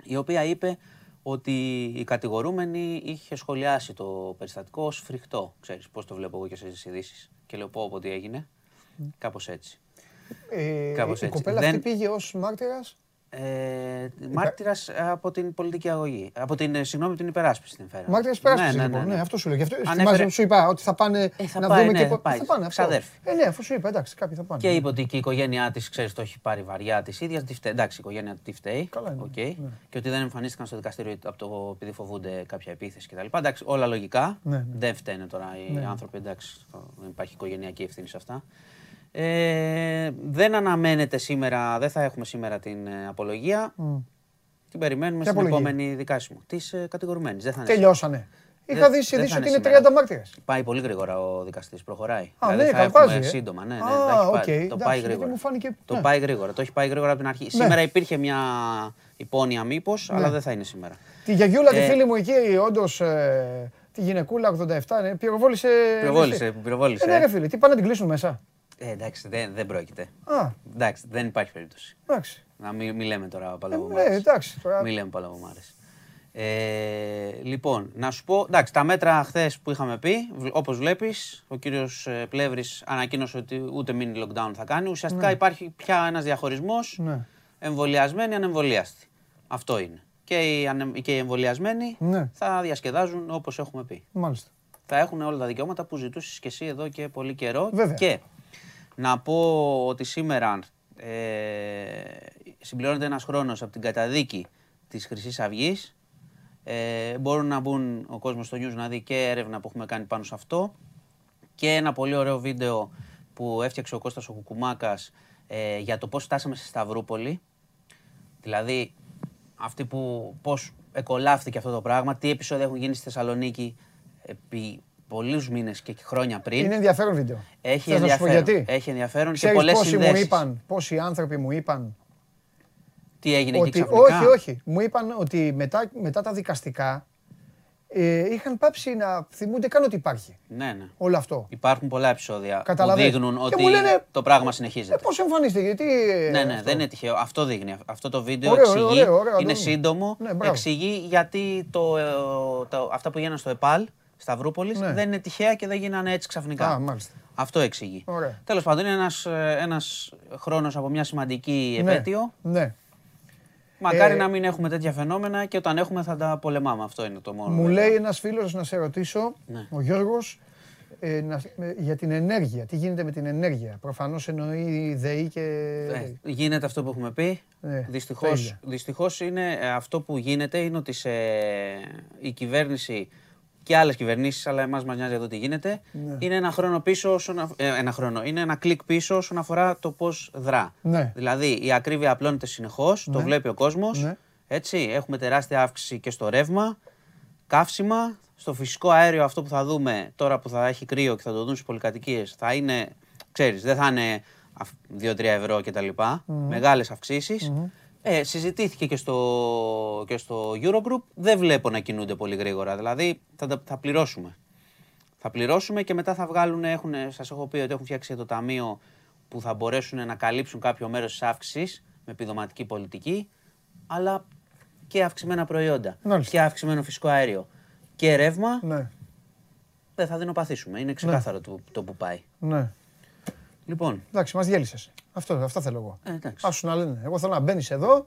η οποία είπε ότι η κατηγορούμενη είχε σχολιάσει το περιστατικό ως φρικτό. Ξέρεις πώς το βλέπω εγώ και στις ειδήσεις. Και λέω πω πω τι έγινε. Κάπως έτσι. Ε, Κάπως η έτσι. κοπέλα Δεν- αυτή πήγε ως μάρτυρας. Ε, μάρτυρας από την πολιτική αγωγή. Από την, ε, συγγνώμη, την υπεράσπιση την φέρα. Μάρτυρας περάσπισης ναι, ναι, λοιπόν. ναι, Ναι, ναι. αυτό σου λέω. Γι' αυτό Ανέφερε- θυμάσαι, σου είπα ότι θα πάνε Ε, θα να πάει, δούμε ναι, και θα πο- πάει. θα πάνε αυτό. Ξαδέρφη. Ε, ναι, αφού σου είπα, εντάξει, κάποιοι θα πάνε. Και είπε ότι και η οικογένειά της, ξέρεις, το έχει πάρει βαριά της ίδιας. Τι φταίει. Εντάξει, η οικογένεια τι φταίει. Καλά είναι, οκ. ναι. Και ότι δεν εμφανίστηκαν στο δικαστήριο από το, επειδή φοβούνται κάποια επίθεση κτλ. Εντάξει, όλα λογικά. Ναι, ναι. Δεν φταίνε τώρα οι Ναι. άνθρωποι. Εντάξει, δεν υπάρχει οικογενειακή ευθύνη σε αυτά. Ε, δεν αναμένεται σήμερα, δεν θα έχουμε σήμερα την ε, απολογία. Την περιμένουμε Ποια στην απολογία; επόμενη δικάσιμο. Τη ε, κατηγορουμένη. Δεν θα είναι Τελειώσανε. Είχα Δεν- δει σε δεν ειδήσεις θα ότι είναι είναι σήμερα. 30 μάρτυρες. Πάει πολύ γρήγορα ο δικαστής, προχωράει. Α, δηλαδή ναι, θα καλπάζει, έχουμε ε. σύντομα. Ναι, ναι, Α, τα έχει οκ, πάει- το εντάξει, πάει γιατί γρήγορα. μου φάνηκε- Το ναι. πάει γρήγορα. Το έχει πάει γρήγορα από την αρχή. Σήμερα υπήρχε μια υπόνοια μήπως, Ναι. αλλά δεν θα είναι σήμερα. Τη γιαγιούλα, τη Ε, φίλη μου εκεί, όντως τη γυναικούλα 87, ναι, πυροβόλησε. Πυροβόλησε, πυροβόλησε, Ε, ναι, ε. ρε φίλε, τι πάνε να την κλείσουν μέσα. Ε, εντάξει, δεν, δεν πρόκειται. Α, Εντάξει, δεν υπάρχει περίπτωση. εντάξει. Να μην, μην λέμε τώρα Ε, παλαβομάρες. ναι, εντάξει. Τώρα... Μην λέμε παλαβομάρες. Ε, λοιπόν, να σου πω, εντάξει, τα μέτρα χθες που είχαμε πει, όπως βλέπεις, ο κύριος Πλεύρης ανακοίνωσε ότι ούτε mini lockdown θα κάνει. Ουσιαστικά υπάρχει πια ένας διαχωρισμός Ναι. εμβολιασμένοι, ανεμβολίαστοι. Αυτό είναι. Και οι, ανε, και οι εμβολιασμένοι Ναι. θα διασκεδάζουν όπως έχουμε πει. Μάλιστα. Θα έχουν όλα τα δικαιώματα που ζητούσες και εσύ εδώ και πολύ καιρό. Βέβαια. Και να πω ότι σήμερα ε, συμπληρώνεται ένας χρόνος από την καταδίκη της χρυσής αυγής. Ε, μπορούν να μπουν ο κόσμος στο news να δει και έρευνα που έχουμε κάνει πάνω σε αυτό και ένα πολύ ωραίο βίντεο που έφτιαξε ο Κώστας ο Κουκουμάκας ε, για το πώς φτάσαμε στη Σταυρούπολη. Δηλαδή, αυτή που, πώς εκολάφθηκε αυτό το πράγμα, τι επεισόδια έχουν γίνει στη Θεσσαλονίκη επί πολλούς μήνες και χρόνια πριν. Είναι ενδιαφέρον βίντεο. Έχει Θες να σου πω ενδιαφέρον. γιατί; Έχει ενδιαφέρον και Ξέρεις πολλές πόσοι μου συνδέσεις. είπαν, πόσοι άνθρωποι μου είπαν Τι έγινε εκεί ότι, ξαφνικά; όχι, όχι. Μου είπαν ότι μετά, μετά τα δικαστικά ε, είχαν πάψει να θυμούνται καν ότι υπάρχει Ναι, ναι. όλο αυτό. Υπάρχουν πολλά επεισόδια που Καταλαβαίνεις. δείχνουν Και ότι μου λένε, το πράγμα Ε, συνεχίζεται. πώς εμφανίστηκε, γιατί... ε, Ναι, ναι, αυτό. δεν είναι τυχαίο. Αυτό δείχνει. Αυτό το βίντεο Ωραίο, εξηγεί. ωραίο, ωραίο, είναι το- σύντομο. Ναι, μπράβο. εξηγεί γιατί το, ε, το, αυτά που γίνανε στο ΕΠΑΛ, Σταυρούπολης, Ναι. δεν είναι τυχαία και δεν γίνανε έτσι ξαφνικά. Α, μάλιστα. Αυτό εξηγεί. Ωραία. Τέλος πάντων, είναι ένας ένας χρόνος από μια σημαντική Ναι, επέτειο. Ναι. Μακάρι Ε, να μην έχουμε τέτοια φαινόμενα και όταν έχουμε θα τα πολεμάμε. Αυτό είναι το μόνο. Μου βέβαιο. λέει ένας φίλος να σε ρωτήσω, Ναι. ο Γιώργος, ε, να- ε, για την ενέργεια. Τι γίνεται με την ενέργεια. Προφανώς εννοεί ΔΕΗ και... Ε, γίνεται αυτό που έχουμε πει. Ναι, τα δυστυχώς, ίδια. δυστυχώς είναι ε, αυτό που γίνεται είναι ότι σε, η κυβέρνηση και άλλες κυβερνήσεις, αλλά εμάς μας νοιάζει εδώ τι γίνεται, Ναι. είναι ένα χρόνο πίσω, όσον α- ε, ένα χρόνο, είναι ένα κλικ πίσω όσον αφορά το πώς δρά. Ναι. Δηλαδή η ακρίβεια απλώνεται συνεχώς, το Ναι. βλέπει ο κόσμος, Ναι. έτσι, έχουμε τεράστια αύξηση και στο ρεύμα, καύσιμα, Στο φυσικό αέριο αυτό που θα δούμε τώρα που θα έχει κρύο και θα το δουν στις πολυκατοικίες θα είναι, ξέρεις, δεν θα είναι 2-3 ευρώ κτλ. Mm. Μεγάλες αυξήσεις. Ε, συζητήθηκε και στο, και στο Eurogroup. Δεν βλέπω να κινούνται πολύ γρήγορα. Δηλαδή θα, τα- θα πληρώσουμε. Θα πληρώσουμε και μετά θα βγάλουν, έχουν, σας έχω πει ότι έχουν φτιάξει το ταμείο που θα μπορέσουν να καλύψουν κάποιο μέρος της αύξησης με επιδοματική πολιτική, αλλά και αυξημένα προϊόντα Μάλιστα. και αυξημένο φυσικό αέριο και ρεύμα, Ναι, δεν θα δεινοπαθήσουμε. Είναι ξεκάθαρο το, το που πάει. ναι. Λοιπόν, Εντάξει, μας διέλυσε. Αυτό, αυτά θέλω εγώ. Ε, εντάξει. Άσου να λένε. Εγώ θέλω να μπαίνεις εδώ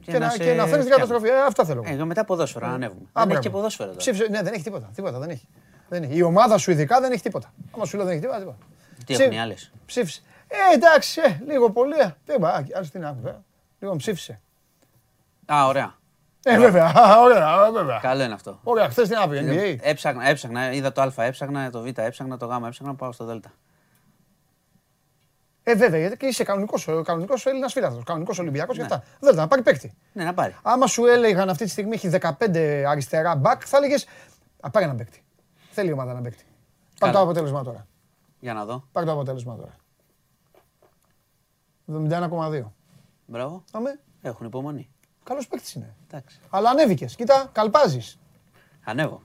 και, να να, σε και να φέρνει την φτιάχνω. καταστροφή. Ε, αυτά θέλω εγώ. ε, μετά ποδόσφαιρο, να ανέβουμε. Α, δεν έχει μπράβο. και ποδόσφαιρο τώρα. Ψήφισε, ναι, δεν έχει τίποτα. Τίποτα δεν έχει. Δεν έχει. Η ομάδα σου ειδικά δεν έχει τίποτα. Άμα σου λέω δεν έχει τίποτα. τίποτα. Τι Ψή- έχουν οι άλλες; Ψήφισε. Ε, εντάξει, ε, λίγο πολύ. ε, Δεν πάει. Άλλο τι να άκουγα. Λοιπόν, ψήφισε. Α, ωραία. Ε, βέβαια. α, Ωραία, α, βέβαια. Καλό είναι αυτό. Ωραία, χθες τι να πει, NBA. Έψαχνα, έψαχνα, είδα το Α, έψαχνα, το Β, έψαχνα, το Γ, έψαχνα, πάω στο Δ. Ε, βέβαια, γιατί και είσαι κανονικός κανονικός Έλληνας φίλαθρο. Κανονικός Ολυμπιακός και αυτά. Δεν να πάρει παίκτη. Ναι, να πάρει. Άμα σου έλεγαν αυτή τη στιγμή έχει 15 αριστερά back, θα έλεγες Α, πάρε έναν παίκτη. Θέλει η ομάδα να παίκτη. Πάρε το Καλά. αποτέλεσμα τώρα. Για να δω. Πάρε το αποτέλεσμα τώρα. 71,2. Μπράβο. Αμέ. Έχουν υπομονή. Καλός παίκτης είναι. Εντάξει. Αλλά ανέβηκες. Κοίτα, καλπάζεις. Ανέβω.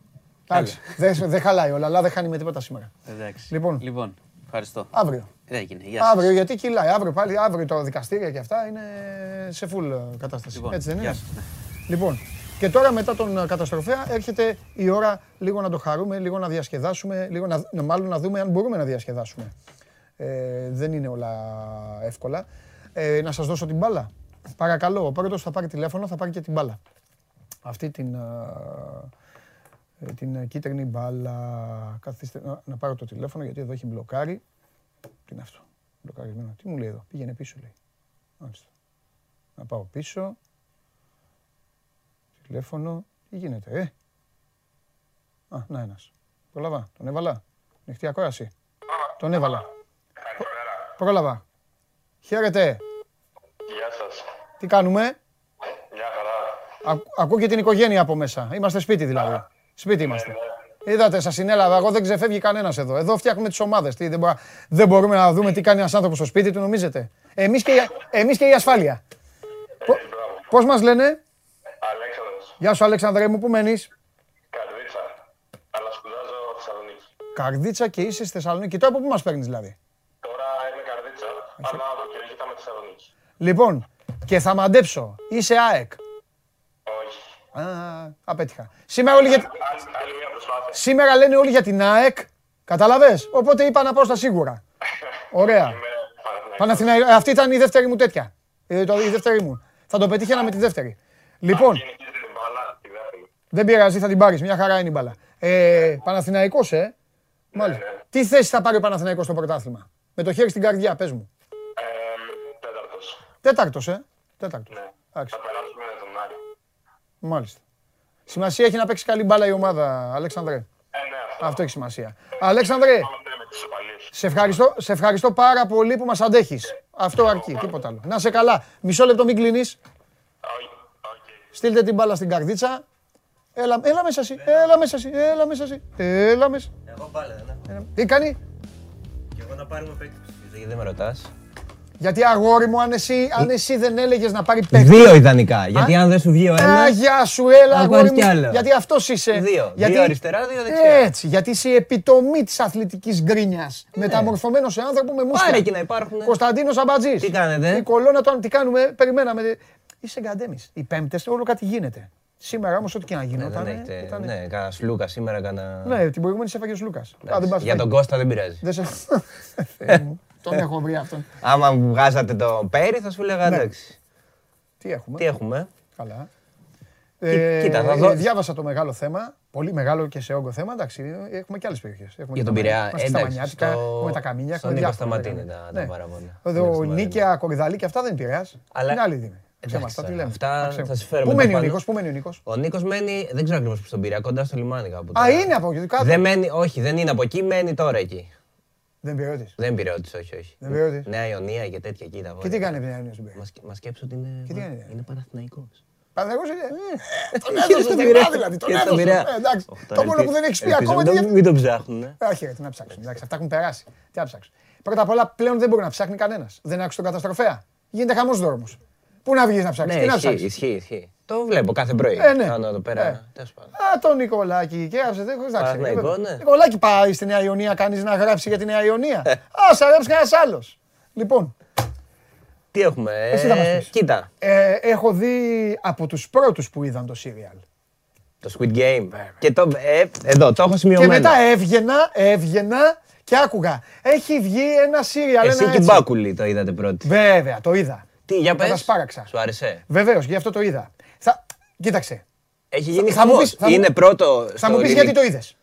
Εντάξει. Δεν δεν χαλάει όλα, αλλά δεν χάνει με τίποτα σήμερα. Εντάξει. Λοιπόν. λοιπόν ευχαριστώ. Αύριο. Έγινε. Γεια σας. Αύριο, γιατί κυλάει. Αύριο πάλι, αύριο το δικαστήρια και αυτά είναι σε full ε, κατάσταση. Λοιπόν, Έτσι δεν γεια είναι; σας, ναι. Λοιπόν, και τώρα μετά τον ε, καταστροφέα έρχεται η ώρα λίγο να το χαρούμε, λίγο να διασκεδάσουμε, λίγο να, να- μάλλον να δούμε αν μπορούμε να διασκεδάσουμε. Ε, δεν είναι όλα εύκολα. Ε, να σας δώσω την μπάλα. Παρακαλώ, ο πρώτος θα πάρει τηλέφωνο, θα πάρει και την μπάλα. Αυτή την, α, ε, την ε, κίτρινη μπάλα. Καθίστε να, να πάρω το τηλέφωνο γιατί εδώ έχει μπλοκάρει. Τι είναι αυτό. Μπλοκαρισμένο. Τι μου λέει εδώ. Πήγαινε πίσω λέει. Μάλιστα. Να πάω πίσω. Τηλέφωνο. Τι γίνεται, ε; Α, να ένας. Πρόλαβα. Τον έβαλα. Ανοιχτή ακόραση. Τον έβαλα. Πρόλαβα. Χαίρετε. Γεια σας. Τι κάνουμε; Μια χαρά. Ακού- Ακούω και την οικογένεια από μέσα. Είμαστε σπίτι δηλαδή. Σπίτι είμαστε. Είδατε, σας συνέλαβα. Εγώ δεν ξεφεύγει κανένας εδώ. Εδώ φτιάχνουμε τις ομάδες. Δεν, μπο- δεν μπορούμε να δούμε τι κάνει ένας άνθρωπος στο σπίτι του, νομίζετε; Εμείς και, η- εμείς και η ασφάλεια. Πώς μας λένε, Αλέξανδρος. Γεια σου Αλέξανδρε μου, πού μένεις; Καρδίτσα. Αλλά σπουδάζω Θεσσαλονίκη. Καρδίτσα και είσαι στη Θεσσαλονίκη. Τώρα από πού μας παίρνεις δηλαδή; Τώρα είμαι Καρδίτσα, αλλά από Κυριακή με Θεσσαλονίκη. Λοιπόν, και θα μαντέψω. Είσαι ΑΕΚ. Όχι. Α, απέτυχα. Σήμερα, όλοι για... Άλλη, άλλη μια προσπάθεια. Σήμερα λένε όλοι για την ΑΕΚ. Καταλαβες; Οπότε είπα να πάω στα σίγουρα. Ωραία. Είμαι Παναθηναϊκός. Παναθηναϊκός. Ε, Αυτή ήταν η δεύτερη μου τέτοια. Ε, το- Η δεύτερη μου. Θα το πετύχαινα με τη δεύτερη. Λοιπόν, Κυνηγείτε την μπάλα, τη δεύτερη. δεν πειράζει, θα την πάρεις. Μια χαρά είναι η μπάλα. Ε, Παναθηναϊκός, ε. Μάλιστα. ναι. Τι θέση θα πάρει ο Παναθηναϊκός στο πρωτάθλημα; Με το χέρι στην καρδιά, πες μου. Ε, τέταρτος. Τέταρτος, ε. Τέταρτος. Ναι. Εντάξει. Θα περάσουμε τον Άρη. Μάλιστα. Σημασία έχει να παίξει καλή μπάλα η ομάδα, Αλέξανδρε. Ε, ναι, αυτό. Αυτό έχει σημασία. Αλέξανδρε, Πάμε με τις οπαλίες. σε ευχαριστώ, σε ευχαριστώ πάρα πολύ που μας αντέχεις. Αυτό αρκεί, τίποτα άλλο. Να 'σαι καλά. Μισό λεπτό μην κλείνεις. Όχι. Οκ. Στείλτε την μπάλα στην Καρδίτσα. Έλα, έλα μέσα εσύ, έλα μέσα εσύ, έλα μέσα εσύ, έλα μέσα. Εγώ πάλι δεν έχω. Έλα. Τι κάνει, Και εγώ να πάρουμε παίκτη ψηφίζω, γιατί δεν με ρωτάς. Γιατί αγόρι μου, αν εσύ, αν εσύ δεν έλεγες να πάρει παίκτη. Δύο ιδανικά. Γιατί αν δεν σου βγει ο Α, ένα. γεια σου, έλα, Θα αγόρι πάρεις μου. κι άλλο. Γιατί αυτός είσαι. Δύο. Γιατί... Δύο αριστερά, δύο δεξιά. Έτσι, γιατί είσαι η επιτομή της αθλητικής γκρίνιας. Μεταμορφωμένος σε άνθρωπο με μουσια. Πάρε εκεί να υπάρχουν. Κωνσταντίνος Αμπατζής. Τι κάνετε; Η κολόνα του, τι κάνουμε, περιμέναμε. Είσαι γκαντέμις. Οι πέμπτες όλο κάτι γίνεται. Σήμερα όμως ό,τι και να Ναι, γινόταν. δεν έχετε. Ναι, κάνα Λούκας σήμερα, κάνα. Ναι, την προηγούμενη σε έφαγε ο Λούκας. Α, δεν πας Για τον φάγει. Κώστα δεν πειράζει. Δεν σε... Θεέ μου, Τον έχω βρει αυτόν. Άμα βγάζατε το πέρι, θα σου λέγα Ναι. εντάξει. Τι έχουμε; Τι έχουμε; Καλά. κοίτα, θα ε, δω- Διάβασα το μεγάλο θέμα. Πολύ μεγάλο και σε όγκο θέμα. Εντάξει, έχουμε και άλλες περιοχές. Για τον Πειραιά, Είμαστε στα εντάξει, Μανιάτικα, στο- έχουμε τα καμίνια. στον έχουμε Νίκο διάφορα Σταματίνη πράγματα. τα- τα Ναι. παραπονά. Εδώ Νίκος Νίκαια, Κορυδαλή και αυτά δεν είναι Πειραιάς. Αλλά- Είναι άλλη δήμη. Εντάξει, Ξέρουμε αυτά, τι λέμε. αυτά Α, ξέρουμε. θα σε φέρω Πού μετά μένει ο πάνω. Νίκος, πού μένει ο Νίκος; Ο Νίκος μένει, δεν ξέρω ακριβώς πού στον Πειραιά, κοντά στο λιμάνι κάπου. Α, τώρα. είναι από εκεί κάτω. Δεν μένει, όχι, δεν είναι από εκεί, μένει τώρα εκεί. Δεν Πειραιώτης. Δεν πειραιώτης, όχι, όχι. Δεν πειραιώτης. Νέα Ιωνία και τέτοια εκεί τα Και βόρεια. τι κάνει η Πειραιώνια στην Μα, μα σκέψω ότι είναι, Και τι κάνει, είναι Παναθηναϊκός. Παναθηναϊκός είναι; Ε, Τον Και έδωσε στον στην Πειραιά. δηλαδή. Τον Και στον έδωσε. Πειραιά. Ε, Εντάξει. Όχι, Το τώρα μόνο που ελπι- δεν έχει πει ελπίζω ακόμα. να τι- το- Μην τον ψάχνουν. Ε, Όχι, ρε, τι να ψάξουν. Εντάξει, αυτά έχουν περάσει. Τι να ψάξουν. Πρώτα απ' όλα πλέον δεν μπορεί να ψάχνει κανένας. Δεν άκουσε τον καταστροφέα. Γίνεται χαμός δρόμος. Πού να βγεις να ψάξεις, Ναι, τι να ισχύει, ψάξεις; ισχύει, ισχύει. Το βλέπω κάθε πρωί. Ε, ναι. Κάνω εδώ Ε. πέρα. Τέλος πάντων. Α, τον Νικολάκη και έγραψε. Δεν εντάξει. Παναθηναϊκό, ε, ναι. Νικολάκη πάει στη Νέα Ιωνία, κάνεις να γράψει για τη Νέα Ιωνία. Ε. Α, σα γράψει κανένας άλλος. Λοιπόν, Τι έχουμε, Εσύ θα μας ε, πεις. κοίτα, ε, έχω δει από τους πρώτους που είδαν το σύριαλ. το Squid Game. Και το, ε, εδώ, το έχω Και σημειωμένο. μετά έβγαινα, έβγαινα και άκουγα. Έχει βγει ένα σύριαλ. Εσύ ένα και η έτσι. Μπάκουλη το είδατε πρώτοι. Βέβαια, το είδα. Τι, για Μετά πες. σπάραξα. Σου άρεσε. Βεβαίως, γι' αυτό το είδα. Θα... Κοίταξε. Έχει γίνει θα μου χαμός. πεις- θα μου- Είναι πρώτο Θα στο μου πεις release. γιατί το είδες.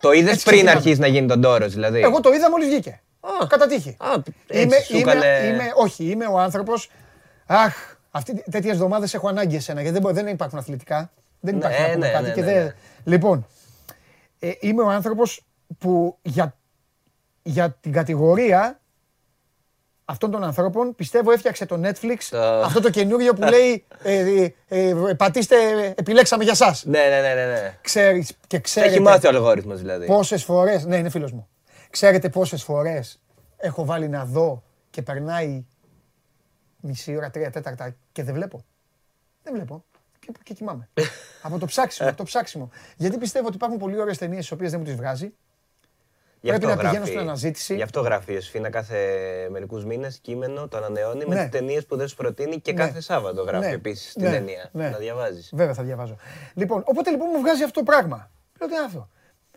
Το είδες Έτσι πριν ξεκινάμε. αρχίσει να γίνει τον τόρος, δηλαδή. Εγώ το είδα μόλις βγήκε. Α. Κατά τύχη. Α, έτσι είμαι, σου είμαι, έκανε- είμαι, όχι, είμαι ο άνθρωπος. Αχ, τέτοιες εβδομάδες έχω ανάγκη εσένα γιατί δεν, μπο- δεν υπάρχουν αθλητικά. Δεν Ναι, υπάρχει να πούμε ναι, κάτι. ναι, και ναι, δεν- ναι. Λοιπόν, ε, είμαι ο άνθρωπος που για, για την κατηγορία αυτών των ανθρώπων πιστεύω έφτιαξε το Netflix Το- αυτό το καινούριο που λέει ε, ε, ε, πατήστε, επιλέξαμε για σας. Ναι, ναι, ναι, ναι. ναι. Ξέρεις και Το ξέρετε έχει μάθει ο αλγόριθμος δηλαδή. πόσες φορές, ναι είναι φίλος μου, ξέρετε πόσες φορές έχω βάλει να δω και περνάει μισή ώρα, τρία τέταρτα και δεν βλέπω. Δεν βλέπω. Και, και κοιμάμαι. από το ψάξιμο, από το ψάξιμο. Γιατί πιστεύω ότι υπάρχουν πολύ ωραίες ταινίες τις οποίες δεν μου τις βγάζει. Γι' Πρέπει αυτό να πηγαίνω γράφει- στην αναζήτηση. Γι' αυτό γράφει η Ιωσήφινα κάθε μερικούς μήνες κείμενο, το ανανεώνει με Ναι. τις ταινίες που δεν σου προτείνει και Ναι. κάθε Σάββατο γράφει Ναι. επίσης την Ναι. ταινία. Ναι. Να διαβάζεις. Βέβαια θα διαβάζω. Λοιπόν, οπότε λοιπόν μου βγάζει αυτό το πράγμα. Λέω τι είναι αυτό;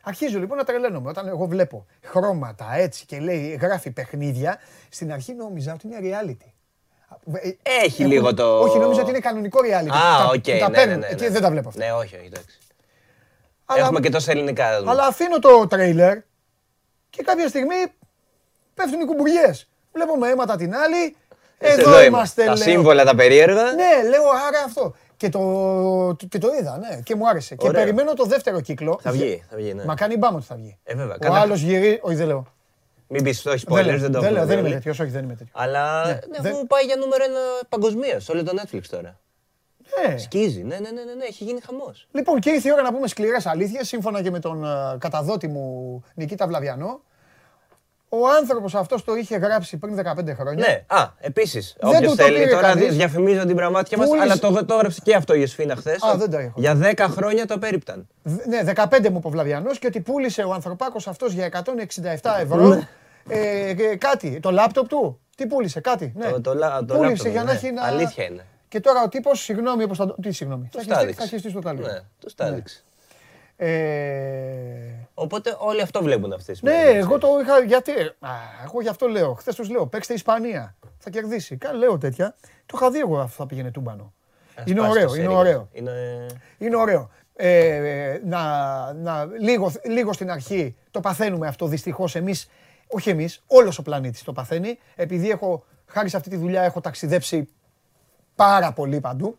Αρχίζω λοιπόν να τρελαίνομαι. Όταν εγώ βλέπω χρώματα έτσι και λέει γράφει παιχνίδια, στην αρχή νόμιζα ότι είναι reality. Ε, Έχει έχουν- λίγο το- Όχι, νόμιζα ότι είναι κανονικό reality. Α, Τα- οκ. τα ναι, ναι, παίρνουν. ναι, Εκεί ναι. δεν τα βλέπω αυτά. Ναι, όχι, όχι, εντάξει. Αλλά- Έχουμε και τόσα ελληνικά. εδώ. Αλλά αφήνω το τρέιλερ και κάποια στιγμή πέφτουν οι κουμπουριές. Βλέπω με αίματα την άλλη. Εσύ Εδώ είμαστε, Τα λέω. σύμβολα, τα περίεργα. Ναι, λέω άρα αυτό. Και το, και το είδα, ναι, και μου άρεσε. Και Ωραία. περιμένω το δεύτερο κύκλο. Θα βγει, θα βγει, ναι. Μα κάνει μπάμ ότι θα βγει. Ε, βέβαια. Ο Κατά- άλλος γυρίζει. Όχι, δεν λέω. Μην πεις όχι Δεν spoilers, λέω, δεν το δεν, έχουμε λέω, δεν δει είμαι όλοι. τέτοιος. Όχι, δεν είμαι τέτοιος. Αλλά Ναι, ναι, δεν- αφού πάει για νούμερο ένα παγκοσμίως, όλο το Netflix τώρα. Ναι. Σκίζει, ναι, ναι, ναι, ναι, ναι, έχει γίνει χαμός. Λοιπόν, και ήρθε η ώρα να πούμε σκληρές αλήθειες, σύμφωνα και με τον ε, καταδότη μου Νικήτα Βλαβιανό. Ο άνθρωπος αυτός το είχε γράψει πριν 15 χρόνια. Ναι, α, επίσης. Δεν Όποιος του το θέλει πήρε τώρα κανείς. διαφημίζω την πραγμάτια μας, Πούλησε- αλλά το, το έγραψε και αυτό η Εσφίνα χθες. Α, δεν το έχω. Για 10 χρόνια το περίπταν. Δ- Ναι, 15 μου είπε ο Βλαβιανός και ότι πούλησε ο ανθρωπάκος αυτός για 167 ευρώ ε, και κάτι, το λάπτοπ του. Τι πούλησε, κάτι. Ναι. Το, το, λα- το πούλησε laptop, για να ναι. έχει ένα... Αλήθεια είναι. Και τώρα ο τύπος, συγγνώμη, όπως θα το... Τι συγγνώμη. Του Θα τα χεστεί- έδειξε. Θα χεστεί στο ταλείο. Ναι, του τα έδειξε. Ε, Οπότε όλοι αυτό βλέπουν αυτές τις Ναι, εγώ το είχα. Γιατί. Α, εγώ γι' αυτό λέω. Χθες τους λέω: Παίξτε Ισπανία. Θα κερδίσει. Κα λέω τέτοια. Το είχα δει εγώ αυτό θα πήγαινε τούμπανο. Είναι ωραίο, είναι ωραίο. Είναι... Είναι ωραίο. Ε, να, να, λίγο, λίγο στην αρχή το παθαίνουμε αυτό δυστυχώς εμείς. Όχι εμείς, όλος ο πλανήτης το παθαίνει. Επειδή έχω, χάρη σε αυτή τη δουλειά, έχω ταξιδέψει πάρα πολύ παντού.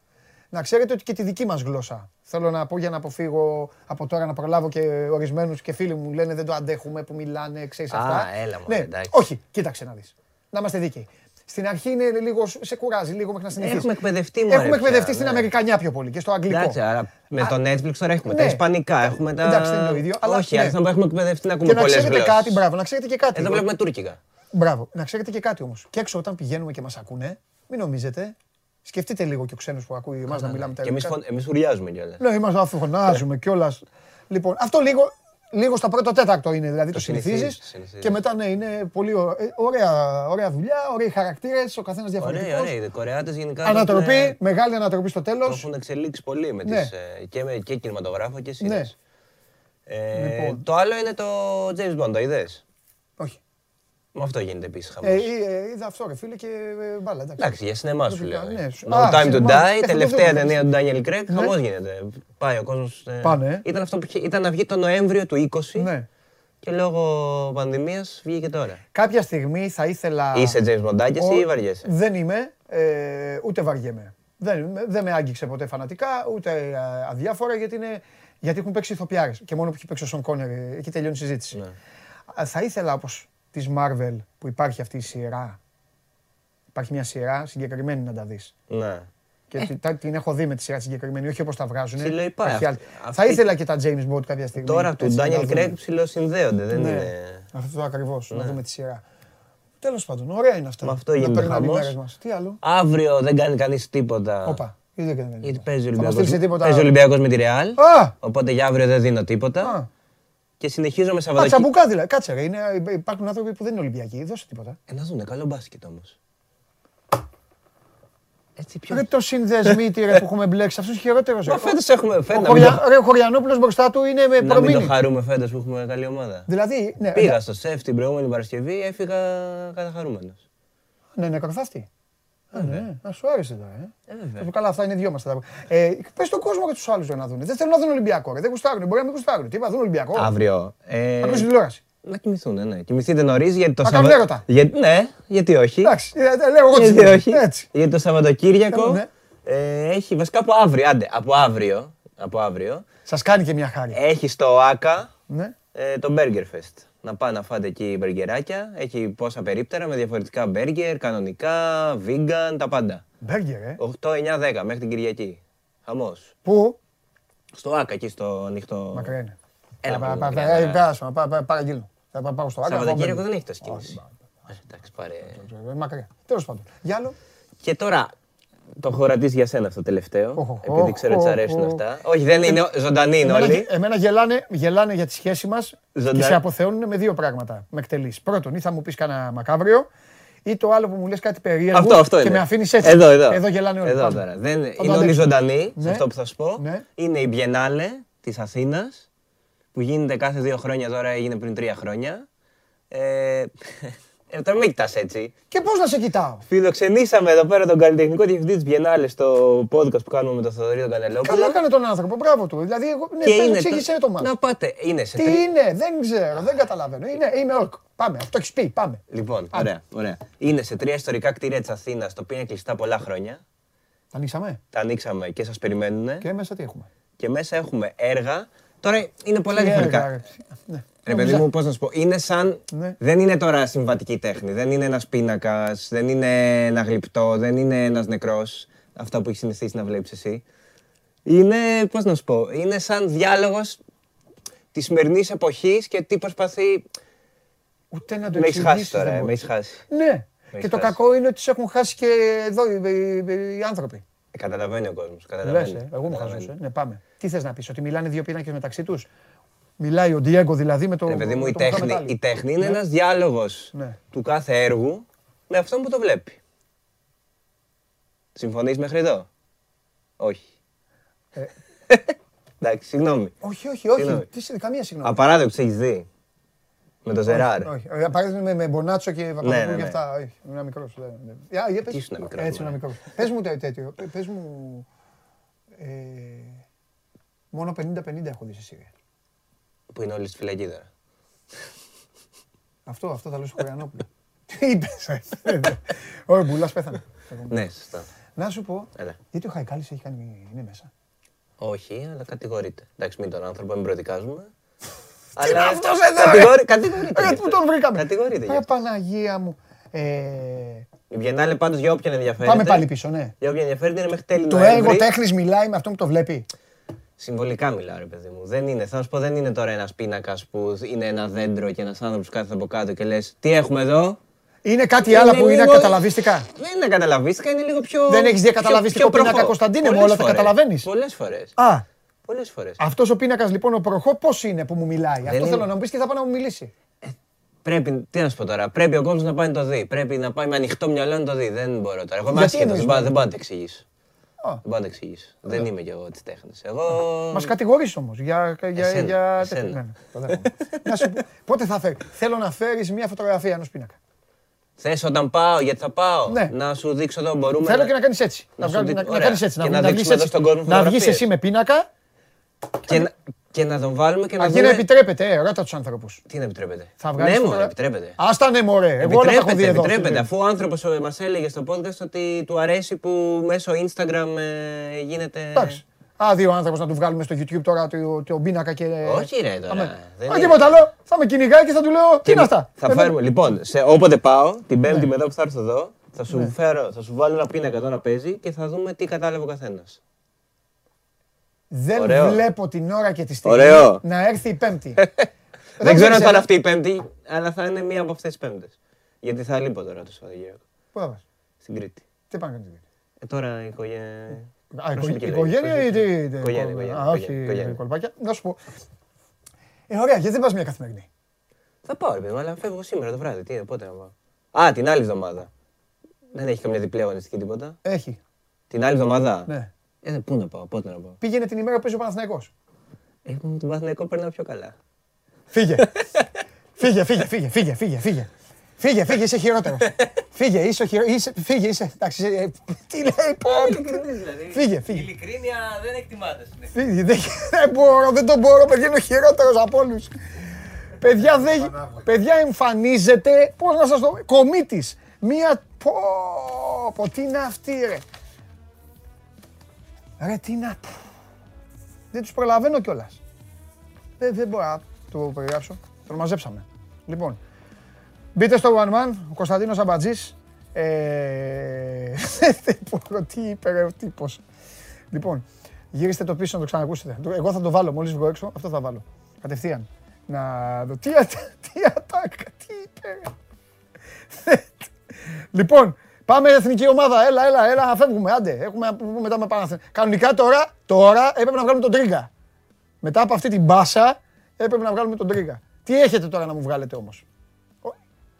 Να ξέρετε ότι και τη δική μας γλώσσα. Θέλω να πω για να αποφύγω από τώρα να προλάβω και ορισμένους και φίλοι μου λένε δεν το αντέχουμε που μιλάνε, ξέρεις Α, αυτά. έλα μου, ναι, εντάξει. όχι, κοίταξε να δεις. Να είμαστε δίκαιοι. Στην αρχή είναι λίγο, σε κουράζει λίγο μέχρι να συνηθίσει. Έχουμε εκπαιδευτεί μωρέ, Έχουμε πια, εκπαιδευτεί στην ναι. Αμερικανιά πιο πολύ και στο αγγλικό. Εντάξει, αλλά με Α, το Netflix τώρα έχουμε τα ναι. Ισπανικά, έχουμε τα. Εντάξει, δεν είναι το ίδιο, αλλά Όχι, ναι. αλλά θα έχουμε εκπαιδευτεί να Και ακούμε να πολλές ξέρετε γλώσσες. κάτι, μπράβο, να ξέρετε και κάτι. Εδώ βλέπουμε τουρκικά. Μπράβο, να ξέρετε και κάτι όμως. Και έξω όταν πηγαίνουμε και μας ακούνε, μην νομίζετε. Σκεφτείτε λίγο και ο ξένος που ακούει εμάς να μιλάμε τα Και εμείς ελληνικά. εμείς φουριάζουμε κιόλα. Ναι, είμαστε αφού φωνάζουμε κιόλας. Λοιπόν, αυτό λίγο, λίγο στα πρώτο τέταρτο είναι, δηλαδή το, συνηθίζεις. συνηθίζεις, συνηθίζεις. Και μετά ναι, είναι πολύ ω- ε, ωραία, ωραία δουλειά, ωραίοι χαρακτήρες, ο καθένας Ωραία, διαφορετικός. ωραία. Οι Κορεάτες γενικά. το Ανατροπή, έχουν- μεγάλη ανατροπή στο Το τέλο. έχουν εξελίξει πολύ με Ναι. τις, ε, και, με, και κινηματογράφο και Ναι. σειρές. Ε, Λοιπόν. Το άλλο είναι το James Bond, το είδες; Όχι. Με αυτό γίνεται επίσης χαμός. Ε, ε, είδα αυτό ρε φίλε και ε, μπάλα. Εντάξει. Εντάξει, για σινεμά σου Προσωπικά, λέω. ναι, σου- No Α, Time to σινεμά. Die, Ε, θα το τελευταία δούμε. ταινία του Daniel Craig, Ναι. χαμός γίνεται. Πάει ο κόσμος... ε, Πάνε, ε. Ήταν αυτό που είχε- ήταν να βγει το Νοέμβριο του 20 Ναι. και λόγω πανδημίας βγήκε τώρα. Κάποια στιγμή θα ήθελα. Είσαι James Bondάκης Ο- ή βαριέσαι; Δεν είμαι, ε, ούτε βαριέμαι. Δεν, είμαι- δεν με άγγιξε ποτέ φανατικά, ούτε ε, αδιάφορα, γιατί, είναι, γιατί έχουν παίξει ηθοποιάρες. Και μόνο που έχει παίξει ο Σον Κόνερ, ε, εκεί τελειώνει η συζήτηση. Ναι. Α, Θα ήθελα όπως της Marvel που υπάρχει αυτή η σειρά. Υπάρχει μια σειρά συγκεκριμένη να τα δεις. Ναι. Και τα- την έχω δει με τη σειρά της συγκεκριμένη, όχι όπως τα βγάζουν. Ψηλό υπάρχει. Έχει άλλη. Αυτή- Θα ήθελα και τα James Bond κάποια στιγμή. Τώρα του έτσι, να τα Ντάνιελ δούμε. Κρέγκ ψηλοσυνδέονται. Δεν Ναι, είναι. αυτό ακριβώς. Να δούμε τη σειρά. Τέλος πάντων, ωραία είναι αυτά. Με αυτό Να γίνεται περνάνε οι χαμός. μέρες μας. Τι άλλο; Αύριο δεν κάνει κανείς τίποτα. Όπα. τι δεν έκανε. Γιατί παίζει ο Θα μας Ολυμπιακός, στείλεις τίποτα. παίζει ο Ολυμπιακός με τη Ρεάλ. Α! Οπότε για αύριο δεν δίνω Α. τίποτα. Και συνεχίζω με Α, Σαββατοκύριακο. τσαμπουκά δηλαδή. Κάτσε ρε. Είναι, υπάρχουν άνθρωποι που δεν είναι Ολυμπιακοί. Δώσε τίποτα. Ε, να δούνε, καλό μπάσκετ όμως. Έτσι πιο. Ρε το συνδεσμίτη ρε που έχουμε μπλέξει. Αυτός χειρότερος. ρε. Μα φέτος έχουμε- Ο φέτος, Χωρια- να μην το- ρε, Ο Χωριανόπουλος μπροστά του είναι με Να μην το προμήνυ. χαρούμε φέτος που έχουμε καλή ομάδα. Δηλαδή, ναι, Πήγα ναι. στο σεφ την προηγούμενη Παρασκευή, έφυγα καταχαρούμενος. Ναι, ναι, καρφάφτη. Α, ναι. Α, σου άρεσε τώρα. Ε. βέβαια. Ε, Καλά, αυτά είναι δυο μας. Ε, Πες τον κόσμο και τους άλλους να δουν. Δεν θέλουν να δουν Ολυμπιακό. Ρε. Δεν γουστάρουν. Μπορεί να μην γουστάρουν. Τι είπα, δουν Ολυμπιακό. Αύριο. Ε, Να ακούσεις τηλεόραση. να κοιμηθούν, ναι. Κοιμηθείτε νωρίς γιατί το Να κάνουν έρωτα. Για... Ναι, γιατί όχι. Εντάξει, ε, ε, λέω εγώ τι Γιατί λέω. όχι. Έτσι. Γιατί το Σαββατοκύριακο Ναι. ε, έχει βασικά από αύριο. Άντε, από αύριο. Από αύριο Σας κάνει και μια χάρη. έχει στο ΑΚΑ Ναι. ε, το Burger Fest. Να πάνε να φάτε εκεί μπεργκεράκια. Έχει πόσα περίπτερα με διαφορετικά μπέργκερ, κανονικά, vegan, τα πάντα. Μπέργκερ, ε; 8, 9, 10 μέχρι την Κυριακή. Χαμός. Πού; Στο ΑΚΑ εκεί στο ανοιχτό. Μακριά είναι. Έλα, Πα- μόνο πα- μακριά, πα- ναι. ε, Πέρασμα, πα- πα- παραγγείλω. Θα πα- πάω στο Άκα. Σαββατοκύριακο δεν έχεις τόση κίνηση. Ε, Εντάξει, πάρε. Μακριά. Τέλος πάντων. Για άλλο. Και τώρα το έχω ρωτήσει για σένα αυτό το τελευταίο. Οχ, οχ, Επειδή ξέρω ότι οχ, σ' αρέσουν οχ. αυτά. Όχι, δεν είναι ζωντανοί είναι Εμένα, όλοι. εμένα γελάνε, γελάνε για τη σχέση μας και Ζωντανά. σε αποθεώνουν με δύο πράγματα. Με εκτελείς. Πρώτον, ή θα μου πεις κανένα μακάβριο, ή το άλλο που μου λες κάτι περίεργο Αυτό, αυτό και είναι. με αφήνεις έτσι. Εδώ, εδώ. Εδώ γελάνε όλοι. Εδώ Πάμε. τώρα. Δεν, το είναι όλοι αντέξω. ζωντανοί σε Ναι. αυτό που θα σου πω. Ναι. Είναι η Biennale της Αθήνας που γίνεται κάθε δύο χρόνια τώρα, έγινε πριν τρία χρόνια. Ε, ε, τώρα μην κοιτάς έτσι. Και πώς να σε κοιτάω; Φιλοξενήσαμε εδώ πέρα τον καλλιτεχνικό διευθυντή της Biennale στο podcast που κάνουμε με τον Θοδωρή τον Κανελόπουλο. Καλά έκανε τον άνθρωπο, μπράβο του. Δηλαδή, εγώ, ναι, Και πες μου, είναι εξήγησέ το μας. Να πάτε, είναι σε Τι τρει- είναι, δεν ξέρω, δεν καταλαβαίνω. Είναι, είμαι όρκ. Πάμε, αυτό έχεις πει, πάμε. Λοιπόν, ωραία, ωραία. Είναι σε τρία ιστορικά κτίρια της Αθήνας, τα οποία είναι κλειστά πολλά χρόνια. Τα ανοίξαμε; Τα ανοίξαμε και σας περιμένουν. Και μέσα τι έχουμε; Και μέσα έχουμε έργα. Τώρα είναι πολλά Τι διαφορετικά. έργα, ρε. Ναι. Ρε παιδί μου, πώς να σου πω, είναι σαν. Ναι. Δεν είναι τώρα συμβατική τέχνη. Δεν είναι ένας πίνακας, δεν είναι ένα γλυπτό, δεν είναι ένας νεκρός. Αυτά που έχεις συνηθίσει να βλέπεις εσύ. Είναι, πώς να σου πω, είναι σαν διάλογος της σημερινής εποχής και τι προσπαθεί. Ούτε να το Με έχεις χάσει εξηγήσεις τώρα, δεν ε, με μπορείς. έχεις χάσει. Ναι. Με Και έχεις το χάσει. κακό είναι ότι σε έχουν χάσει και εδώ οι, οι- οι άνθρωποι. Ε, Καταλαβαίνει ο κόσμος. Λες, Καταλαβαίνει. ε, εγώ μου Καταλαβαίνει. χαζός, ε. Ναι, πάμε. Τι θες να πεις, ότι μιλάνε δύο πίνακες μεταξύ τους; Μιλάει ο Ντιέγκο δηλαδή με το. Ρε παιδί μου, με η το τέχνη, Μουχαμετ Άλι. η τέχνη είναι Ναι. ένας διάλογος Ναι. του κάθε έργου με αυτόν που το βλέπει. Συμφωνείς μέχρι εδώ; Όχι. Ε. Εντάξει, συγγνώμη. Όχι, όχι, όχι. Συγγνώμη. Τι σε- καμία συγγνώμη. Απαράδεκτος έχεις δει; Με το Ζεράρ. Όχι, όχι. Παράδειγμα με, με Μπονάτσο και Παπαδοπούλου ναι, και ναι. αυτά. Όχι, ήμουν μικρό. Για, για πες. Τι ήσουν μικρός, Έτσι, μωρέ. ήμουν μικρό. Πες μου τε- τέτοιο. πε- Πες μου. ε, μόνο 50-50 έχω δει στη Συρία. Που είναι όλοι στη φυλακή τώρα. Αυτό, αυτό θα λέω στο Χωριανόπουλο. Τι είπες. ε; Ο Μπουλάς πέθανε. Ναι, σωστά. Να σου πω, Έλα. γιατί ο Χαϊκάλης έχει κάνει, είναι μέσα; Όχι, αλλά κατηγορείται. Εντάξει, μην τον άνθρωπο, μην προδικάζουμε. Τι είναι αυτός εδώ, κατηγορεί- ρε; κατηγορείται. Ε, Πού τον βρήκαμε. Κατηγορείται. γι' Ε, αυτό. Παναγία μου. Ε, Η Biennale πάντως για όποιον ενδιαφέρεται. Πάμε πάλι πίσω, ναι. Για όποιον ενδιαφέρεται είναι μέχρι τέλη Το Νοέμβρη. έργο τέχνης μιλάει με αυτόν που το βλέπει. Συμβολικά μιλάω, ρε παιδί μου. Δεν είναι, θα σου πω, δεν είναι τώρα ένας πίνακας που είναι ένα δέντρο και ένας άνθρωπος κάθεται από κάτω και λες: Τι έχουμε εδώ; Είναι κάτι Είναι άλλο που είναι λίγο- καταλαβίστικα. Δεν είναι καταλαβίστηκα, είναι λίγο πιο. Δεν έχεις δει πιο- καταλαβίστικο πιο πίνακας, προχώ- Κωνσταντίνε μου, Πολλές όλα τα φορές. καταλαβαίνεις. Πολλές φορές. Α, Πολλές φορές. αυτός ο πίνακας λοιπόν ο προχώ πώς είναι που μου μιλάει; Αυτό είναι- θέλω να μου πεις και θα πάω να μου μιλήσει. Πρέπει, τι να σου πω τώρα, πρέπει ο κόσμος να πάει να το δει. Πρέπει να πάει με ανοιχτό μυαλό να το δει. Δεν μπορώ τώρα. Εγώ είμαι Γιατί άσχετο, εννοείς δεν πάω με- δεν πάω να το εξηγήσω. Α. Δεν πάω να το εξηγήσω. Δεν είμαι κι εγώ τη τέχνης. Εγώ. Μας κατηγορείς όμως για... για, Εσένα, για... εσένα. Ναι, ναι, το δέχομαι. να σου πω, πότε θα φέρεις; Θέλω να φέρεις μια φωτογραφία ενός πίνακα. Θες όταν πάω, γιατί θα πάω; Ναι. Να σου δείξω εδώ, μπορούμε. Θέλω και να κάνεις έτσι. να Να, σου βγάλεις- δει- να, να ωραία. κάνεις έτσι. Και να να, βγεις δείξουμε εδώ έτσι. στον κόσμο Να βγεις φωτογραφίες. εσύ με πίνακα, Και, να, και να τον βάλουμε και να αρκεί να δούμε. επιτρέπεται. Ε, ρώτα τους άνθρωπους. Τι να επιτρέπεται; Θα βγάλεις ναι, μωρέ, φωτογρα- επιτρέπεται. Άστα ναι μωρέ, εγώ όλα τα έχω δει Επιτρέπεται, εδώ. επιτρέπεται. στη ζωή. Αφού ο άνθρωπος μας έλεγε στο podcast ότι του αρέσει που μέσω Instagram ε, γίνεται. Εντάξει. Άδειο ο άνθρωπος να του βγάλουμε στο YouTube τώρα το, το πίνακα και... Όχι, ρε, τώρα, Αμέ. δεν Α, είναι. τίποτα άλλο. Θα με κυνηγάει και θα του λέω, τι Και είναι αυτά; Θα Ε, φέρουμε, λοιπόν, σε, όποτε πάω, την Πέμπτη Ναι. μετά που θα έρθω εδώ, Θα σου, φέρω, θα σου βάλω ένα πίνακα τώρα παίζει και θα δούμε τι κατάλαβε ο καθένας. Δεν Ωραίο. βλέπω την ώρα και τη στιγμή Ωραίο. να έρθει η Πέμπτη. Δεν ξέρω αν θα ξέρεις, είναι ε. αυτή η Πέμπτη, αλλά θα είναι μία από αυτές τις Πέμπτες. Γιατί θα λείπω τώρα το Σαββατοκύριακο. Πού θα πας, Στην Κρήτη. τι πάνε να κάνεις. Ε, τώρα η οικογένεια. Α, η Προσωπική οικο- ζωή, οικογένεια ή τι. προσωπική. τι- Οικογένεια, Α, οικογένεια, όχι οικογένεια. κολπάκια. Να σου πω. Ε, ωραία, γιατί δεν πας μια καθημερινή; Θα πάω, ρε παιδί μου, αλλά φεύγω σήμερα το βράδυ. Τι είναι, πότε να πάω; Α, την άλλη εβδομάδα. Δεν έχει καμιά διπλή αγωνιστική τίποτα. Έχει. Την άλλη εβδομάδα; Ναι. Ε, πού να πάω, πότε να πάω. Πήγαινε την ημέρα που παίζει ο Παναθηναϊκός. Ε, με τον Παθηναϊκό περνάω πιο καλά. Φύγε. φύγε, φύγε, φύγε, φύγε, φύγε, φύγε. Φύγε, φύγε, είσαι χειρότερο. φύγε, είσαι, ο χειρο... είσαι, φύγε, είσαι. Εντάξει, ε, τι λέει, πω. Φύγε, φύγε. ειλικρίνεια δεν εκτιμάται. Φύγε, δεν, δεν μπορώ, δεν τον μπορώ, παιδιά, είναι ο χειρότερος από όλους. παιδιά, δεν, παιδιά εμφανίζεται, πώς να σας το κομίτης. Μία, πω, πω, τι είναι αυτή ρε. Ρε, τι είναι, πφ. δεν τους προλαβαίνω κιόλας. Δεν, δεν μπορώ να το περιγράψω, τον μαζέψαμε. Λοιπόν, μπείτε στο One Man, ο Κωνσταντίνος Αμπατζής. Ε, δεν μπορώ, τι είπε ρε, ο τύπος. Λοιπόν, γυρίστε το πίσω να το ξανακούσετε. Το- Εγώ θα το βάλω μόλις βγω έξω, αυτό θα βάλω. Κατευθείαν. Να δω. Τι, ατα- τι ατάκα, τι είπε. ρε. λοιπόν, πάμε εθνική ομάδα. Έλα, έλα, έλα, να φεύγουμε. Άντε, έχουμε να πούμε μετά με Παναθηναϊκό. Κανονικά τώρα, τώρα έπρεπε να βγάλουμε τον Τρίγκα. Μετά από αυτή την μπάσα έπρεπε να βγάλουμε τον Τρίγκα. Τι έχετε τώρα να μου βγάλετε όμως; Ο-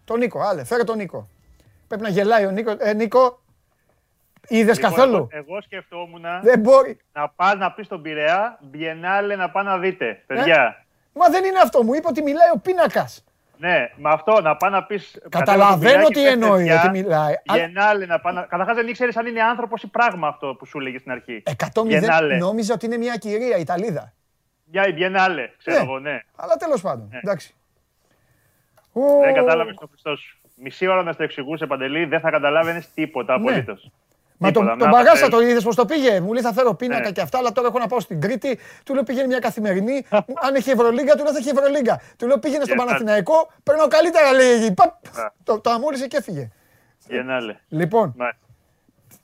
Τον Νίκο, άλλε, φέρε τον Νίκο. Πρέπει να γελάει ο Νίκο. Ε, Νίκο, είδες Λοιπόν, καθόλου; Εγώ, εγώ σκεφτόμουν Δεν μπορεί. να πας να πεις στον Πειραιά, Biennale να πάνε να δείτε. Παιδιά, Μα δεν είναι αυτό. Μου είπε ότι μιλάει ο πίνακας. Ναι, με αυτό να πάνε να πεις... Καταλαβαίνω τι εννοεί ότι μιλάει. Αλλά Biennale να πάνε... Καταρχάς δεν ήξερες αν είναι άνθρωπος ή πράγμα αυτό που σου έλεγε στην αρχή. 100 Biennale. νόμιζα ότι είναι μια κυρία Ιταλίδα. Για η Biennale, ξέρω Ναι. εγώ, ναι. Αλλά τέλος πάντων. Εντάξει. Δεν κατάλαβες τον Χριστό σου. Μισή ώρα να στο εξηγούσε παντελή, δεν θα καταλάβαινες τίποτα Ναι. Απολύτως. Μα τον, Τίποτα, τον να Παγάσα τα το είδες πώ το πήγε. Μου λέει θα φέρω πίνακα Ναι. και αυτά, αλλά τώρα έχω να πάω στην Κρήτη. Του λέω πήγαινε μια καθημερινή. Αν έχει Ευρωλίγκα, του λέω θα έχει Ευρωλίγκα. Του λέω πήγαινε στον Για Παναθηναϊκό, περνάω καλύτερα λέει εκεί. Παπ, το, το αμόλυσε και έφυγε. Biennale. Λοιπόν, Μάλιστα.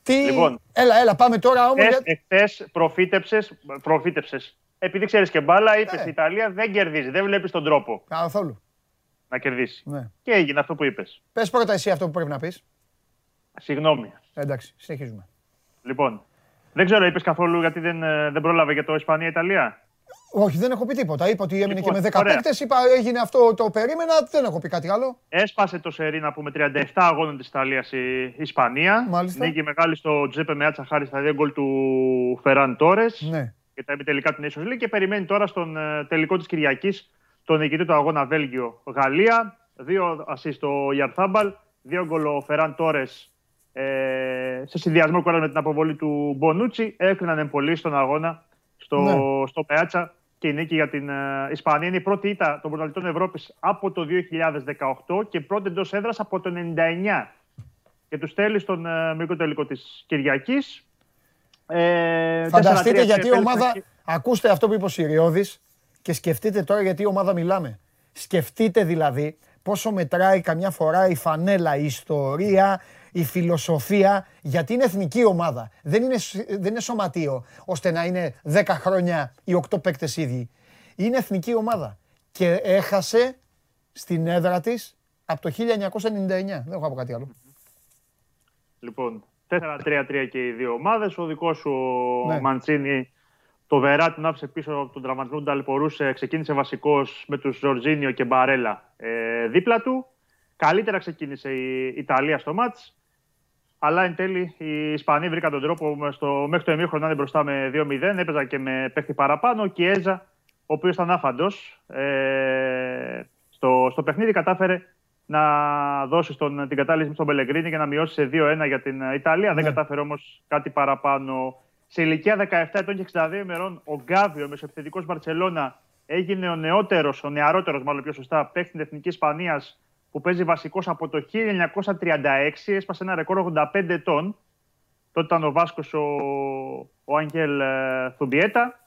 τι. Λοιπόν. Έλα, έλα, πάμε τώρα όμως. Για... Εχθές προφήτεψες, προφήτεψες. Επειδή ξέρεις και μπάλα, είπες Ναι. η Ιταλία δεν κερδίζει. Δεν βλέπεις τον τρόπο Καθόλου. να κερδίσει. Ναι. Και έγινε αυτό που είπες. Πες πρώτα εσύ αυτό που πρέπει να πεις. Συγγνώμη. Εντάξει, συνεχίζουμε. Λοιπόν, δεν ξέρω, είπες καθόλου γιατί δεν, ε, δεν πρόλαβε για το Ισπανία-Ιταλία; Όχι, δεν έχω πει τίποτα. Είπα ότι έμεινε Λοιπόν, και με 10 ωραία. παίκτες. Είπα έγινε αυτό, το περίμενα. Δεν έχω πει κάτι άλλο. Έσπασε το σερί να πούμε 37 αγώνων της Ιταλίας η Ισπανία. Μάλιστα. Νίκη μεγάλη στο Τζέπε Μεάτσα χάρη στα δύο γκολ του Φεράν Τόρες Ναι. και τα τελικά του Nations League και περιμένει τώρα στον ε, τελικό της Κυριακής τον νικητή του αγώνα Βέλγιο-Γαλλία. Δύο ασύ στο Ιαρθάμπαλ, δύο γκολ ο Φεράν Τόρες ε, σε συνδυασμό κιόλας με την αποβολή του Μπονούτσι. Έκριναν πολύ στον αγώνα στο, Ναι. στο Πεάτσα και η νίκη για την ε, Ισπανία είναι η πρώτη ήττα των πρωταθλητών Ευρώπης από το 2018 και πρώτη εντός έδρας από το 99. Και τους στέλνει στον ε, μικρό τελικό της Κυριακής. Ε, Φανταστείτε 4-3 γιατί η επέλεξε ομάδα. και- Ακούστε αυτό που είπε ο Σιριώδης και σκεφτείτε τώρα γιατί η ομάδα μιλάμε. Σκεφτείτε δηλαδή πόσο μετράει καμιά φορά η φανέλα, η ιστορία, η φιλοσοφία, γιατί είναι εθνική ομάδα. Δεν είναι, σ- δεν είναι σωματείο, ώστε να είναι 10 χρόνια οι 8 παίκτες ίδιοι. Είναι εθνική ομάδα. Και έχασε στην έδρα της από το 1999. Δεν έχω να πω κάτι άλλο. Λοιπόν, 4-3-3 και οι δύο ομάδες. Ο δικός σου ο Ναι. Μαντσίνη το Βερά τον άφησε πίσω από τον τραυματισμό του ταλαιπωρούσε. Ξεκίνησε βασικός με τους Ζορζίνιο και Μπαρέλα ε, δίπλα του. Καλύτερα ξεκίνησε η Ιταλία στο μάτς. Αλλά εν τέλει οι Ισπανοί βρήκαν τον τρόπο με στο, μέχρι το εμίχρονο να είναι μπροστά με 2-0. Έπαιζαν και με παίχτη παραπάνω. Ο Κιέζα, ο οποίος ήταν άφαντος, ε, στο, στο παιχνίδι κατάφερε να δώσει στον, την κατάλυση στον Πελεγκρίνη και να μειώσει σε 2-1 για την ε, Ιταλία. Δεν κατάφερε όμως κάτι παραπάνω. Σε ηλικία 17 ετών και 62 ημερών, ο Γκάβιο, ο μεσοεπιθετικός Μπαρσελόνα, έγινε ο νεότερος, ο νεαρότερος μάλλον πιο σωστά, παίχτη στην Εθνικής Ισπανίας που παίζει βασικός από το 1936. Έσπασε ένα ρεκόρ 85 ετών. Τότε ήταν ο Βάσκος ο, ο Άγγελ ε, Θουμπιέτα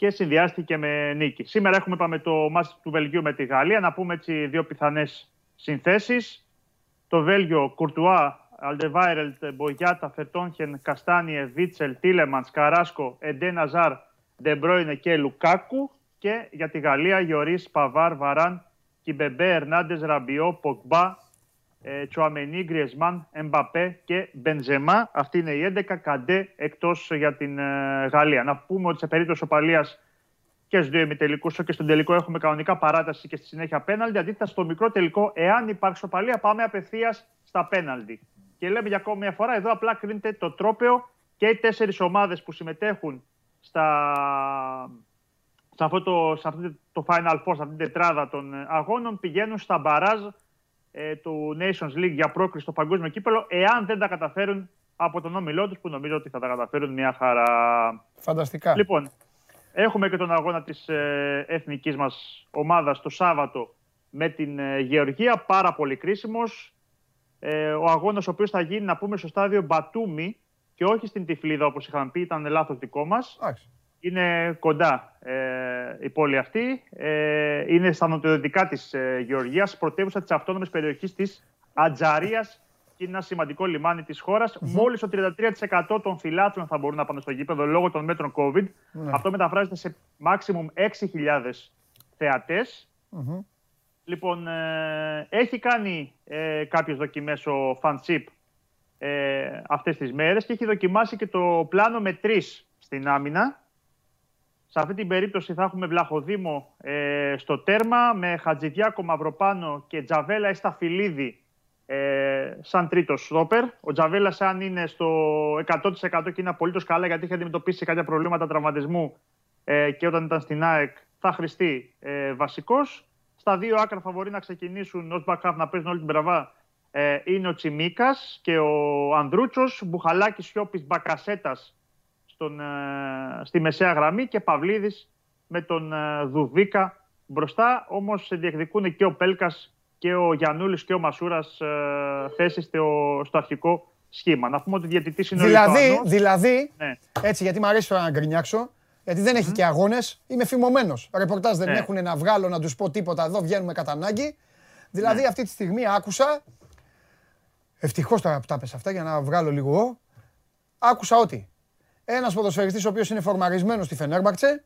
και συνδυάστηκε με νίκη. Σήμερα έχουμε πάμε το μάτς του Βελγίου με τη Γαλλία. Να πούμε έτσι δύο πιθανές συνθέσεις. Το Βέλγιο, Κουρτουά, Αλντερβάιρελντ, Μπογιάτα, Φερτόνχεν, Καστάνιε, Βίτσελ, Τίλεμανς, Καράσκο, Εντέν Αζάρ, Ντεμπρόινε και Λουκάκου. Και για τη Γαλλία, Γιορίς, Παβάρ, Βαράν, Κιμπέμπε, Ερνάντεζ, Ραμπιό, Πογκμπά, ε, Τσουαμενί, Γκριεσμάν, Εμπαπέ και Μπενζεμά. Αυτή είναι η 11, Καντέ εκτός για την ε, Γαλλία. Να πούμε ότι σε περίπτωση ισοπαλίας και στους δύο ημιτελικούς και στον τελικό έχουμε κανονικά παράταση και στη συνέχεια πέναλτι. Αντίθετα, στο μικρό τελικό, εάν υπάρξει οπαλία, πάμε απευθείας στα πέναλτι. Και λέμε για ακόμη μια φορά, εδώ απλά κρίνεται το τρόπεο και οι τέσσερις ομάδες που συμμετέχουν στα, σε αυτό το, σε αυτό το Final Four, σε αυτή την τετράδα των αγώνων, πηγαίνουν στα μπαράζ ε, του Nations League για πρόκριση στο παγκόσμιο κύπελο, εάν δεν τα καταφέρουν από τον όμιλό τους, που νομίζω ότι θα τα καταφέρουν μια χαρά. Φανταστικά. Λοιπόν, έχουμε και τον αγώνα της ε, εθνικής μας ομάδας το Σάββατο με την ε, Γεωργία, πάρα πολύ κρίσιμος. Ε, ο αγώνας ο οποίος θα γίνει, να πούμε, στο στάδιο Μπατούμι και όχι στην Τυφλίδα όπως είχαμε πει, ήταν λάθος δικό μας. Είναι κοντά ε, η πόλη αυτή. Ε, είναι στα νοτιοδυτικά της ε, Γεωργίας, πρωτεύουσα της αυτόνομης περιοχής της Ατζαρίας και είναι ένα σημαντικό λιμάνι της χώρας. Μόλις το 33% των φυλάτρων θα μπορούν να πάνε στο γήπεδο λόγω των μέτρων COVID. Ναι. Αυτό μεταφράζεται σε maximum 6.000 θεατες Λοιπόν, ε, έχει κάνει ε, κάποιες δοκιμές ο Φαντσίπ ε, αυτές τις μέρες και έχει δοκιμάσει και το πλάνο με τρεις στην άμυνα. Σε αυτή την περίπτωση θα έχουμε Βλαχοδήμο ε, στο τέρμα με Χατζηδιάκο Μαυροπάνο και Τζαβέλα Εσταφιλίδη ε, σαν τρίτος στόπερ. Ο Τζαβέλα, αν είναι στο 100% και είναι απολύτως καλά γιατί έχει αντιμετωπίσει κάποια προβλήματα τραυματισμού ε, και όταν ήταν στην ΑΕΚ, θα χρηστεί ε, βασικός. Στα δύο άκρα θα μπορεί να ξεκινήσουν ως backup να παίζουν όλη την μπραβά. Ε, είναι ο Τσιμίκας και ο Ανδρούτσος, Μπουχαλάκης Σιώπης Μπακασέτας στον, ε, στη μεσαία γραμμή και Παυλίδης με τον ε, Δουβίκα μπροστά. Όμως διεκδικούν και ο Πέλκας και ο Γιαννούλης και ο Μασούρας ε, θέση στο, στο αρχικό σχήμα. Να πούμε ότι διαιτητής είναι Δηλαδή, ο Λιθουανός. δηλαδή Ναι. έτσι γιατί μου αρέσει τώρα να γκρινιάξω, γιατί δεν έχει και αγώνες, είμαι φημωμένος. Ρεπορτάζ δεν Ναι. έχουν να βγάλω να τους πω τίποτα. Εδώ βγαίνουμε κατά ανάγκη. Δηλαδή Ναι. αυτή τη στιγμή άκουσα. Ευτυχώς τώρα που τα πες αυτά για να βγάλω λίγο εγώ. Άκουσα ότι ένας ποδοσφαιριστής ο οποίος είναι φορμαρισμένος στη Φενέρμπαξε.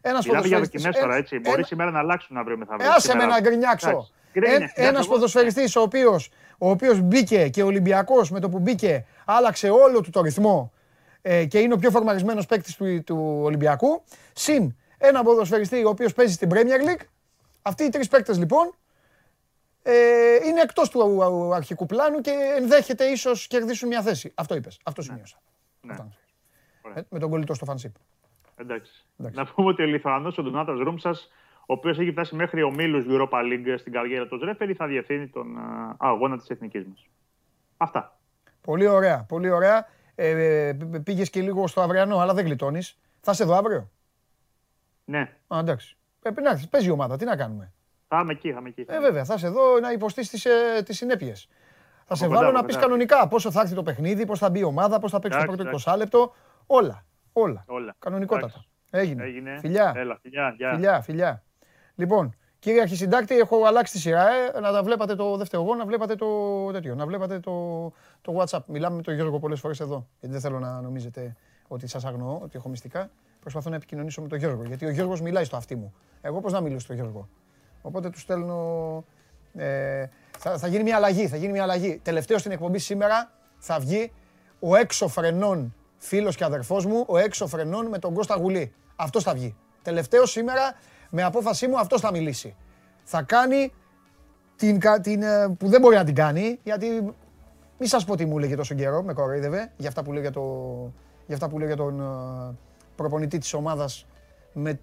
Ένας Μιλάμε για ποδοσφαιριστής. δοκιμές τώρα, έτσι. ένα- Μπορεί σήμερα να αλλάξουν αύριο μεθαύριο. ε, άσε σήμερα. με να γκρινιάξω. Εντάξει. Γκρίνε, Ε, εντάξει, ένας εγώ- ποδοσφαιριστής ο οποίος, ο οποίος μπήκε και ο Ολυμπιακός με το που μπήκε άλλαξε όλο του το ρυθμό ε, και είναι ο πιο φορμαρισμένος παίκτης του, του Ολυμπιακού. Συν ένα ποδοσφαιριστή ο οποίος παίζει στην Premier League. Αυτοί οι τρεις παίκτες λοιπόν ε, είναι εκτός του α- α- αρχικού πλάνου και ενδέχεται ίσως κερδίσουν μια θέση. Αυτό είπες. Αυτό σημείωσα. Ναι. Όταν- Ε, με τον κολλητό στο φανσίπ. Εντάξει. Να πούμε ότι ο Λιθουανό, ο Ντονάτας Ρούμψα, ο οποίος έχει φτάσει μέχρι ομίλους Europa League στην καριέρα του Ρέφερη, θα διευθύνει τον α, αγώνα της εθνικής μας. Αυτά. Πολύ ωραία, πολύ ωραία. Ε, Πήγες και λίγο στο αυριανό, αλλά δεν γλιτώνεις. Θα είσαι εδώ αύριο; Ναι, Α, εντάξει. Πρέπει να έρθεις. Παίζει η ομάδα, τι να κάνουμε; θα είμαι εκεί, θα είμαι εκεί. Ε, βέβαια, θα είσαι εδώ να υποστείς τις τις συνέπειες. Θα σε Από βάλω κοντά, να από πεις κοντά. κανονικά πόσο θα έρθει το παιχνίδι, πώς θα μπει η ομάδα, πώς θα παίξει το Εντάξει, πρώτο εντάξει. 20 λεπτό. Όλα. Όλα. Όλα. Κανονικότατα. Εντάξει. Έγινε. Έγινε. Φιλιά. Έλα, φιλιά. Γεια. Φιλιά, φιλιά. Λοιπόν, κύριε Αρχισυντάκτη, έχω αλλάξει τη σειρά. Ε, να τα βλέπατε το δεύτερο εγώ, να βλέπατε το τέτοιο. Να βλέπατε το, το WhatsApp. Μιλάμε με τον Γιώργο πολλές φορές εδώ. Γιατί δεν θέλω να νομίζετε ότι σας αγνοώ, ότι έχω μυστικά. Προσπαθώ να επικοινωνήσω με τον Γιώργο. Γιατί ο Γιώργος μιλάει στο αυτί μου. Εγώ πώς να μιλήσω στον Γιώργο; Οπότε τους στέλνω. Ε, θα, θα γίνει μια αλλαγή. Θα γίνει μια αλλαγή. Τελευταίο στην εκπομπή σήμερα θα βγει ο έξω φρενών φίλος και αδερφός μου, ο έξω φρενών με τον Κώστα Γουλή. Αυτός θα βγει. Τελευταίο σήμερα με απόφασή μου αυτός θα μιλήσει. Θα κάνει την, κα- την, ε, που δεν μπορεί να την κάνει, γιατί μη σας πω τι μου έλεγε τόσο καιρό, με κοροϊδεύε, για αυτά που λέει για, το, για, αυτά που λέει για τον ε, προπονητή της ομάδας με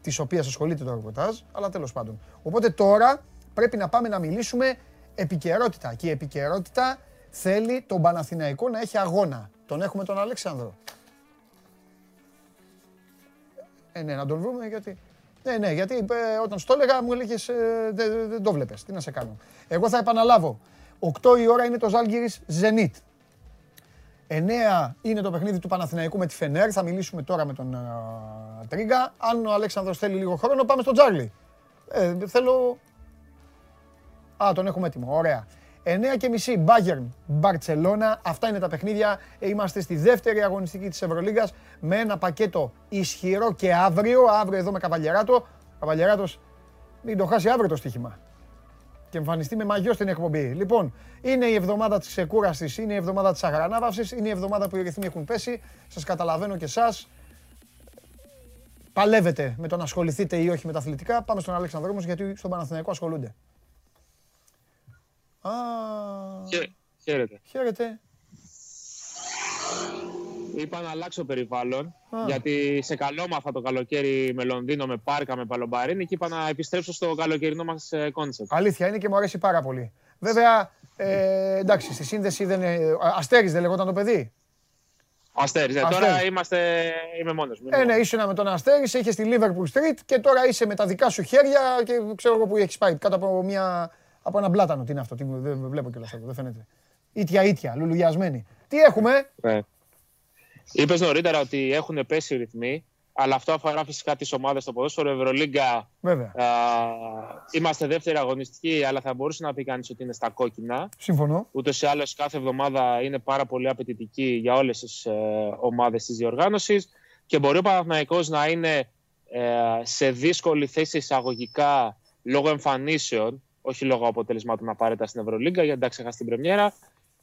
τις οποίες ασχολείται το ρεπορτάζ, αλλά τέλος πάντων. Οπότε τώρα πρέπει να πάμε να μιλήσουμε επικαιρότητα και η επικαιρότητα θέλει τον Παναθηναϊκό να έχει αγώνα. Τον έχουμε τον Αλέξανδρο. Ε, ναι, να τον βρούμε γιατί... Ναι, ναι, γιατί ε, όταν στο έλεγα μου έλεγες ε, δεν δεν- δεν το βλέπεις. Τι να σε κάνω. Εγώ θα επαναλάβω. 8 η ώρα είναι το Ζάλγκυρης Zenit. 9 είναι το παιχνίδι του Παναθηναϊκού με τη Φενέρ. Θα μιλήσουμε τώρα με τον ε, Τρίγκα. Αν ο Αλέξανδρος θέλει λίγο χρόνο, πάμε στον Τζάρλι. Ε, θέλω... Α, τον έχουμε έτοιμο. Ωραία. 9 και μισή, Bayern, Barcelona. Αυτά είναι τα παιχνίδια. Ε, Είμαστε στη δεύτερη αγωνιστική της Ευρωλίγκας με ένα πακέτο ισχυρό και αύριο. Αύριο εδώ με Καβαλιαράτο. Καβαλιαράτος μην το χάσει αύριο το στοίχημα. Και εμφανιστεί με μαγιό στην εκπομπή. Λοιπόν, είναι η εβδομάδα της ξεκούρασης, είναι η εβδομάδα της αγρανάβαυσης, είναι η εβδομάδα που οι ρυθμοί έχουν πέσει. Σας καταλαβαίνω και εσάς. Παλεύετε με το να ασχοληθείτε ή όχι με τα αθλητικά. Πάμε στον Αλέξανδρο όμως, γιατί στον Παναθηναϊκό ασχολούνται. Α, Χαίρετε. χαίρετε. Είπα να αλλάξω περιβάλλον, Α. γιατί σε καλόμαθα το καλοκαίρι με Λονδίνο, με πάρκα, με Παλομπαρίνη και είπα να επιστρέψω στο καλοκαιρινό μας κόνσεπτ. Αλήθεια είναι και μου αρέσει πάρα πολύ. Βέβαια, ε, εντάξει, στη σύνδεση δεν είναι... Αστέρης δεν λεγόταν το παιδί; Αστέρις, ναι. Αστέρις. τώρα είμαστε, είμαι μόνος μου. Ε, ναι, ήσουν με τον Αστέρη, σε είχε στη Liverpool Street και τώρα είσαι με τα δικά σου χέρια και ξέρω εγώ που έχεις πάει. Κάτω από, μια, από ένα μπλάτανο. Τι είναι αυτό, τι, δεν βλέπω κιόλας εδώ, δεν φαίνεται. Ήτια, ήτια, λουλουγιασμένη. Τι έχουμε, Ναι. Είπες νωρίτερα ότι έχουν πέσει οι ρυθμοί, αλλά αυτό αφορά φυσικά τις ομάδες στο ποδόσφαιρο. Ευρωλίγκα. βέβαια. α, είμαστε δεύτερη αγωνιστική, αλλά θα μπορούσε να πει κανείς ότι είναι στα κόκκινα. Συμφωνώ. Ούτως ή άλλως, κάθε εβδομάδα είναι πάρα πολύ απαιτητική για όλες τις ε, ομάδες της διοργάνωσης και μπορεί ο Παναθηναϊκός να είναι ε, σε δύσκολη θέση εισαγωγικά λόγω εμφανίσεων, όχι λόγω αποτελεσμάτων απαραίτητα στην Ευρωλίγκα, γιατί τα ξεχάσει την Πρεμιέρα.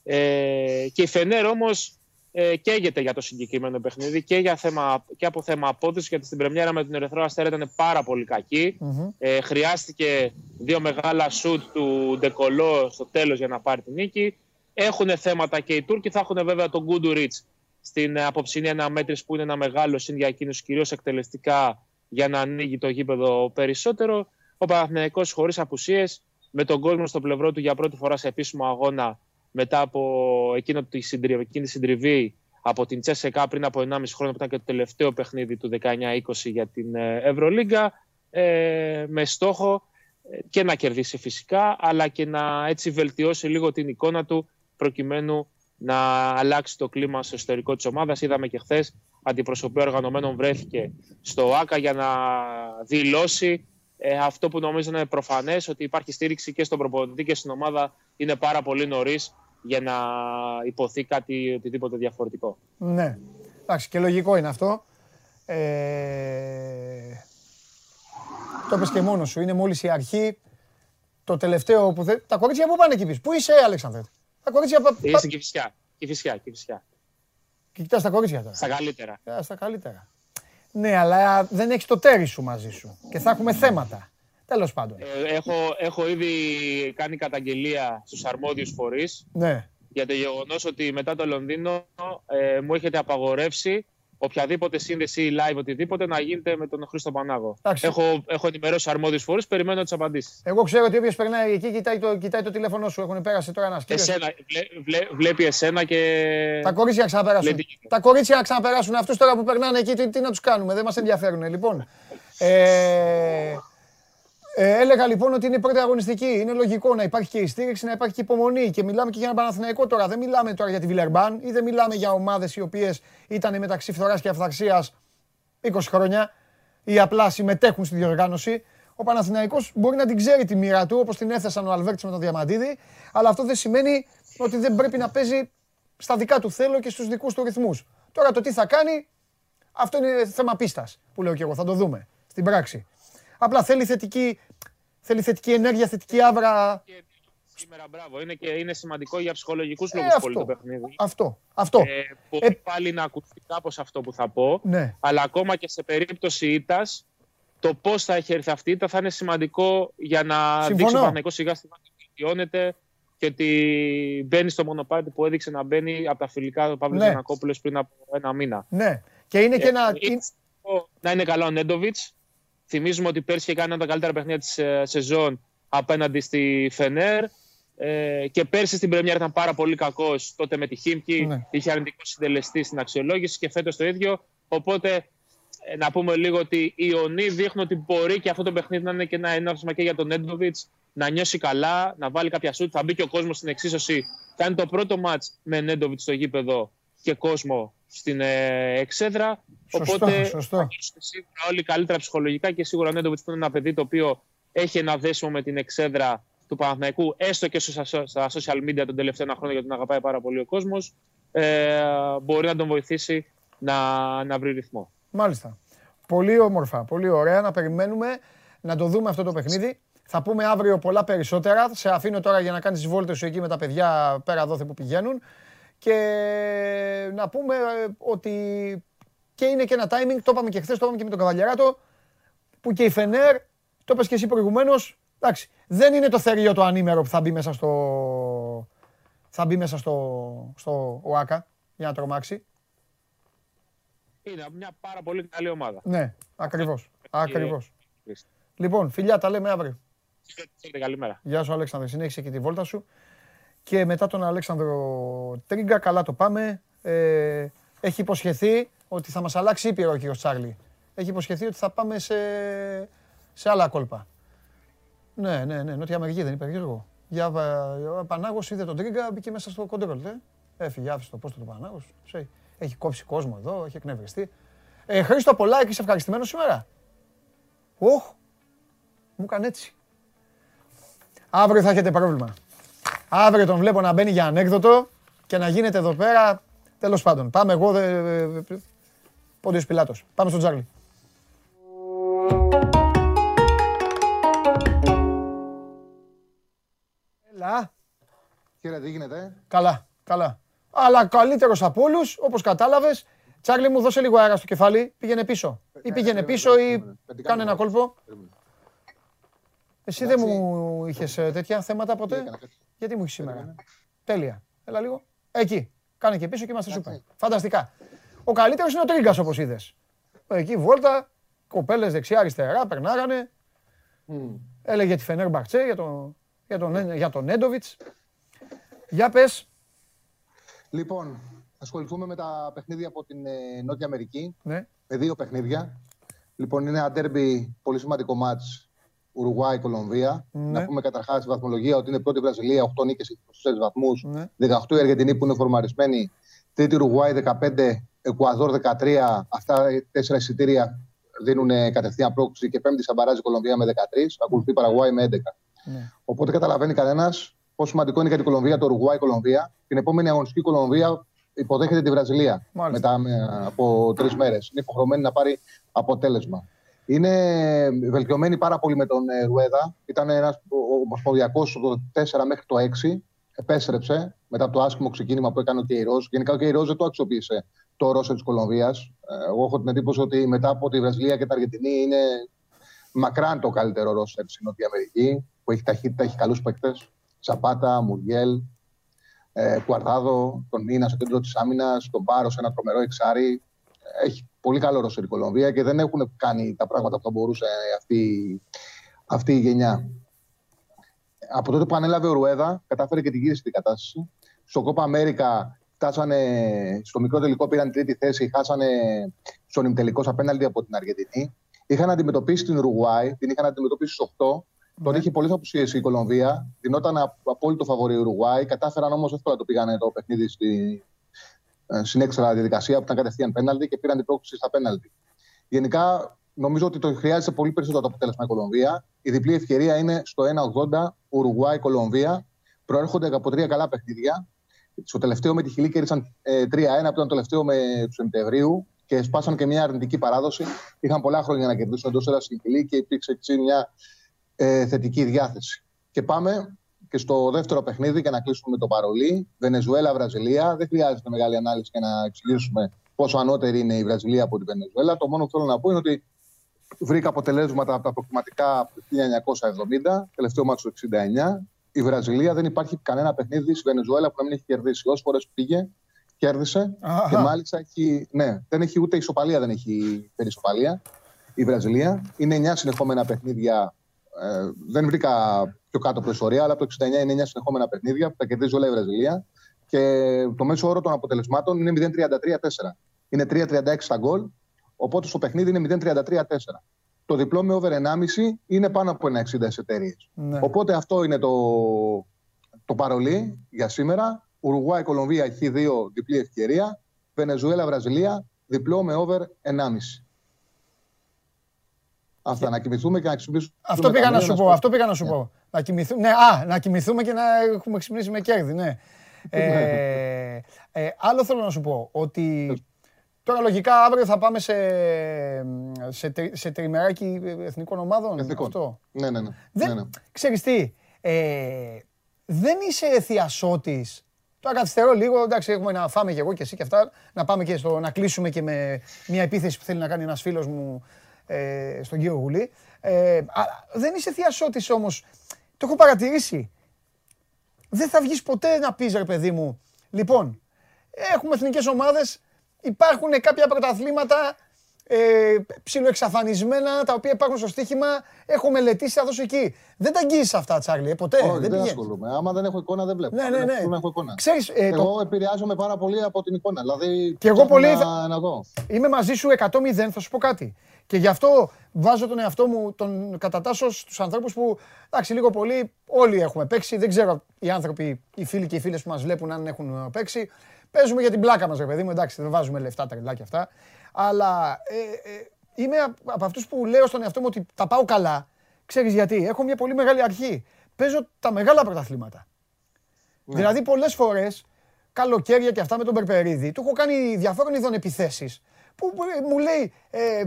Ε, και η Φενέρ όμως ε, καίγεται για το συγκεκριμένο παιχνίδι και, για θέμα, και από θέμα απόδοση, γιατί στην Πρεμιέρα με τον Ερυθρό Αστέρα ήταν πάρα πολύ κακή. Ε, χρειάστηκε δύο μεγάλα σουτ του Ντεκολό στο τέλος για να πάρει την νίκη. Έχουν θέματα και οι Τούρκοι. Θα έχουν βέβαια τον Γκούντουριτς στην ε, απόψινή αναμέτρηση που είναι ένα μεγάλο συν για εκείνους κυρίως εκτελεστικά για να ανοίγει το γήπεδο περισσότερο. Ο Παναθηναϊκός χωρίς απουσίες με τον κόσμο στο πλευρό του για πρώτη φορά σε επίσημο αγώνα μετά από εκείνο τη συντριβή, εκείνη τη συντριβή από την Τσέσεκα πριν από 1,5 χρόνο που ήταν και το τελευταίο παιχνίδι του 19-20 για την ε, Ευρωλίγκα ε, με στόχο ε, και να κερδίσει φυσικά αλλά και να έτσι βελτιώσει λίγο την εικόνα του προκειμένου να αλλάξει το κλίμα στο εσωτερικό της ομάδας. Είδαμε και χθες αντιπροσωπεία οργανωμένων βρέθηκε στο ΆΚΑ για να δηλώσει ε, αυτό που νομίζω είναι προφανές ότι υπάρχει στήριξη και στον προπονητή και στην ομάδα είναι πάρα πολύ νωρίς για να υποθεί κάτι οτιδήποτε διαφορετικό. Ναι. Εντάξει, και λογικό είναι αυτό. Ε... Το είπες και μόνος σου. Είναι μόλις η αρχή. Το τελευταίο που δεν... Τα κορίτσια πού πάνε εκεί πίσω. Πού είσαι, Αλέξανδρε; Τα κορίτσια... πα- πα- Είσαι και φυσικά. Και φυσικά, και φυσικά. Και κοιτάς τα κορίτσια τώρα. Στα καλύτερα. Α, στα καλύτερα. Ναι, αλλά δεν έχεις το τέρι σου μαζί σου. Και θα έχουμε θέματα. Τέλος πάντων. Ε, έχω, έχω ήδη κάνει καταγγελία στους αρμόδιους φορείς Ναι. για το γεγονός ότι μετά το Λονδίνο ε, μου έχετε απαγορεύσει οποιαδήποτε σύνδεση ή live οτιδήποτε να γίνεται με τον Χρήστο Πανάγο. Εντάξει. Έχω, έχω ενημερώσει αρμόδιους φορείς, περιμένω τις απαντήσεις. Εγώ ξέρω ότι όποιος περνάει εκεί κοιτάει το, κοιτάει το τηλέφωνο σου. Έχουν πέρασει τώρα ένας κύριος. Εσένα, βλέ, βλέ- βλέπει εσένα και. Τα κορίτσια ξαναπεράσουν. Λέει τι γίνεται. Τα κορίτσια ξαναπεράσουν. Αυτούς τώρα που περνάνε εκεί, τι, τι να τους κάνουμε. Δεν μας ενδιαφέρουν. Λοιπόν, ε, ε, έλεγα λοιπόν ότι είναι πρώτη αγωνιστική. Είναι λογικό να υπάρχει και η στήριξη, να υπάρχει και υπομονή. Και μιλάμε και για ένα Παναθηναϊκό τώρα. Δεν μιλάμε τώρα για τη Βιλερμπάν ή δεν μιλάμε για ομάδες οι οποίες ήταν μεταξύ φθοράς και αυθαρξίας 20 χρόνια ή απλά συμμετέχουν στη διοργάνωση. Ο Παναθηναϊκός μπορεί να την ξέρει τη μοίρα του, όπως την έθεσαν ο Αλβέρτης με τον Διαμαντίδη, αλλά αυτό δεν σημαίνει ότι δεν πρέπει να παίζει στα δικά του θέλω και στους δικούς του ρυθμούς. Τώρα το τι θα κάνει, αυτό είναι θέμα πίστας, που λέω και εγώ, θα το δούμε στην πράξη. Απλά θέλει θετική, θέλει θετική ενέργεια, θετική άβρα. Σήμερα, μπράβο. Είναι, και, είναι σημαντικό για ψυχολογικούς Ε, λόγους πολύ το αυτό, παιχνίδι. αυτό, αυτό. Ε, μπορεί πάλι να ακουστεί κάπως αυτό που θα πω. Ναι. Αλλά ακόμα και σε περίπτωση ήττας, το πώς θα έχει έρθει αυτή η ήττα θα είναι σημαντικό για να Συμφωνώ. δείξει ο Παναγικό σιγά σιγά ότι βελτιώνεται και ότι μπαίνει στο μονοπάτι που έδειξε να μπαίνει από τα φιλικά του Παύλου Ναι. Γιανακόπουλος πριν από ένα μήνα. Ναι. Και είναι και Ε, ένα... είναι σημαντικό Να είναι καλά ο Νέντοβιτς. Θυμίζουμε ότι πέρσι είχε κάνει ένα από τα καλύτερα παιχνίδια της σεζόν απέναντι στη Φενέρ. Ε, και πέρσι στην Πρεμιέρα ήταν πάρα πολύ κακός τότε με τη Χίμκι. Ναι. Είχε αρνητικό συντελεστή στην αξιολόγηση και φέτος το ίδιο. Οπότε ε, να πούμε λίγο ότι οι Ιωνί δείχνουν ότι μπορεί και αυτό το παιχνίδι να είναι και ένα έναυσμα και για τον Νέντοβιτς να νιώσει καλά, να βάλει κάποια σουτ. Θα μπει και ο κόσμος στην εξίσωση. Θα είναι το πρώτο ματ με Νέντοβιτς στο γήπεδο και κόσμο στην ε, εξέδρα. Σωστό, Οπότε σωστό. θα νιώσουν σίγουρα όλοι καλύτερα ψυχολογικά και σίγουρα ο Νέντοβιτς που είναι ένα παιδί το οποίο έχει ένα δέσιμο με την εξέδρα του Παναθηναϊκού, έστω και στα, στα social media τον τελευταίο ένα χρόνο, γιατί τον αγαπάει πάρα πολύ ο κόσμος, ε, μπορεί να τον βοηθήσει να, να βρει ρυθμό. Μάλιστα. Πολύ όμορφα, πολύ ωραία. Να περιμένουμε να το δούμε αυτό το παιχνίδι. Θα πούμε αύριο πολλά περισσότερα. Σε αφήνω τώρα για να κάνεις τις βόλτες σου εκεί με τα παιδιά πέρα δόθε που πηγαίνουν. Και να πούμε ε, ότι και είναι και ένα timing, το είπαμε και χθες, το είπαμε και με τον Καβαλιαράτο, που και η Φενέρ, το είπες και εσύ προηγουμένως, εντάξει, δεν είναι το θερίο το ανήμερο που θα μπει μέσα στο, θα μπει μέσα στο, στο ΟΑΚΑ για να τρομάξει. Είναι μια πάρα πολύ καλή ομάδα. Ναι, ακριβώς, ακριβώς. Λοιπόν, φιλιά, τα λέμε αύριο. Καλημέρα. Γεια σου Αλέξανδρε, συνέχισε και τη βόλτα σου. Και μετά τον Αλέξανδρο Τρίγκα, καλά το πάμε. Ε, έχει υποσχεθεί ότι θα μας αλλάξει ήπειρο ο κύριος Τσάρλι. Έχει υποσχεθεί ότι θα πάμε σε, σε άλλα κόλπα. Ναι, ναι, ναι, Νότια Αμερική δεν είπε Γιώργο. Για ε, Πανάγος είδε τον Τρίγκα, μπήκε μέσα στο κοντρόλ. Ε. Έφυγε, άφησε το πόστο του Πανάγος. Έχει κόψει κόσμο εδώ, έχει εκνευριστεί. Ε, Χρήστο Πολάκη, είσαι ευχαριστημένος σήμερα; Οχ, μου έκανε έτσι. Αύριο θα έχετε πρόβλημα. Αύριο τον βλέπω να μπαίνει για ανέκδοτο και να γίνεται εδώ πέρα. Τέλος πάντων. Πάμε εγώ. Πόντιος Πιλάτος. Πάμε στον Τζάρλι. Έλα. Κύριε, τι γίνεται. Καλά, καλά. Αλλά καλύτερος από όλους, όπως κατάλαβες. Τσάρλι μου δώσε λίγο αέρα στο κεφάλι, πήγαινε πίσω. Ή πήγαινε πίσω ή κάνε ένα κόλπο. Εσύ δεν μου είχες ε, τέτοια θέματα ποτέ. Γιατί μου έχεις σήμερα; Τέλεια. Έλα λίγο. Εκεί. Κάνε και πίσω και είμαστε σούπερ. Φανταστικά. Ο καλύτερος είναι ο Τρίγκας όπως είδες. Εκεί βόλτα, κοπέλες δεξιά-αριστερά, περνάγανε. Mm. Έλεγε τη Φενέρ Μπαρτσέ για, το, για τον, για τον Νέντοβιτς. Για πες. Λοιπόν, ασχοληθούμε με τα παιχνίδια από την ε, Νότια Αμερική. Ναι. Με δύο παιχνίδια. Λοιπόν, είναι ένα ντέρμπι πολύ σημαντικό μάτς Ουρουγουάη, Κολομβία. Ναι. Να πούμε καταρχάς τη βαθμολογία ότι είναι πρώτη Βραζιλία, 8 νίκες, 24 βαθμούς. Ναι. 18 η Αργεντινή που είναι φορμαρισμένη. Τρίτη Ουρουγουάη, 15. Εκουαδόρ 13. Αυτά τέσσερα εισιτήρια δίνουν κατευθείαν πρόκληση και πέμπτη Σαμπαράζη Κολομβία με 13. Ακολουθεί η Παραγουάη με 11. Ναι. Οπότε καταλαβαίνει κανένας πόσο σημαντικό είναι για την Κολομβία το Ουρουγουάη Κολομβία. Την επόμενη αγωνιστική Κολομβία υποδέχεται τη Βραζιλία μετά από τρεις μέρες. Είναι υποχρεωμένη να πάρει αποτέλεσμα. Είναι βελτιωμένη πάρα πολύ με τον ε, Ρουέδα. Ήταν ένας ομοσπονδιακός από το 4 μέχρι το 6. Επέστρεψε μετά το άσχημο ξεκίνημα που έκανε ο Κεϊρός. Γενικά ο Κεϊρός δεν το αξιοποίησε το Ρώσο της Κολομβίας. Ε, εγώ έχω την εντύπωση ότι μετά από τη Βραζιλία και την Αργεντινή είναι μακράν το καλύτερο Ρώσο στην Νότια Αμερική που έχει ταχύτητα, έχει καλούς παίκτες. Σαπάτα, Μουριέλ, ε, Κουαρτάδο, τον Μίνα στο κέντρο της άμυνας, τον Πάρο, ένα τρομερό εξάρι. Έχει πολύ καλό ρόλο η Κολομβία και δεν έχουν κάνει τα πράγματα που θα μπορούσε αυτή, αυτή η γενιά. Από τότε που ανέλαβε ο Ρουέδα, κατάφερε και τη γύρισε την κατάσταση. Στο Κόπα Αμέρικα φτάσανε στο μικρό τελικό, πήραν τρίτη θέση, χάσανε στον ημιτελικό απέναντι από την Αργεντινή. Είχαν αντιμετωπίσει την Ουρουγουάη, την είχαν αντιμετωπίσει στου 8. Ναι. Τότε είχε πολλέ απουσίε η Κολομβία. Δινόταν απόλυτο φαβορή η Ουρουγουάη. Κατάφεραν όμως εύκολα το πήγανε το παιχνίδι στη, ε, στην έξτρα διαδικασία που ήταν κατευθείαν πέναλτι και πήραν την πρόκληση στα πέναλτι. Γενικά, νομίζω ότι το χρειάζεται πολύ περισσότερο το αποτέλεσμα η Κολομβία. Η διπλή ευκαιρία είναι στο 1,80 Ουρουγουάη-Κολομβία. Προέρχονται από τρία καλά παιχνίδια. Στο τελευταίο με τη Χιλή κέρδισαν 3-1, ε, από το τελευταίο με τους Σεπτεμβρίου και σπάσαν και μια αρνητική παράδοση. Είχαν πολλά χρόνια να κερδίσουν εντός έδρας στην Χιλή και υπήρξε έτσι μια ε, θετική διάθεση. Και πάμε και στο δεύτερο παιχνίδι, για να κλείσουμε με το παρολί, Βενεζουέλα-Βραζιλία. Δεν χρειάζεται μεγάλη ανάλυση για να εξηγήσουμε πόσο ανώτερη είναι η Βραζιλία από τη Βενεζουέλα. Το μόνο που θέλω να πω είναι ότι βρήκα αποτελέσματα από τα προκριματικά από το 1970, τελευταίο μάτσο του 1969. Η Βραζιλία δεν υπάρχει κανένα παιχνίδι στη Βενεζουέλα που να μην έχει κερδίσει. Όσες φορές πήγε, κέρδισε. Αχα. Και μάλιστα έχει, ναι, δεν έχει ούτε ισοπαλία, δεν έχει περισοπαλία η Βραζιλία. Είναι 9 συνεχόμενα παιχνίδια. Ε, δεν βρήκα πιο κάτω από ιστορία, αλλά από το 69 είναι 9 συνεχόμενα παιχνίδια που τα κερδίζει όλα η Βραζιλία. Και το μέσο όρο των αποτελεσμάτων είναι 0-33-4. Είναι 3-36 στα γκολ, οπότε στο παιχνίδι είναι 0-33-4. Το διπλό με over 1,5 είναι πάνω από ένα 60 εταιρείες. Ναι. Οπότε αυτό είναι το, το παρολί για σήμερα. Ουρουγουάη, Κολομβία, έχει δύο διπλή ευκαιρία. Βενεζουέλα, Βραζιλία, διπλό με over 1,5. Αυτά, να κοιμηθούμε και να ξυπνήσουμε. Αυτό πήγα να σου πω. Αυτό πήγα να σου πω. Να κοιμηθούμε, ναι, α, να κοιμηθούμε και να έχουμε ξυπνήσει με κέρδη, ναι. ε, ε, άλλο θέλω να σου πω, ότι τώρα λογικά αύριο θα πάμε σε, σε, τρι- σε τριμεράκι εθνικών ομάδων. Εθνικών. Αυτό. Ναι, ναι, ναι. Δεν, ναι, ναι. Ξέρεις τι, ε, δεν είσαι θειασότης. Τώρα καθυστερώ λίγο, εντάξει, έχουμε να φάμε και εγώ και εσύ και αυτά, να πάμε και στο, να κλείσουμε και με μια επίθεση που θέλει να κάνει ένας φίλος μου ε, στον κύριο Γουλή. Ε, αλλά δεν είσαι θειασότης όμως. Το έχω παρατηρήσει. Δεν θα βγεις ποτέ να πεις ρε παιδί μου. Λοιπόν, έχουμε εθνικές ομάδες, υπάρχουν κάποια πρωταθλήματα ε, ψιλοεξαφανισμένα, τα οποία υπάρχουν στο στοίχημα. Έχω μελετήσει, θα δώσω εκεί. Δεν τα αγγίζεις αυτά, Τσάρλι, ε, ποτέ. Όχι, δεν δεν πηγαίνεις. ασχολούμαι. Άμα δεν έχω εικόνα, δεν βλέπω. Ναι, ναι, Δεν ναι. έχω- Δεν έχω εικόνα. Ξέρεις, ε, το- εγώ επηρεάζομαι πάρα πολύ από την εικόνα. Δηλαδή, Και εγώ ψάχνω πολύ να, θα- να δω. Είμαι μαζί σου 100-0, θα σου πω κάτι. Και γι' αυτό βάζω τον εαυτό μου, τον κατατάσσω στους ανθρώπους που, εντάξει, λίγο πολύ όλοι έχουμε παίξει. Δεν ξέρω οι άνθρωποι, οι φίλοι και οι φίλες που μας βλέπουν αν έχουν παίξει. Παίζουμε για την πλάκα μας, ρε παιδί μου, εντάξει, δεν βάζουμε λεφτά τα και αυτά. Αλλά ε, ε, είμαι απ- από αυτούς που λέω στον εαυτό μου ότι τα πάω καλά. Ξέρεις γιατί, έχω μια πολύ μεγάλη αρχή. Παίζω τα μεγάλα πρωταθλήματα. Δηλαδή πολλές φορές, καλοκαίρια και αυτά με τον Περπερίδη, του έχω κάνει διαφόρων ειδών επιθέσεις που ε, μου λέει ε,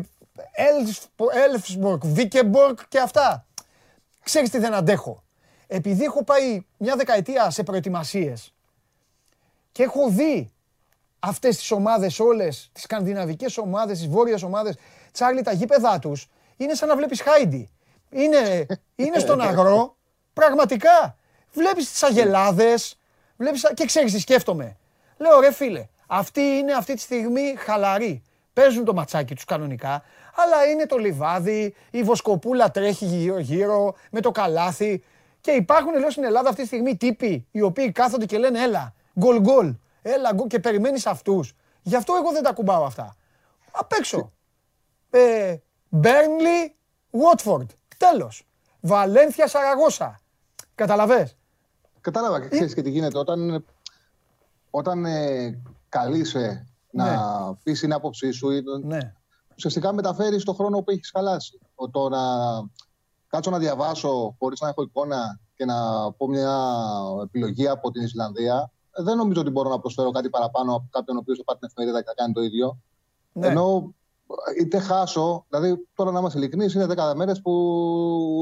Έλφσμπορκ, Βίκεμπορκ και αυτά. Ξέρεις τι δεν αντέχω; Επειδή έχω πάει μια δεκαετία σε προετοιμασίες και έχω δει αυτές τις ομάδες όλες, τις σκανδιναβικές ομάδες, τις βόρειες ομάδες, Τσάρλι, τα γήπεδά τους, είναι σαν να βλέπεις Χάιντι. Είναι, είναι στον αγρό, πραγματικά. Βλέπεις τις αγελάδες, βλέπεις, τα- και ξέρεις τι σκέφτομαι. Λέω ρε φίλε, αυτοί είναι αυτή τη στιγμή χαλαροί. Παίζουν το ματσάκι τους κανονικά, αλλά είναι το λιβάδι, η βοσκοπούλα τρέχει γύρω-γύρω με το καλάθι. Και υπάρχουν, λέω στην Ελλάδα αυτή τη στιγμή τύποι οι οποίοι κάθονται και λένε έλα, γκολ γκολ, έλα γκολ και περιμένεις αυτούς. Γι' αυτό εγώ δεν τα κουμπάω αυτά. Απ' έξω. Ε, Μπέρνλι, Βότφορντ. Τέλος. Βαλένθια, Σαραγώσα. Καταλαβες. Κατάλαβα και ξέρεις και τι γίνεται. Όταν, όταν ε, καλείσαι να πεις την άποψή σου, ή, Ναι. ουσιαστικά μεταφέρεις το χρόνο που έχεις χαλάσει. Ο, το να κάτσω να διαβάσω χωρίς να έχω εικόνα και να πω μια επιλογή από την Ισλανδία, δεν νομίζω ότι μπορώ να προσφέρω κάτι παραπάνω από κάποιον ο οποίος θα πάρει την εφημερίδα και θα κάνει το ίδιο. Ναι. Ενώ είτε χάσω, δηλαδή τώρα να είμαστε ειλικρινείς, είναι 10 μέρες που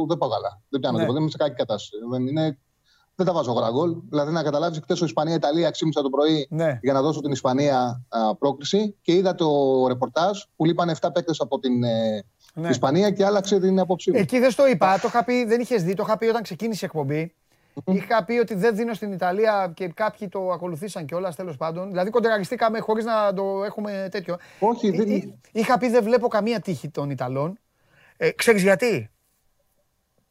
δεν πάω καλά. Δεν πιάνω Ναι. τίποτα, δεν είμαι σε κακή κατάσταση. Δεν, είναι, δεν τα βάζω γρήγορα γκολ. Δηλαδή να καταλάβεις, χθε ο Ισπανία-Ιταλία ξύπνησα το πρωί Ναι. για να δώσω την Ισπανία α, πρόκριση και είδα το ρεπορτάζ που λείπαν 7 παίκτες από την ε, Ναι. Ισπανία και άλλαξε την άποψή μου. Εκεί δεν στο είπα, το είχα πει, δεν είχες δει, το είχα πει όταν ξεκίνησε η εκπομπή. Είχα πει ότι δεν δίνω στην Ιταλία και κάποιοι το ακολουθήσαν κιόλας τέλος πάντων. Δηλαδή κοντραριστήκαμε χωρίς να το έχουμε τέτοιο. Όχι, δεν- Εί- εί- Είχα πει δεν βλέπω καμία τύχη των Ιταλών. Ε, ξέρεις γιατί;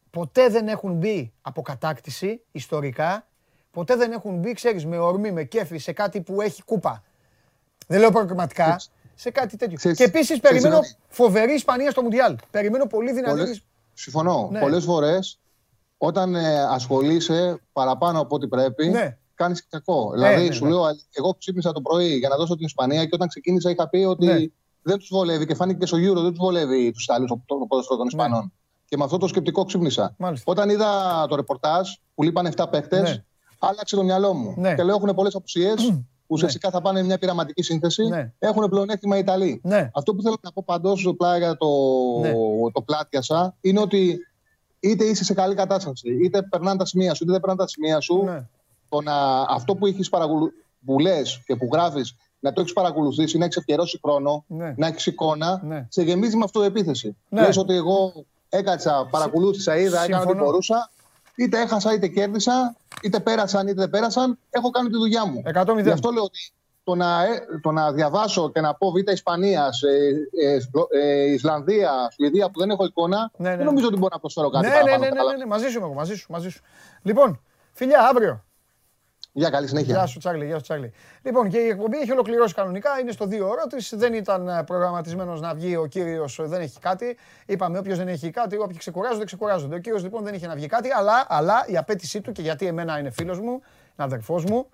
Ποτέ δεν έχουν μπει από κατάκτηση ιστορικά. Ποτέ δεν έχουν μπει, ξέρεις, με ορμή, με κέφι, σε κάτι που έχει κούπα. Δεν λέω προκριματικά. Σε κάτι τέτοιο. Ξέρεις- και επίσης ξέρεις περιμένω κάτι. φοβερή Ισπανία στο Μουντιάλ. Περιμένω πολύ δυνατή. Πολλές- Συμφωνώ. Ναι. Πολλές φορές όταν ε, ασχολείσαι παραπάνω από ό,τι πρέπει, Ναι. κάνεις κακό. δηλαδή, ναι, σου ναι. λέω, εγώ ξύπνησα το πρωί για να δώσω την Ισπανία και όταν ξεκίνησα είχα πει ότι Ναι. δεν τους βολεύει και φάνηκε και στο Euro, δεν τους βολεύει τους Ιταλού το, το ποδοσφαίρος των Ισπανών. Και με αυτό το σκεπτικό ξύπνησα. Μάλιστα. Όταν είδα το ρεπορτάζ που λείπαν 7 παίχτε, Ναι. άλλαξε το μυαλό μου. Ναι. Και λέω έχουν πολλές απουσίες. Ουσιαστικά θα πάνε μια πειραματική σύνθεση. Ναι. Έχουν πλεονέκτημα οι Ιταλοί. Ναι. Αυτό που θέλω να πω παντός πλάι για το, Ναι. το πλάτιασα είναι ότι είτε είσαι σε καλή κατάσταση, είτε περνάνε τα σημεία σου, είτε δεν περνάνε τα σημεία σου. Ναι. Το να, αυτό που, έχεις παρακολου... που λες και που γράφεις, να το έχεις παρακολουθήσει, να έχεις ευκαιρώσει χρόνο, Ναι. να έχεις εικόνα, Ναι. σε γεμίζει με αυτοεπίθεση. Ναι. Λες ότι εγώ έκατσα, παρακολούθησα, είδα, έκανα ό,τι Συμφωνώ. μπορούσα. Είτε έχασα είτε κέρδισα, είτε πέρασαν είτε δεν πέρασαν, έχω κάνει τη δουλειά μου. 100-0. Γι' αυτό λέω ότι το να, ε, το να διαβάσω και να πω Β' Ισπανίας, ε, ε, Σλο- ε, Ισλανδία, Σουηδία που δεν έχω εικόνα, Ναι, ναι. δεν νομίζω ότι μπορώ να προσφέρω κάτι Ναι, ναι, παραπάνω. ναι, ναι, Καλά. ναι, ναι, μαζί σου είμαι εγώ, μαζί σου, μαζί σου. Λοιπόν, φιλιά, αύριο. Γεια, καλή συνέχεια. Γεια σου, Τσάρλι, γεια σου, Τσάρλι. Λοιπόν, και η εκπομπή έχει ολοκληρώσει κανονικά. Είναι στο δύο ώρα της. Δεν ήταν ε, προγραμματισμένος να βγει ο κύριος, δεν έχει κάτι. Είπαμε, όποιος δεν έχει κάτι, όποιοι ξεκουράζονται, ξεκουράζονται. Ο κύριος λοιπόν δεν είχε να βγει κάτι, αλλά, αλλά η απέτησή του και γιατί εμένα είναι φίλος μου, είναι αδερφός μου,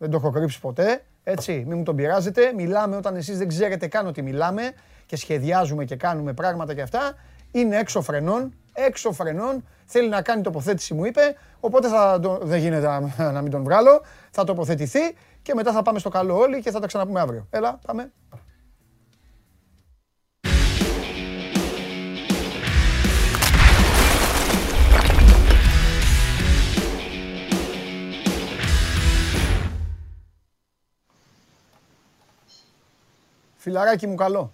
δεν το έχω κρύψει ποτέ. Έτσι, μην μου τον πειράζετε. Μιλάμε όταν εσείς δεν ξέρετε καν ότι μιλάμε και σχεδιάζουμε και κάνουμε πράγματα και αυτά. Είναι έξω φρενών έξω φρενών. Θέλει να κάνει τοποθέτηση, μου είπε. Οπότε θα το, δεν γίνεται να, να μην τον βγάλω. Θα τοποθετηθεί και μετά θα πάμε στο καλό όλοι και θα τα ξαναπούμε αύριο. Έλα, πάμε. Φιλαράκι μου καλό.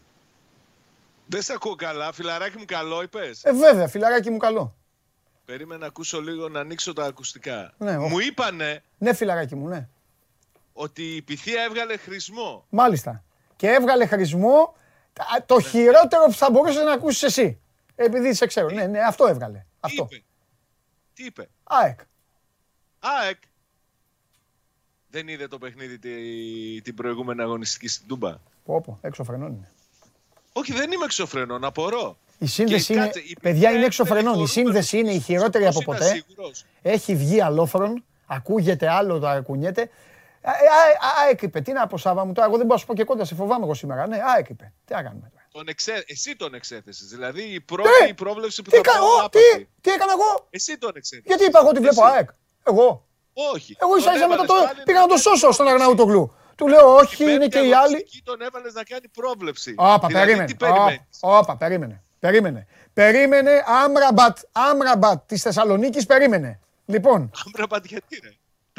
Δεν σε ακούω καλά. Φιλαράκι μου καλό είπες; Ε, βέβαια, φιλαράκι μου καλό. Περίμενα να ακούσω λίγο να ανοίξω τα ακουστικά. Ναι, μου είπανε Ναι, φιλαράκι μου, ναι. ότι η πυθία έβγαλε χρησμό. Μάλιστα. Και έβγαλε χρησμό τα- το χειρότερο που θα μπορούσε να ακούσεις εσύ. Επειδή σε ξέρω. Ναι, ναι, αυτό έβγαλε. Τι Αυτό. είπε; Τι είπε; ΑΕΚ. ΑΕΚ. Δεν είδε το παιχνίδι τη- την προηγούμενη αγωνιστική στην Τούμπα. Πω, πω, έξω φρενών είναι. Όχι, δεν είμαι εξωφρενών, απορώ. Η σύνδεση Και είναι, κάτσε, η παιδιά, είναι έξω φρενών. Η σύνδεση είναι η χειρότερη από Πώς είναι ποτέ. ασίγουρος. Έχει βγει αλόφρον. Ακούγεται άλλο, το ακουνιέται. Α, ε, α, ΑΕΚ είπε. Τι να πω, Σάβα μου τώρα. Εγώ δεν μπορώ να σου πω και κοντά. Σε φοβάμαι εγώ σήμερα. Ναι, ΑΕΚ είπε. Τι να κάνουμε τώρα. Τον εξέ... Εσύ τον εξέθεσες. Δηλαδή η πρώτη πρόβλεψη που Τι, θα κα, πάω ο, άπατη. τι, τι έκανα εγώ; Εσύ τον εξέθεσες. Γιατί είπα εγώ ότι βλέπω Εσύ. ΑΕΚ. Εγώ. Όχι. Εγώ ίσα Τον ίσα μετά έβαλες το πάλι πήγα να το σώσω στον Αγναούτογλου. Του λέω όχι, Πέμπτη είναι και οι άλλοι. αγωνιστική τον έβαλες να κάνει πρόβλεψη. Όπα, δηλαδή, περίμενε. Τι περιμένεις; Όπα, όπα, περίμενε. Περίμενε. Περίμενε Άμραμπατ, Άμραμπατ της Θεσσαλονίκης, περίμενε. Λοιπόν, Άμπραμπατ γιατί ρε;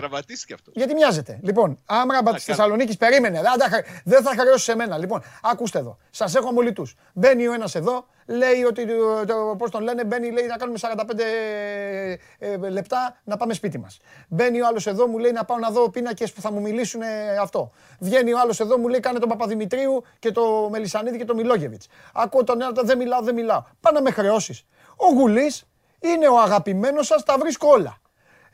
Τραυματίστηκε αυτός. γιατί μοιάζεται. Λοιπόν, Άμραμπατ της καλά. Θεσσαλονίκης, περίμενε. Δεν, τα χα- δεν θα χρεώσει σε μένα. Λοιπόν, ακούστε εδώ. Σας έχω αμολυτούς. Μπαίνει ο ένας εδώ, λέει ότι, το, το- πώς τον λένε, μπαίνει, λέει να κάνουμε 45 ε, λεπτά να πάμε σπίτι μας. Μπαίνει ο άλλος εδώ, μου λέει να πάω να δω πίνακες που θα μου μιλήσουν ε, αυτό. Βγαίνει ο άλλος εδώ, μου λέει κάνε τον Παπαδημητρίου και το Μελισανίδη και το Μιλόγεβιτς. Ακούω τον ένα, δεν μιλάω, δεν μιλάω. Πά να με χρεώσεις. Ο Γουλής είναι ο αγαπημένος σας, τα βρίσκω όλα.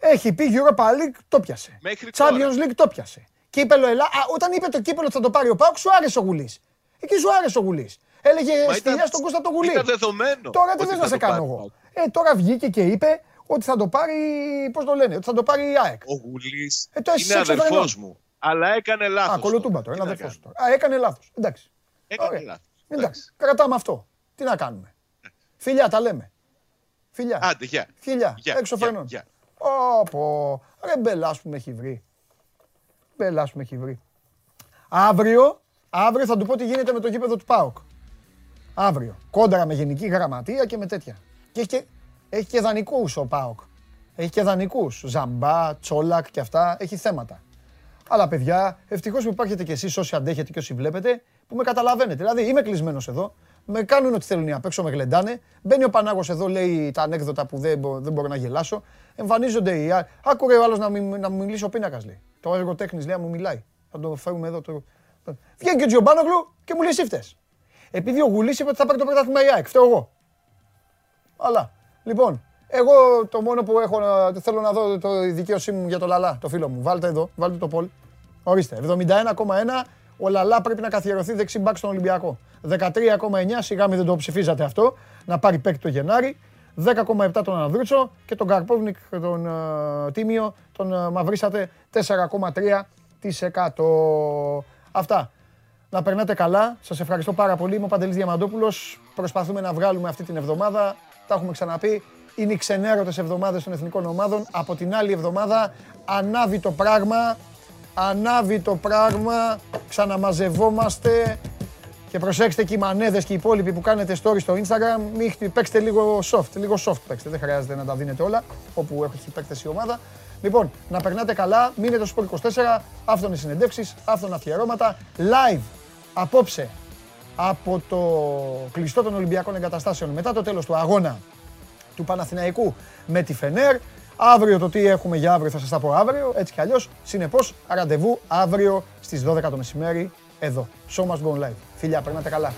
Έχει πει Europa League, το πιάσε. Μέχρι τώρα. Champions League το πιάσε. Κύπελο Ελλά... Α, όταν είπε το κύπελο ότι θα το πάρει ο Πάουκ, σου άρεσε ο Γουλής. Εκεί σου άρεσε ο Γουλής. Έλεγε Μα στυλιά ήταν- στον Κώστα τον Γουλή. Ήταν δεδομένο. Τώρα τι ότι θες θα να σε το κάνω πάρει ο εγώ. Πάουκ. Ε, τώρα βγήκε και είπε ότι θα το πάρει, πώς το λένε, ότι θα το πάρει η ΑΕΚ. Ο Γουλής Ε, το εσύ είναι έξω αδερφός φρενών. μου. Αλλά έκανε λάθος. Α, κολοτούμπα τώρα, είναι Τι να αδερφός κάνω. τώρα. Α, έκανε λάθος. Εντάξει. Έκανε Ωραία. λάθος. Εντάξει, κρατάμε αυτό. Τι να κάνουμε. Φιλιά, τα λέμε. Φιλιά. Άντε, γεια. Φιλιά, Γεια, έξω γεια, φρενών. Γεια. Όπο, ρε μπελάς που με έχει βρει. Μπελάς που με έχει βρει. Αύριο, αύριο θα του πω τι γίνεται με το γήπεδο του ΠΑΟΚ. Αύριο. Κόντρα με γενική γραμματεία και με τέτοια. Και έχει και, έχει και δανεικούς ο ΠΑΟΚ. Έχει και δανεικούς. Ζαμπά, Τσόλακ και αυτά. Έχει θέματα. Αλλά παιδιά, ευτυχώς που υπάρχετε κι εσείς όσοι αντέχετε και όσοι βλέπετε, που με καταλαβαίνετε. Δηλαδή, είμαι κλεισμένος εδώ, με κάνουν ό,τι θέλουν απ' έξω, με γλεντάνε. Μπαίνει ο Πανάγος εδώ, λέει τα ανέκδοτα που δεν, μπο- δεν μπορώ να γελάσω. Εμφανίζονται οι άλλοι. Άκουρε ο άλλος να, μι- να μου μιλήσει ο πίνακας, λέει. Το έργο τέχνης, λέει, να μου μιλάει. Θα το φέρουμε εδώ. Το... Βγαίνει και ο Τζιομπάνογλου και μου λέει εσύ φταίς. Επειδή ο Γουλής είπε ότι θα πάρει το πρωτάθλημα η ΑΕΚ, φταίω εγώ. Αλλά, λοιπόν, εγώ το μόνο που έχω να, θέλω να δω το η δικαίωσή μου για το Λαλά, το φίλο μου. Βάλτε εδώ, βάλτε το πόλ. Ορίστε, 71,1 ο Λαλά πρέπει να καθιερωθεί δεξί μπακ στον Ολυμπιακό. 13,9 σιγά μην δεν το ψηφίζατε αυτό, να πάρει παίκτη το Γενάρη. 10,7 τον Ανδρούτσο και τον Καρπόβνικ, τον ε, Τίμιο, τον ε, μαυρίσατε 4,3%. Αυτά. Να περνάτε καλά. Σας ευχαριστώ πάρα πολύ. Είμαι ο Παντελής Διαμαντόπουλος. Προσπαθούμε να βγάλουμε αυτή την εβδομάδα. Τα έχουμε ξαναπεί. Είναι οι ξενέρωτες εβδομάδες των εθνικών ομάδων. Από την άλλη εβδομάδα ανάβει το πράγμα. Ανάβει το πράγμα. Ξαναμαζευόμαστε. Και προσέξτε και οι μανέδες και οι υπόλοιποι που κάνετε story στο Instagram. Μην χτυ- παίξτε λίγο soft. Λίγο soft παίξτε. Δεν χρειάζεται να τα δίνετε όλα. Όπου έχει παίκτες η ομάδα. Λοιπόν, να περνάτε καλά. Μείνετε στο Sport 24. Αυτό είναι οι συνεντεύξεις. Αυτό είναι αφιερώματα. Live απόψε από το κλειστό των Ολυμπιακών Εγκαταστάσεων μετά το τέλος του αγώνα του Παναθηναϊκού με τη Φενέρ. Αύριο το τι έχουμε για αύριο θα σας τα πω αύριο, έτσι κι αλλιώς. Συνεπώς, ραντεβού αύριο στις 12 το μεσημέρι εδώ. Show must go on live. Φιλιά, περνάτε καλά.